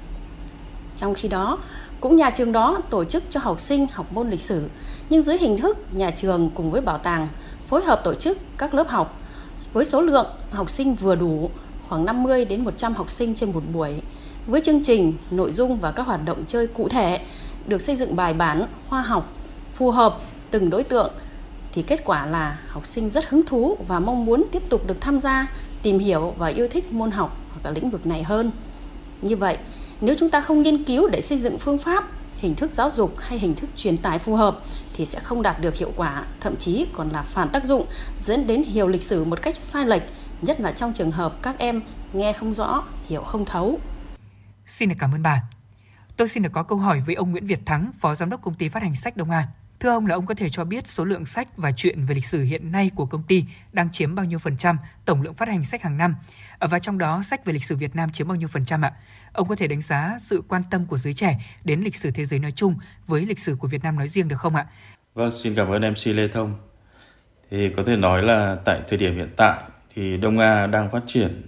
Trong khi đó, cũng nhà trường đó tổ chức cho học sinh học môn lịch sử, nhưng dưới hình thức nhà trường cùng với bảo tàng phối hợp tổ chức các lớp học với số lượng học sinh vừa đủ khoảng 50 đến 100 học sinh trên một buổi với chương trình, nội dung và các hoạt động chơi cụ thể được xây dựng bài bản, khoa học, phù hợp từng đối tượng thì kết quả là học sinh rất hứng thú và mong muốn tiếp tục được tham gia, tìm hiểu và yêu thích môn học hoặc là lĩnh vực này hơn. Như vậy, nếu chúng ta không nghiên cứu để xây dựng phương pháp, hình thức giáo dục hay hình thức truyền tải phù hợp thì sẽ không đạt được hiệu quả, thậm chí còn là phản tác dụng, dẫn đến hiểu lịch sử một cách sai lệch, nhất là trong trường hợp các em nghe không rõ, hiểu không thấu. Xin được cảm ơn bà. Tôi xin được có câu hỏi với ông Nguyễn Việt Thắng, Phó Giám đốc Công ty Phát hành Sách Đông An. Thưa ông là ông có thể cho biết số lượng sách và truyện về lịch sử hiện nay của công ty đang chiếm bao nhiêu phần trăm tổng lượng phát hành sách hàng năm? Và trong đó sách về lịch sử Việt Nam chiếm bao nhiêu phần trăm ạ? Ông có thể đánh giá sự quan tâm của giới trẻ đến lịch sử thế giới nói chung với lịch sử của Việt Nam nói riêng được không ạ? Vâng, xin cảm ơn MC Lê Thông. Thì có thể nói là tại thời điểm hiện tại thì Đông A đang phát triển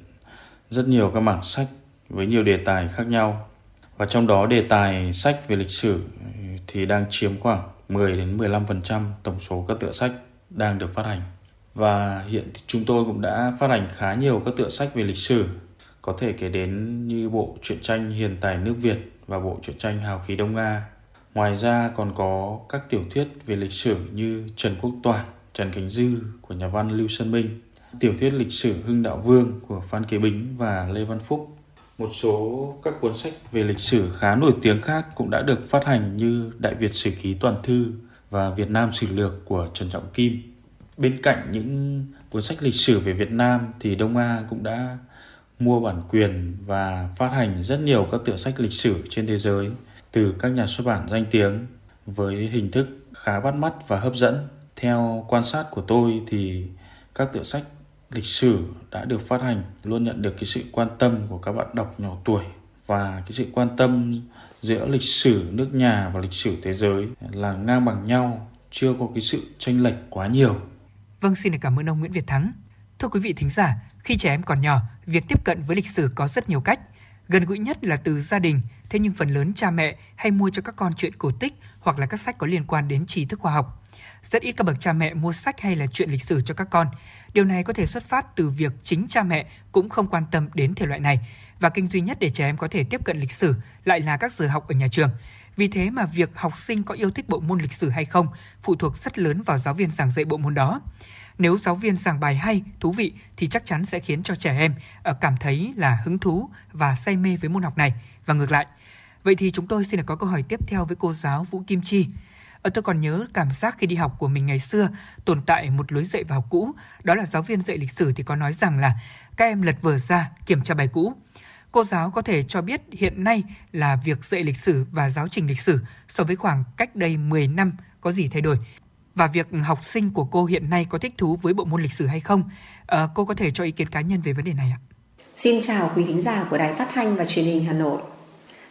rất nhiều các mảng sách với nhiều đề tài khác nhau. Và trong đó đề tài sách về lịch sử thì đang chiếm khoảng 10 đến 15% tổng số các tựa sách đang được phát hành. Và hiện chúng tôi cũng đã phát hành khá nhiều các tựa sách về lịch sử, có thể kể đến như bộ truyện tranh Hiền tài nước Việt và bộ truyện tranh Hào khí Đông Nga. Ngoài ra còn có các tiểu thuyết về lịch sử như Trần Quốc Toản, Trần Khánh Dư của nhà văn Lưu Sơn Minh, tiểu thuyết lịch sử Hưng Đạo Vương của Phan Kế Bính và Lê Văn Phúc. Một số các cuốn sách về lịch sử khá nổi tiếng khác cũng đã được phát hành như Đại Việt Sử Ký Toàn Thư và Việt Nam Sử Lược của Trần Trọng Kim. Bên cạnh những cuốn sách lịch sử về Việt Nam thì Đông A cũng đã mua bản quyền và phát hành rất nhiều các tựa sách lịch sử trên thế giới từ các nhà xuất bản danh tiếng với hình thức khá bắt mắt và hấp dẫn. Theo quan sát của tôi thì các tựa sách lịch sử đã được phát hành luôn nhận được cái sự quan tâm của các bạn đọc nhỏ tuổi và cái sự quan tâm giữa lịch sử nước nhà và lịch sử thế giới là ngang bằng nhau, chưa có cái sự chênh lệch quá nhiều. Vâng, xin được cảm ơn ông Nguyễn Việt Thắng. Thưa quý vị thính giả, khi trẻ em còn nhỏ, việc tiếp cận với lịch sử có rất nhiều cách. Gần gũi nhất là từ gia đình, thế nhưng phần lớn cha mẹ hay mua cho các con chuyện cổ tích hoặc là các sách có liên quan đến trí thức khoa học. Rất ít các bậc cha mẹ mua sách hay là chuyện lịch sử cho các con. Điều này có thể xuất phát từ việc chính cha mẹ cũng không quan tâm đến thể loại này và kênh duy nhất để trẻ em có thể tiếp cận lịch sử lại là các giờ học ở nhà trường. Vì thế mà việc học sinh có yêu thích bộ môn lịch sử hay không phụ thuộc rất lớn vào giáo viên giảng dạy bộ môn đó. Nếu giáo viên giảng bài hay, thú vị thì chắc chắn sẽ khiến cho trẻ em ờ, cảm thấy là hứng thú và say mê với môn học này và ngược lại. Vậy thì chúng tôi xin được có câu hỏi tiếp theo với cô giáo Vũ Kim Chi. Ờ, tôi còn nhớ cảm giác khi đi học của mình ngày xưa tồn tại một lối dạy vào cũ, đó là giáo viên dạy lịch sử thì có nói rằng là các em lật vở ra kiểm tra bài cũ. Cô giáo có thể cho biết hiện nay là việc dạy lịch sử và giáo trình lịch sử so với khoảng cách đây 10 năm có gì thay đổi và việc học sinh của cô hiện nay có thích thú với bộ môn lịch sử hay không. À, cô có thể cho ý kiến cá nhân về vấn đề này ạ. Xin chào quý thính giả của Đài Phát thanh và Truyền hình Hà Nội.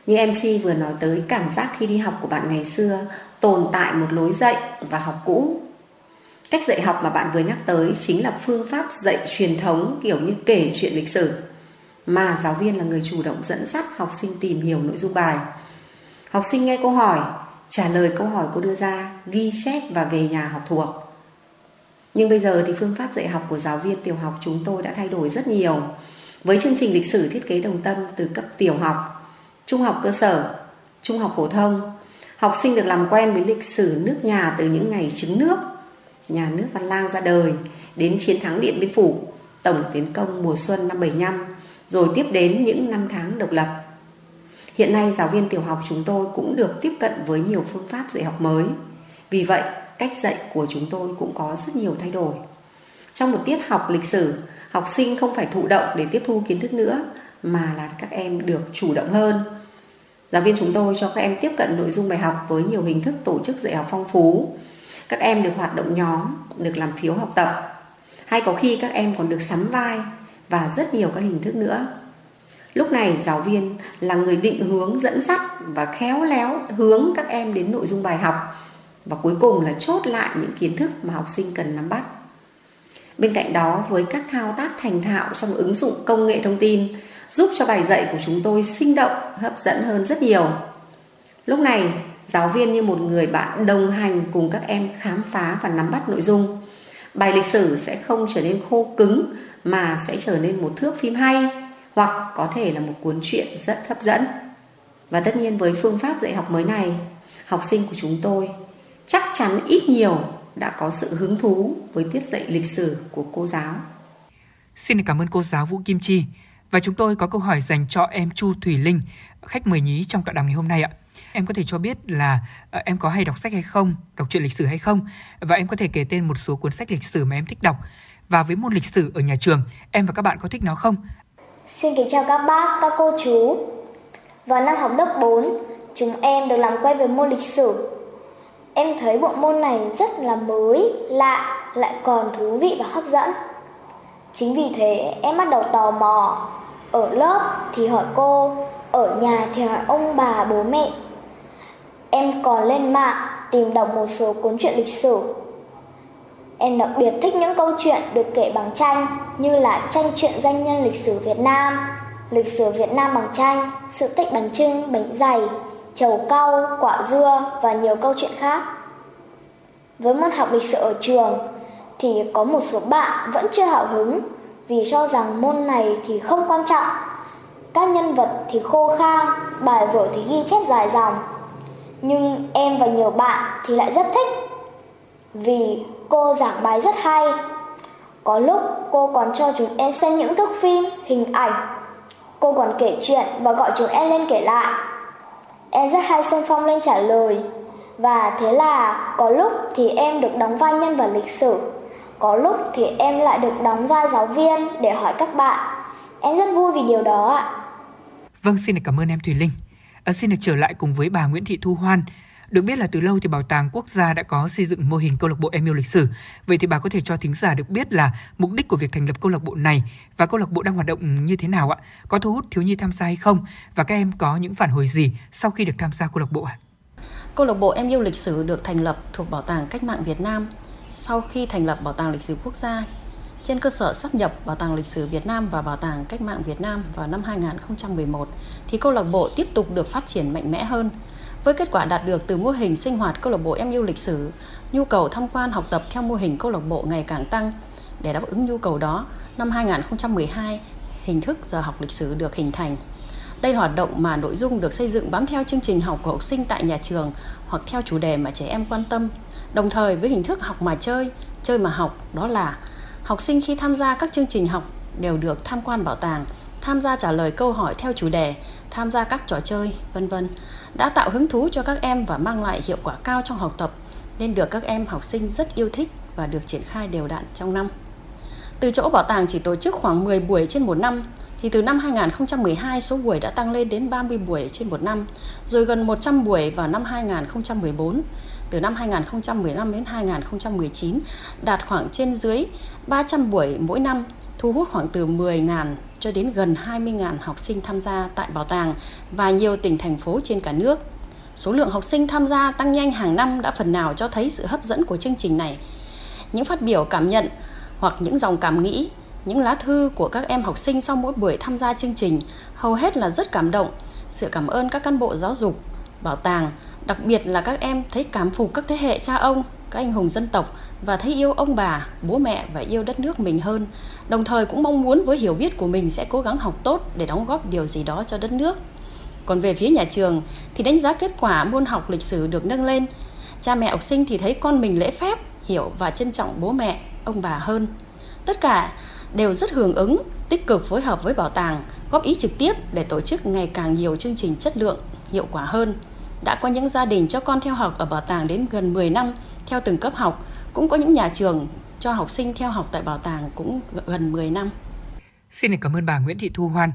Như MC vừa nói tới cảm giác khi đi học của bạn ngày xưa tồn tại một lối dạy và học cũ. Cách dạy học mà bạn vừa nhắc tới chính là phương pháp dạy truyền thống kiểu như kể chuyện lịch sử mà giáo viên là người chủ động dẫn dắt học sinh tìm hiểu nội dung bài. Học sinh nghe câu hỏi, trả lời câu hỏi cô đưa ra, ghi chép và về nhà học thuộc. Nhưng bây giờ thì phương pháp dạy học của giáo viên tiểu học chúng tôi đã thay đổi rất nhiều. Với chương trình lịch sử thiết kế đồng tâm từ cấp tiểu học, trung học cơ sở, trung học phổ thông, học sinh được làm quen với lịch sử nước nhà từ những ngày trứng nước, nhà nước Văn Lang ra đời, đến chiến thắng Điện Biên Phủ, tổng tiến công mùa xuân năm 75, rồi tiếp đến những năm tháng độc lập. Hiện nay giáo viên tiểu học chúng tôi cũng được tiếp cận với nhiều phương pháp dạy học mới. Vì vậy, cách dạy của chúng tôi cũng có rất nhiều thay đổi. Trong một tiết học lịch sử, học sinh không phải thụ động để tiếp thu kiến thức nữa mà là các em được chủ động hơn. Giáo viên chúng tôi cho các em tiếp cận nội dung bài học với nhiều hình thức tổ chức dạy học phong phú. Các em được hoạt động nhóm, được làm phiếu học tập. Hay có khi các em còn được sắm vai và rất nhiều các hình thức nữa. Lúc này giáo viên là người định hướng dẫn dắt và khéo léo hướng các em đến nội dung bài học và cuối cùng là chốt lại những kiến thức mà học sinh cần nắm bắt. Bên cạnh đó với các thao tác thành thạo trong ứng dụng công nghệ thông tin giúp cho bài dạy của chúng tôi sinh động, hấp dẫn hơn rất nhiều. Lúc này, giáo viên như một người bạn đồng hành cùng các em khám phá và nắm bắt nội dung. Bài lịch sử sẽ không trở nên khô cứng mà sẽ trở nên một thước phim hay hoặc có thể là một cuốn truyện rất hấp dẫn. Và tất nhiên với phương pháp dạy học mới này, học sinh của chúng tôi chắc chắn ít nhiều đã có sự hứng thú với tiết dạy lịch sử của cô giáo. Xin cảm ơn cô giáo Vũ Kim Chi. Và chúng tôi có câu hỏi dành cho em Chu Thủy Linh, khách mời nhí trong tọa đàm ngày hôm nay ạ. Em có thể cho biết là ờ, em có hay đọc sách hay không, đọc truyện lịch sử hay không? Và em có thể kể tên một số cuốn sách lịch sử mà em thích đọc. Và với môn lịch sử ở nhà trường, em và các bạn có thích nó không? Xin kính chào các bác, các cô chú. Vào năm học lớp 4, chúng em được làm quen với môn lịch sử. Em thấy bộ môn này rất là mới, lạ, lại còn thú vị và hấp dẫn. Chính vì thế em bắt đầu tò mò. Ở lớp thì hỏi cô, ở nhà thì hỏi ông bà bố mẹ. Em còn lên mạng tìm đọc một số cuốn truyện lịch sử. Em đặc biệt thích những câu chuyện được kể bằng tranh như là tranh truyện danh nhân lịch sử Việt Nam, lịch sử Việt Nam bằng tranh, sự tích bánh trưng, bánh dày, trầu cau, quả dưa và nhiều câu chuyện khác. Với môn học lịch sử ở trường thì có một số bạn vẫn chưa hào hứng vì cho rằng môn này thì không quan trọng. Các nhân vật thì khô khan, bài vở thì ghi chép dài dòng. Nhưng em và nhiều bạn thì lại rất thích vì cô giảng bài rất hay. Có lúc cô còn cho chúng em xem những thước phim, hình ảnh. Cô còn kể chuyện và gọi chúng em lên kể lại. Em rất hay xung phong lên trả lời. Và thế là có lúc thì em được đóng vai nhân vật lịch sử có lúc thì em lại được đóng vai giáo viên để hỏi các bạn. Em rất vui vì điều đó ạ. Vâng, xin được cảm ơn em Thùy Linh. À, xin được trở lại cùng với bà Nguyễn Thị Thu Hoan. Được biết là từ lâu thì Bảo tàng Quốc gia đã có xây dựng mô hình câu lạc bộ em yêu lịch sử. Vậy thì bà có thể cho thính giả được biết là mục đích của việc thành lập câu lạc bộ này và câu lạc bộ đang hoạt động như thế nào ạ? Có thu hút thiếu nhi tham gia hay không? Và các em có những phản hồi gì sau khi được tham gia câu lạc bộ ạ? Câu lạc bộ em yêu lịch sử được thành lập thuộc Bảo tàng Cách mạng Việt Nam sau khi thành lập Bảo tàng Lịch sử Quốc gia trên cơ sở sắp nhập Bảo tàng Lịch sử Việt Nam và Bảo tàng Cách mạng Việt Nam vào năm 2011 thì câu lạc bộ tiếp tục được phát triển mạnh mẽ hơn. Với kết quả đạt được từ mô hình sinh hoạt câu lạc bộ em yêu lịch sử, nhu cầu tham quan học tập theo mô hình câu lạc bộ ngày càng tăng. Để đáp ứng nhu cầu đó, năm 2012, hình thức giờ học lịch sử được hình thành. Đây là hoạt động mà nội dung được xây dựng bám theo chương trình học của học sinh tại nhà trường hoặc theo chủ đề mà trẻ em quan tâm. Đồng thời với hình thức học mà chơi, chơi mà học đó là học sinh khi tham gia các chương trình học đều được tham quan bảo tàng, tham gia trả lời câu hỏi theo chủ đề, tham gia các trò chơi, vân vân, đã tạo hứng thú cho các em và mang lại hiệu quả cao trong học tập nên được các em học sinh rất yêu thích và được triển khai đều đặn trong năm. Từ chỗ bảo tàng chỉ tổ chức khoảng 10 buổi trên một năm thì từ năm 2012 số buổi đã tăng lên đến 30 buổi trên một năm, rồi gần 100 buổi vào năm 2014. Từ năm 2015 đến 2019 đạt khoảng trên dưới 300 buổi mỗi năm, thu hút khoảng từ 10.000 cho đến gần 20.000 học sinh tham gia tại bảo tàng và nhiều tỉnh thành phố trên cả nước. Số lượng học sinh tham gia tăng nhanh hàng năm đã phần nào cho thấy sự hấp dẫn của chương trình này. Những phát biểu cảm nhận hoặc những dòng cảm nghĩ những lá thư của các em học sinh sau mỗi buổi tham gia chương trình hầu hết là rất cảm động, sự cảm ơn các cán bộ giáo dục, bảo tàng, đặc biệt là các em thấy cảm phục các thế hệ cha ông, các anh hùng dân tộc và thấy yêu ông bà, bố mẹ và yêu đất nước mình hơn. Đồng thời cũng mong muốn với hiểu biết của mình sẽ cố gắng học tốt để đóng góp điều gì đó cho đất nước. Còn về phía nhà trường thì đánh giá kết quả môn học lịch sử được nâng lên. Cha mẹ học sinh thì thấy con mình lễ phép, hiểu và trân trọng bố mẹ, ông bà hơn. Tất cả đều rất hưởng ứng, tích cực phối hợp với bảo tàng, góp ý trực tiếp để tổ chức ngày càng nhiều chương trình chất lượng, hiệu quả hơn. Đã có những gia đình cho con theo học ở bảo tàng đến gần 10 năm theo từng cấp học, cũng có những nhà trường cho học sinh theo học tại bảo tàng cũng gần 10 năm. Xin cảm ơn bà Nguyễn Thị Thu Hoan.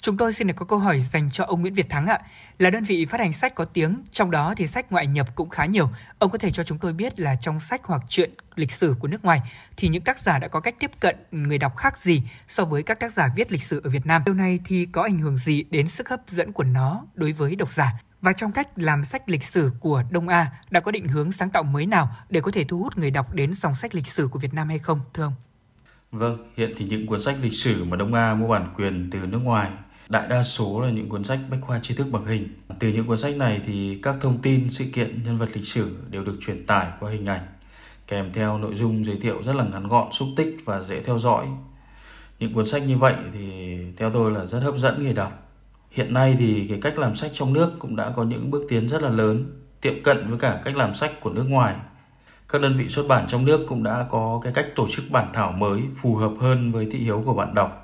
Chúng tôi xin được có câu hỏi dành cho ông Nguyễn Việt Thắng ạ. Là đơn vị phát hành sách có tiếng, trong đó thì sách ngoại nhập cũng khá nhiều. Ông có thể cho chúng tôi biết là trong sách hoặc truyện lịch sử của nước ngoài thì những tác giả đã có cách tiếp cận người đọc khác gì so với các tác giả viết lịch sử ở Việt Nam. Điều này thì có ảnh hưởng gì đến sức hấp dẫn của nó đối với độc giả? Và trong cách làm sách lịch sử của Đông A đã có định hướng sáng tạo mới nào để có thể thu hút người đọc đến dòng sách lịch sử của Việt Nam hay không, thưa ông? Vâng, hiện thì những cuốn sách lịch sử mà Đông A mua bản quyền từ nước ngoài đại đa số là những cuốn sách bách khoa tri thức bằng hình. Từ những cuốn sách này thì các thông tin, sự kiện, nhân vật lịch sử đều được truyền tải qua hình ảnh, kèm theo nội dung giới thiệu rất là ngắn gọn, xúc tích và dễ theo dõi. Những cuốn sách như vậy thì theo tôi là rất hấp dẫn người đọc. Hiện nay thì cái cách làm sách trong nước cũng đã có những bước tiến rất là lớn, tiệm cận với cả cách làm sách của nước ngoài. Các đơn vị xuất bản trong nước cũng đã có cái cách tổ chức bản thảo mới phù hợp hơn với thị hiếu của bạn đọc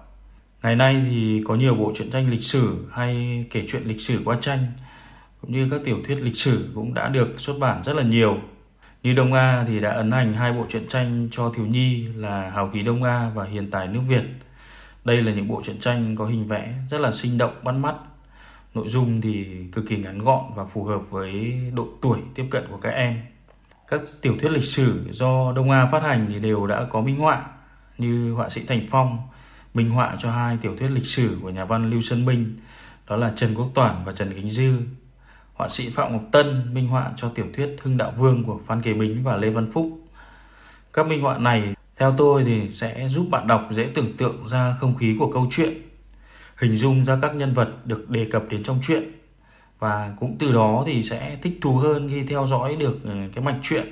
Ngày nay thì có nhiều bộ truyện tranh lịch sử hay kể chuyện lịch sử qua tranh cũng như các tiểu thuyết lịch sử cũng đã được xuất bản rất là nhiều. Như Đông A thì đã ấn hành hai bộ truyện tranh cho thiếu nhi là Hào khí Đông A và Hiền tài nước Việt. Đây là những bộ truyện tranh có hình vẽ rất là sinh động bắt mắt. Nội dung thì cực kỳ ngắn gọn và phù hợp với độ tuổi tiếp cận của các em. Các tiểu thuyết lịch sử do Đông A phát hành thì đều đã có minh họa như họa sĩ Thành Phong, minh họa cho hai tiểu thuyết lịch sử của nhà văn Lưu Xuân Minh, đó là Trần Quốc Toản và Trần Kính Dư. Họa sĩ Phạm Ngọc Tân minh họa cho tiểu thuyết Hưng Đạo Vương của Phan Kế Bính và Lê Văn Phúc. Các minh họa này theo tôi thì sẽ giúp bạn đọc dễ tưởng tượng ra không khí của câu chuyện, hình dung ra các nhân vật được đề cập đến trong truyện và cũng từ đó thì sẽ thích thú hơn khi theo dõi được ờ, cái mạch truyện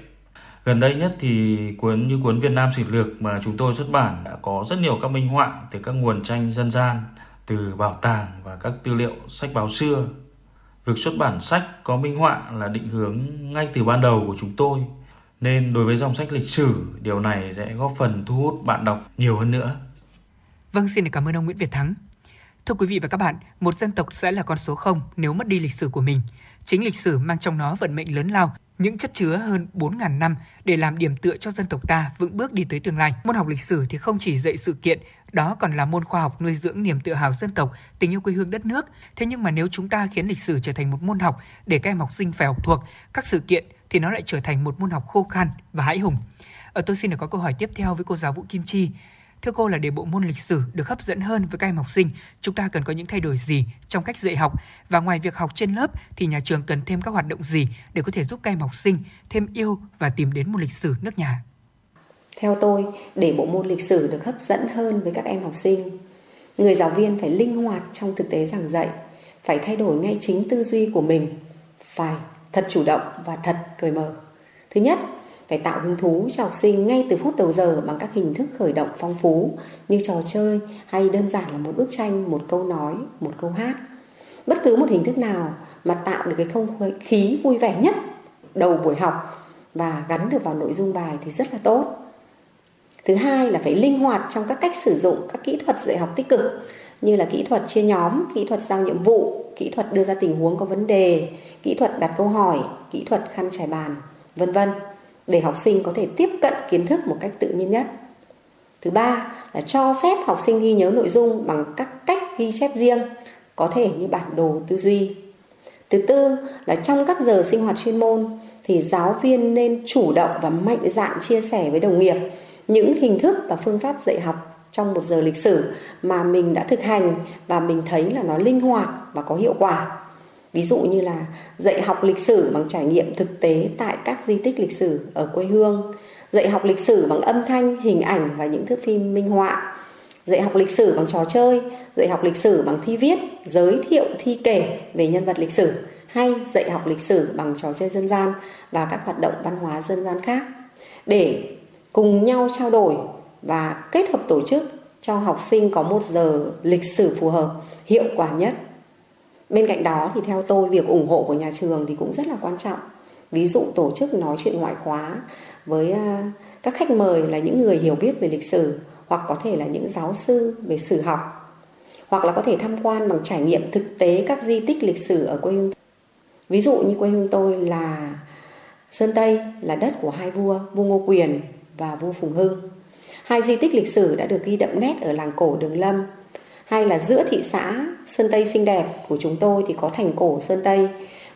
Gần đây nhất thì cuốn như cuốn Việt Nam sử lược mà chúng tôi xuất bản đã có rất nhiều các minh họa từ các nguồn tranh dân gian, từ bảo tàng và các tư liệu sách báo xưa. Việc xuất bản sách có minh họa là định hướng ngay từ ban đầu của chúng tôi, nên đối với dòng sách lịch sử, điều này sẽ góp phần thu hút bạn đọc nhiều hơn nữa. Vâng, xin cảm ơn ông Nguyễn Việt Thắng. Thưa quý vị và các bạn, một dân tộc sẽ là con số 0 nếu mất đi lịch sử của mình. Chính lịch sử mang trong nó vận mệnh lớn lao những chất chứa hơn 4.000 năm để làm điểm tựa cho dân tộc ta vững bước đi tới tương lai. Môn học lịch sử thì không chỉ dạy sự kiện, đó còn là môn khoa học nuôi dưỡng niềm tự hào dân tộc, tình yêu quê hương đất nước. Thế nhưng mà nếu chúng ta khiến lịch sử trở thành một môn học để các em học sinh phải học thuộc các sự kiện thì nó lại trở thành một môn học khô khan và hãi hùng. Ở tôi xin được có câu hỏi tiếp theo với cô giáo Vũ Kim Chi. Thưa cô là để bộ môn lịch sử được hấp dẫn hơn với các em học sinh, chúng ta cần có những thay đổi gì trong cách dạy học và ngoài việc học trên lớp thì nhà trường cần thêm các hoạt động gì để có thể giúp các em học sinh thêm yêu và tìm đến môn lịch sử nước nhà? Theo tôi, để bộ môn lịch sử được hấp dẫn hơn với các em học sinh, người giáo viên phải linh hoạt trong thực tế giảng dạy, phải thay đổi ngay chính tư duy của mình, phải thật chủ động và thật cởi mở. Thứ nhất, phải tạo hứng thú cho học sinh ngay từ phút đầu giờ bằng các hình thức khởi động phong phú như trò chơi hay đơn giản là một bức tranh, một câu nói, một câu hát. Bất cứ một hình thức nào mà tạo được cái không khí vui vẻ nhất đầu buổi học và gắn được vào nội dung bài thì rất là tốt. Thứ hai là phải linh hoạt trong các cách sử dụng các kỹ thuật dạy học tích cực như là kỹ thuật chia nhóm, kỹ thuật giao nhiệm vụ, kỹ thuật đưa ra tình huống có vấn đề, kỹ thuật đặt câu hỏi, kỹ thuật khăn trải bàn, vân vân để học sinh có thể tiếp cận kiến thức một cách tự nhiên nhất. Thứ ba là cho phép học sinh ghi nhớ nội dung bằng các cách ghi chép riêng, có thể như bản đồ tư duy. Thứ tư là trong các giờ sinh hoạt chuyên môn thì giáo viên nên chủ động và mạnh dạn chia sẻ với đồng nghiệp những hình thức và phương pháp dạy học trong một giờ lịch sử mà mình đã thực hành và mình thấy là nó linh hoạt và có hiệu quả. Ví dụ như là dạy học lịch sử bằng trải nghiệm thực tế tại các di tích lịch sử ở quê hương, dạy học lịch sử bằng âm thanh, hình ảnh và những thước phim minh họa, dạy học lịch sử bằng trò chơi, dạy học lịch sử bằng thi viết, giới thiệu, thi kể về nhân vật lịch sử hay dạy học lịch sử bằng trò chơi dân gian và các hoạt động văn hóa dân gian khác. Để cùng nhau trao đổi và kết hợp tổ chức cho học sinh có một giờ lịch sử phù hợp hiệu quả nhất bên cạnh đó thì theo tôi việc ủng hộ của nhà trường thì cũng rất là quan trọng ví dụ tổ chức nói chuyện ngoại khóa với à, các khách mời là những người hiểu biết về lịch sử hoặc có thể là những giáo sư về sử học hoặc là có thể tham quan bằng trải nghiệm thực tế các di tích lịch sử ở quê hương. Ví dụ như quê hương tôi là Sơn Tây là đất của hai vua, vua Ngô Quyền và vua Phùng Hưng. Hai di tích lịch sử đã được ghi đậm nét ở làng cổ Đường Lâm. Hay là giữa thị xã Sơn Tây xinh đẹp của chúng tôi thì có thành cổ Sơn Tây,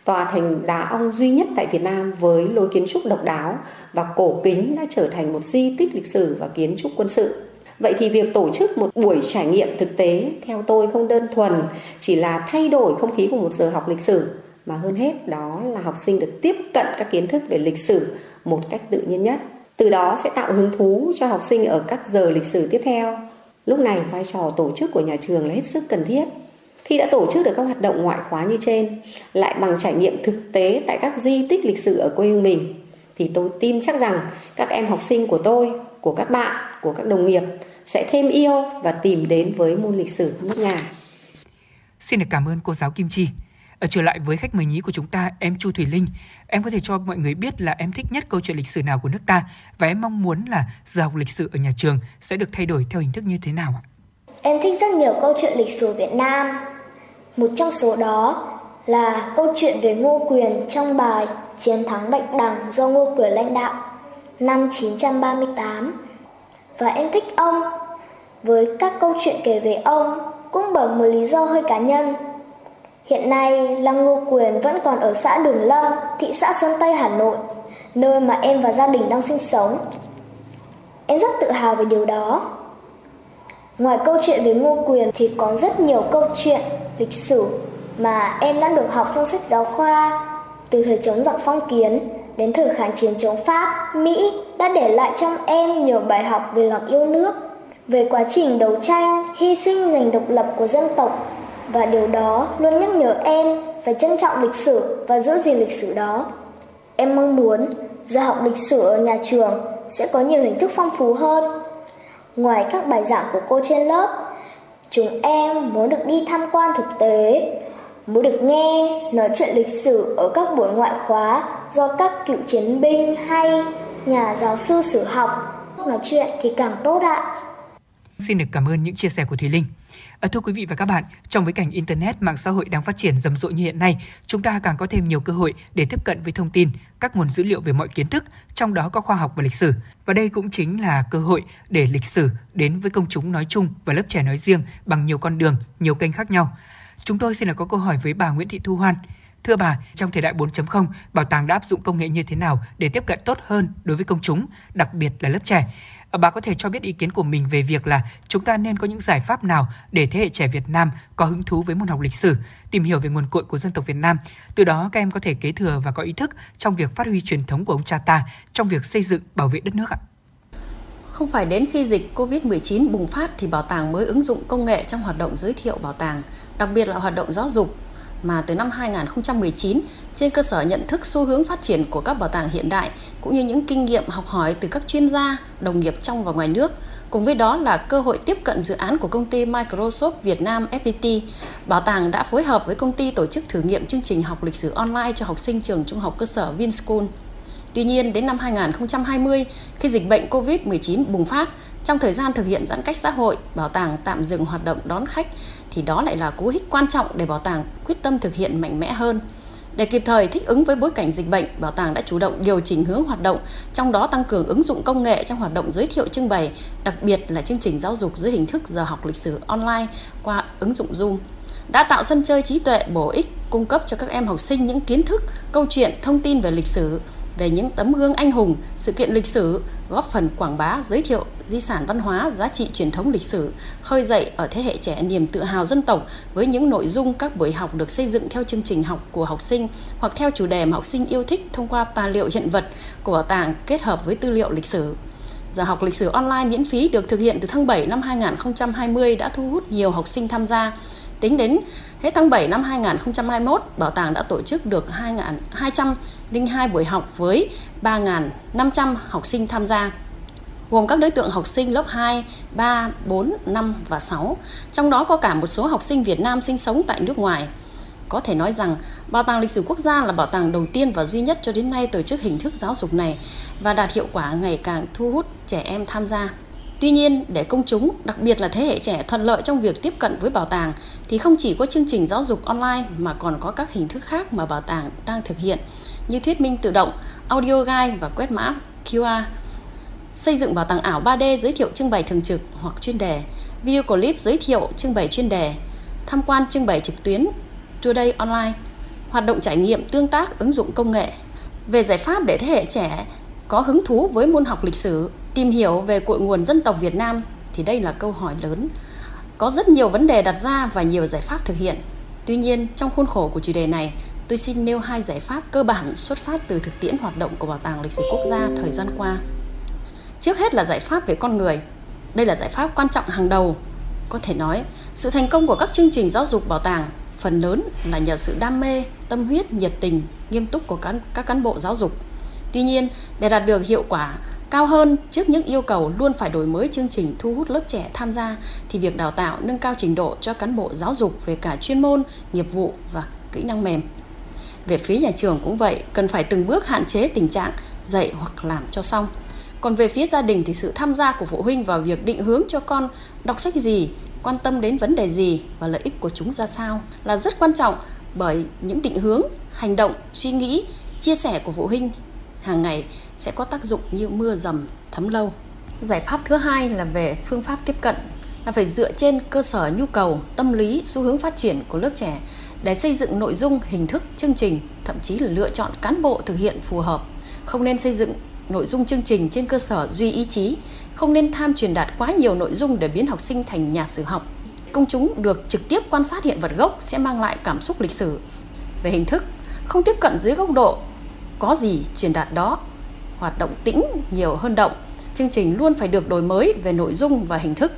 tòa thành đá ong duy nhất tại Việt Nam với lối kiến trúc độc đáo và cổ kính đã trở thành một di tích lịch sử và kiến trúc quân sự. Vậy thì việc tổ chức một buổi trải nghiệm thực tế theo tôi không đơn thuần chỉ là thay đổi không khí của một giờ học lịch sử mà hơn hết đó là học sinh được tiếp cận các kiến thức về lịch sử một cách tự nhiên nhất. Từ đó sẽ tạo hứng thú cho học sinh ở các giờ lịch sử tiếp theo. Lúc này vai trò tổ chức của nhà trường là hết sức cần thiết. Khi đã tổ chức được các hoạt động ngoại khóa như trên, lại bằng trải nghiệm thực tế tại các di tích lịch sử ở quê hương mình, thì tôi tin chắc rằng các em học sinh của tôi, của các bạn, của các đồng nghiệp sẽ thêm yêu và tìm đến với môn lịch sử nước nhà. Xin được cảm ơn cô giáo Kim Chi. Ở trở lại với khách mời nhí của chúng ta, em Chu Thủy Linh, em có thể cho mọi người biết là em thích nhất câu chuyện lịch sử nào của nước ta và em mong muốn là giờ học lịch sử ở nhà trường sẽ được thay đổi theo hình thức như thế nào ạ? Em thích rất nhiều câu chuyện lịch sử Việt Nam. Một trong số đó là câu chuyện về Ngô Quyền trong bài Chiến thắng Bạch Đằng do Ngô Quyền lãnh đạo năm 938. Và em thích ông với các câu chuyện kể về ông cũng bởi một lý do hơi cá nhân. Hiện nay, Lăng Ngô Quyền vẫn còn ở xã Đường Lâm, thị xã Sơn Tây, Hà Nội, nơi mà em và gia đình đang sinh sống. Em rất tự hào về điều đó. Ngoài câu chuyện về Ngô Quyền thì có rất nhiều câu chuyện lịch sử mà em đã được học trong sách giáo khoa từ thời chống giặc phong kiến đến thời kháng chiến chống Pháp, Mỹ đã để lại trong em nhiều bài học về lòng yêu nước, về quá trình đấu tranh, hy sinh giành độc lập của dân tộc và điều đó luôn nhắc nhở em phải trân trọng lịch sử và giữ gìn lịch sử đó. Em mong muốn giờ học lịch sử ở nhà trường sẽ có nhiều hình thức phong phú hơn. Ngoài các bài giảng của cô trên lớp, chúng em muốn được đi tham quan thực tế, muốn được nghe nói chuyện lịch sử ở các buổi ngoại khóa do các cựu chiến binh hay nhà giáo sư sử học nói chuyện thì càng tốt ạ. Xin được cảm ơn những chia sẻ của Thùy Linh. À, thưa quý vị và các bạn, trong bối cảnh Internet, mạng xã hội đang phát triển rầm rộ như hiện nay, chúng ta càng có thêm nhiều cơ hội để tiếp cận với thông tin, các nguồn dữ liệu về mọi kiến thức, trong đó có khoa học và lịch sử. Và đây cũng chính là cơ hội để lịch sử đến với công chúng nói chung và lớp trẻ nói riêng bằng nhiều con đường, nhiều kênh khác nhau. Chúng tôi xin được có câu hỏi với bà Nguyễn Thị Thu Hoan. Thưa bà, trong thời đại 4.0, bảo tàng đã áp dụng công nghệ như thế nào để tiếp cận tốt hơn đối với công chúng, đặc biệt là lớp trẻ? Ờ, bà có thể cho biết ý kiến của mình về việc là chúng ta nên có những giải pháp nào để thế hệ trẻ Việt Nam có hứng thú với môn học lịch sử, tìm hiểu về nguồn cội của dân tộc Việt Nam. Từ đó các em có thể kế thừa và có ý thức trong việc phát huy truyền thống của ông cha ta trong việc xây dựng, bảo vệ đất nước ạ. Không phải đến khi dịch COVID-19 bùng phát thì bảo tàng mới ứng dụng công nghệ trong hoạt động giới thiệu bảo tàng, đặc biệt là hoạt động giáo dục mà từ năm 2019 trên cơ sở nhận thức xu hướng phát triển của các bảo tàng hiện đại cũng như những kinh nghiệm học hỏi từ các chuyên gia, đồng nghiệp trong và ngoài nước. Cùng với đó là cơ hội tiếp cận dự án của công ty Microsoft Việt Nam FPT. Bảo tàng đã phối hợp với công ty tổ chức thử nghiệm chương trình học lịch sử online cho học sinh trường trung học cơ sở Vinschool. Tuy nhiên, đến năm 2020, khi dịch bệnh COVID-19 bùng phát, trong thời gian thực hiện giãn cách xã hội, bảo tàng tạm dừng hoạt động đón khách thì đó lại là cú hích quan trọng để bảo tàng quyết tâm thực hiện mạnh mẽ hơn. Để kịp thời thích ứng với bối cảnh dịch bệnh, bảo tàng đã chủ động điều chỉnh hướng hoạt động, trong đó tăng cường ứng dụng công nghệ trong hoạt động giới thiệu trưng bày, đặc biệt là chương trình giáo dục dưới hình thức giờ học lịch sử online qua ứng dụng Zoom. Đã tạo sân chơi trí tuệ bổ ích, cung cấp cho các em học sinh những kiến thức, câu chuyện, thông tin về lịch sử, về những tấm gương anh hùng, sự kiện lịch sử, góp phần quảng bá, giới thiệu di sản văn hóa, giá trị truyền thống lịch sử, khơi dậy ở thế hệ trẻ niềm tự hào dân tộc với những nội dung các buổi học được xây dựng theo chương trình học của học sinh hoặc theo chủ đề mà học sinh yêu thích thông qua tài liệu hiện vật của bảo tàng kết hợp với tư liệu lịch sử. Giờ học lịch sử online miễn phí được thực hiện từ tháng 7 năm 2020 đã thu hút nhiều học sinh tham gia. Tính đến hết tháng 7 năm 2021, bảo tàng đã tổ chức được 202 buổi học với 3.500 học sinh tham gia gồm các đối tượng học sinh lớp 2, 3, 4, 5 và 6. Trong đó có cả một số học sinh Việt Nam sinh sống tại nước ngoài. Có thể nói rằng, Bảo tàng Lịch sử Quốc gia là bảo tàng đầu tiên và duy nhất cho đến nay tổ chức hình thức giáo dục này và đạt hiệu quả ngày càng thu hút trẻ em tham gia. Tuy nhiên, để công chúng, đặc biệt là thế hệ trẻ thuận lợi trong việc tiếp cận với bảo tàng thì không chỉ có chương trình giáo dục online mà còn có các hình thức khác mà bảo tàng đang thực hiện như thuyết minh tự động, audio guide và quét mã QR. Xây dựng bảo tàng ảo 3D giới thiệu trưng bày thường trực hoặc chuyên đề, video clip giới thiệu trưng bày chuyên đề, tham quan trưng bày trực tuyến, today online, hoạt động trải nghiệm tương tác ứng dụng công nghệ. Về giải pháp để thế hệ trẻ có hứng thú với môn học lịch sử, tìm hiểu về cội nguồn dân tộc Việt Nam thì đây là câu hỏi lớn. Có rất nhiều vấn đề đặt ra và nhiều giải pháp thực hiện. Tuy nhiên, trong khuôn khổ của chủ đề này, tôi xin nêu hai giải pháp cơ bản xuất phát từ thực tiễn hoạt động của Bảo tàng Lịch sử Quốc gia thời gian qua. Trước hết là giải pháp về con người. Đây là giải pháp quan trọng hàng đầu. Có thể nói, sự thành công của các chương trình giáo dục bảo tàng phần lớn là nhờ sự đam mê, tâm huyết, nhiệt tình, nghiêm túc của các, các cán bộ giáo dục. Tuy nhiên, để đạt được hiệu quả cao hơn trước những yêu cầu luôn phải đổi mới chương trình thu hút lớp trẻ tham gia thì việc đào tạo nâng cao trình độ cho cán bộ giáo dục về cả chuyên môn, nghiệp vụ và kỹ năng mềm. Về phía nhà trường cũng vậy, cần phải từng bước hạn chế tình trạng dạy hoặc làm cho xong. Còn về phía gia đình thì sự tham gia của phụ huynh vào việc định hướng cho con đọc sách gì, quan tâm đến vấn đề gì và lợi ích của chúng ra sao là rất quan trọng bởi những định hướng, hành động, suy nghĩ, chia sẻ của phụ huynh hàng ngày sẽ có tác dụng như mưa dầm thấm lâu. Giải pháp thứ hai là về phương pháp tiếp cận là phải dựa trên cơ sở nhu cầu, tâm lý, xu hướng phát triển của lớp trẻ để xây dựng nội dung, hình thức, chương trình, thậm chí là lựa chọn cán bộ thực hiện phù hợp. Không nên xây dựng nội dung chương trình trên cơ sở duy ý chí, không nên tham truyền đạt quá nhiều nội dung để biến học sinh thành nhà sử học. Công chúng được trực tiếp quan sát hiện vật gốc sẽ mang lại cảm xúc lịch sử. Về hình thức, không tiếp cận dưới góc độ có gì truyền đạt đó, hoạt động tĩnh nhiều hơn động. Chương trình luôn phải được đổi mới về nội dung và hình thức.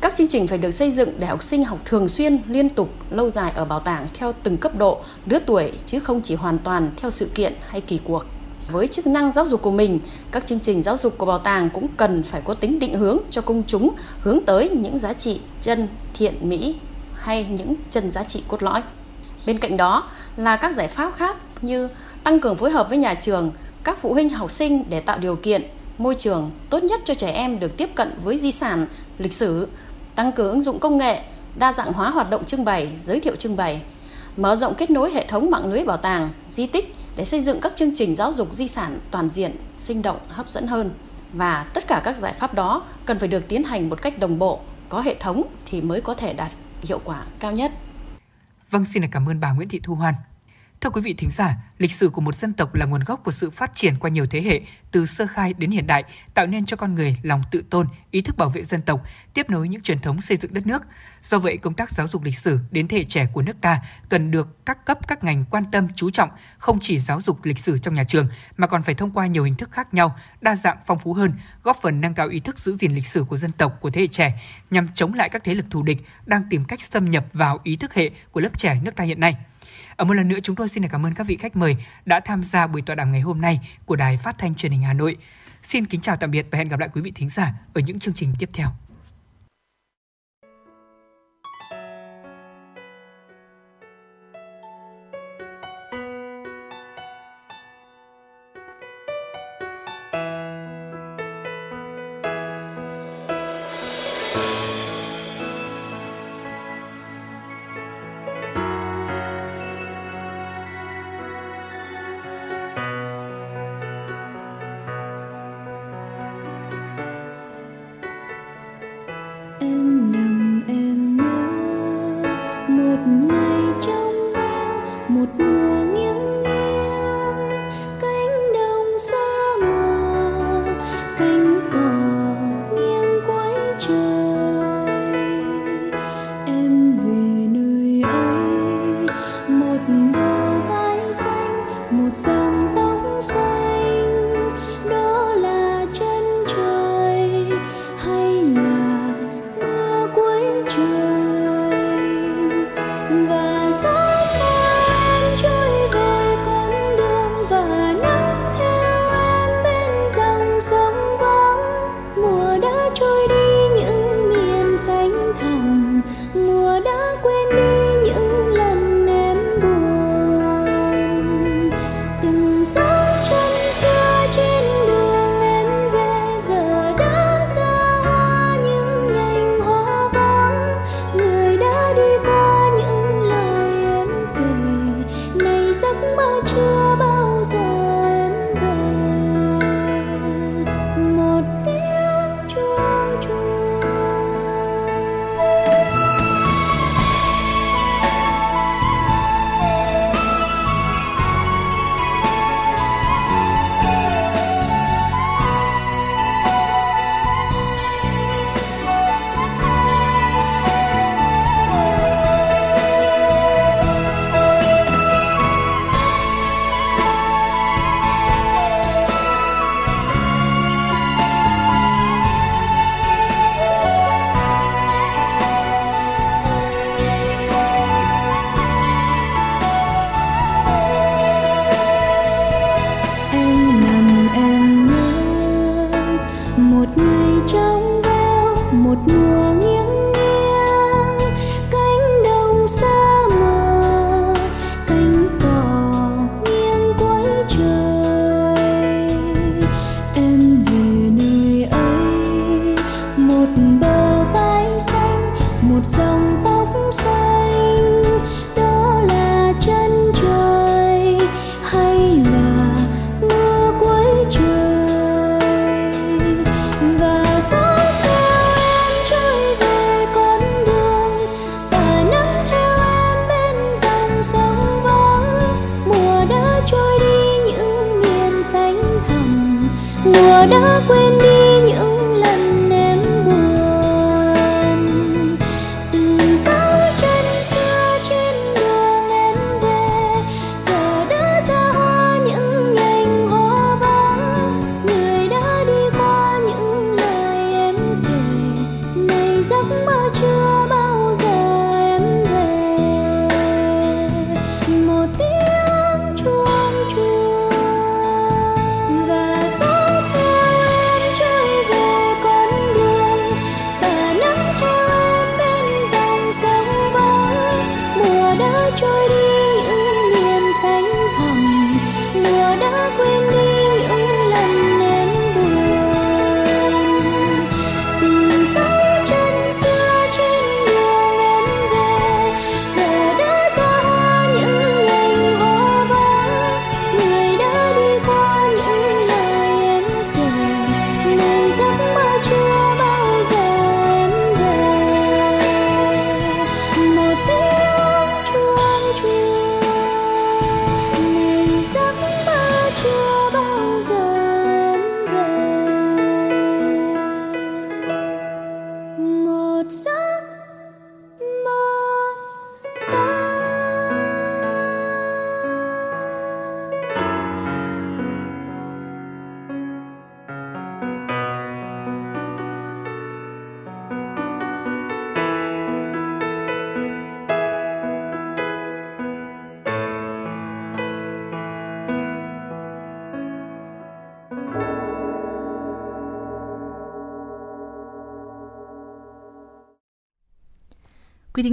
Các chương trình phải được xây dựng để học sinh học thường xuyên, liên tục, lâu dài ở bảo tàng theo từng cấp độ, lứa tuổi chứ không chỉ hoàn toàn theo sự kiện hay kỳ cuộc. Với chức năng giáo dục của mình, các chương trình giáo dục của bảo tàng cũng cần phải có tính định hướng cho công chúng hướng tới những giá trị chân, thiện, mỹ hay những chân giá trị cốt lõi. Bên cạnh đó là các giải pháp khác như tăng cường phối hợp với nhà trường, các phụ huynh học sinh để tạo điều kiện môi trường tốt nhất cho trẻ em được tiếp cận với di sản, lịch sử, tăng cường ứng dụng công nghệ, đa dạng hóa hoạt động trưng bày, giới thiệu trưng bày, mở rộng kết nối hệ thống mạng lưới bảo tàng, di tích để xây dựng các chương trình giáo dục di sản toàn diện, sinh động, hấp dẫn hơn. Và tất cả các giải pháp đó cần phải được tiến hành một cách đồng bộ, có hệ thống thì mới có thể đạt hiệu quả cao nhất. Vâng, xin cảm ơn bà Nguyễn Thị Thu Hoan. Thưa quý vị thính giả, lịch sử của một dân tộc là nguồn gốc của sự phát triển qua nhiều thế hệ, từ sơ khai đến hiện đại, tạo nên cho con người lòng tự tôn, ý thức bảo vệ dân tộc, tiếp nối những truyền thống xây dựng đất nước. Do vậy, công tác giáo dục lịch sử đến thế hệ trẻ của nước ta cần được các cấp các ngành quan tâm chú trọng, không chỉ giáo dục lịch sử trong nhà trường mà còn phải thông qua nhiều hình thức khác nhau, đa dạng phong phú hơn, góp phần nâng cao ý thức giữ gìn lịch sử của dân tộc của thế hệ trẻ nhằm chống lại các thế lực thù địch đang tìm cách xâm nhập vào ý thức hệ của lớp trẻ nước ta hiện nay. Ở một lần nữa chúng tôi xin được cảm ơn các vị khách mời đã tham gia buổi tọa đàm ngày hôm nay của Đài Phát thanh Truyền hình Hà Nội. Xin kính chào tạm biệt và hẹn gặp lại quý vị thính giả ở những chương trình tiếp theo.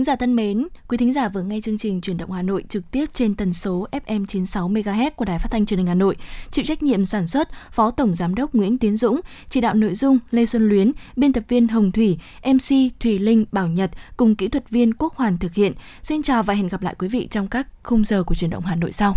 Giả thân mến, quý thính giả vừa nghe chương trình Chuyển động Hà Nội trực tiếp trên tần số FM 96 MHz của Đài Phát thanh Truyền hình Hà Nội. Chịu trách nhiệm sản xuất Phó Tổng giám đốc Nguyễn Tiến Dũng, chỉ đạo nội dung Lê Xuân Luyến, biên tập viên Hồng Thủy, MC Thùy Linh, Bảo Nhật cùng kỹ thuật viên Quốc Hoàn thực hiện. Xin chào và hẹn gặp lại quý vị trong các khung giờ của Chuyển động Hà Nội sau.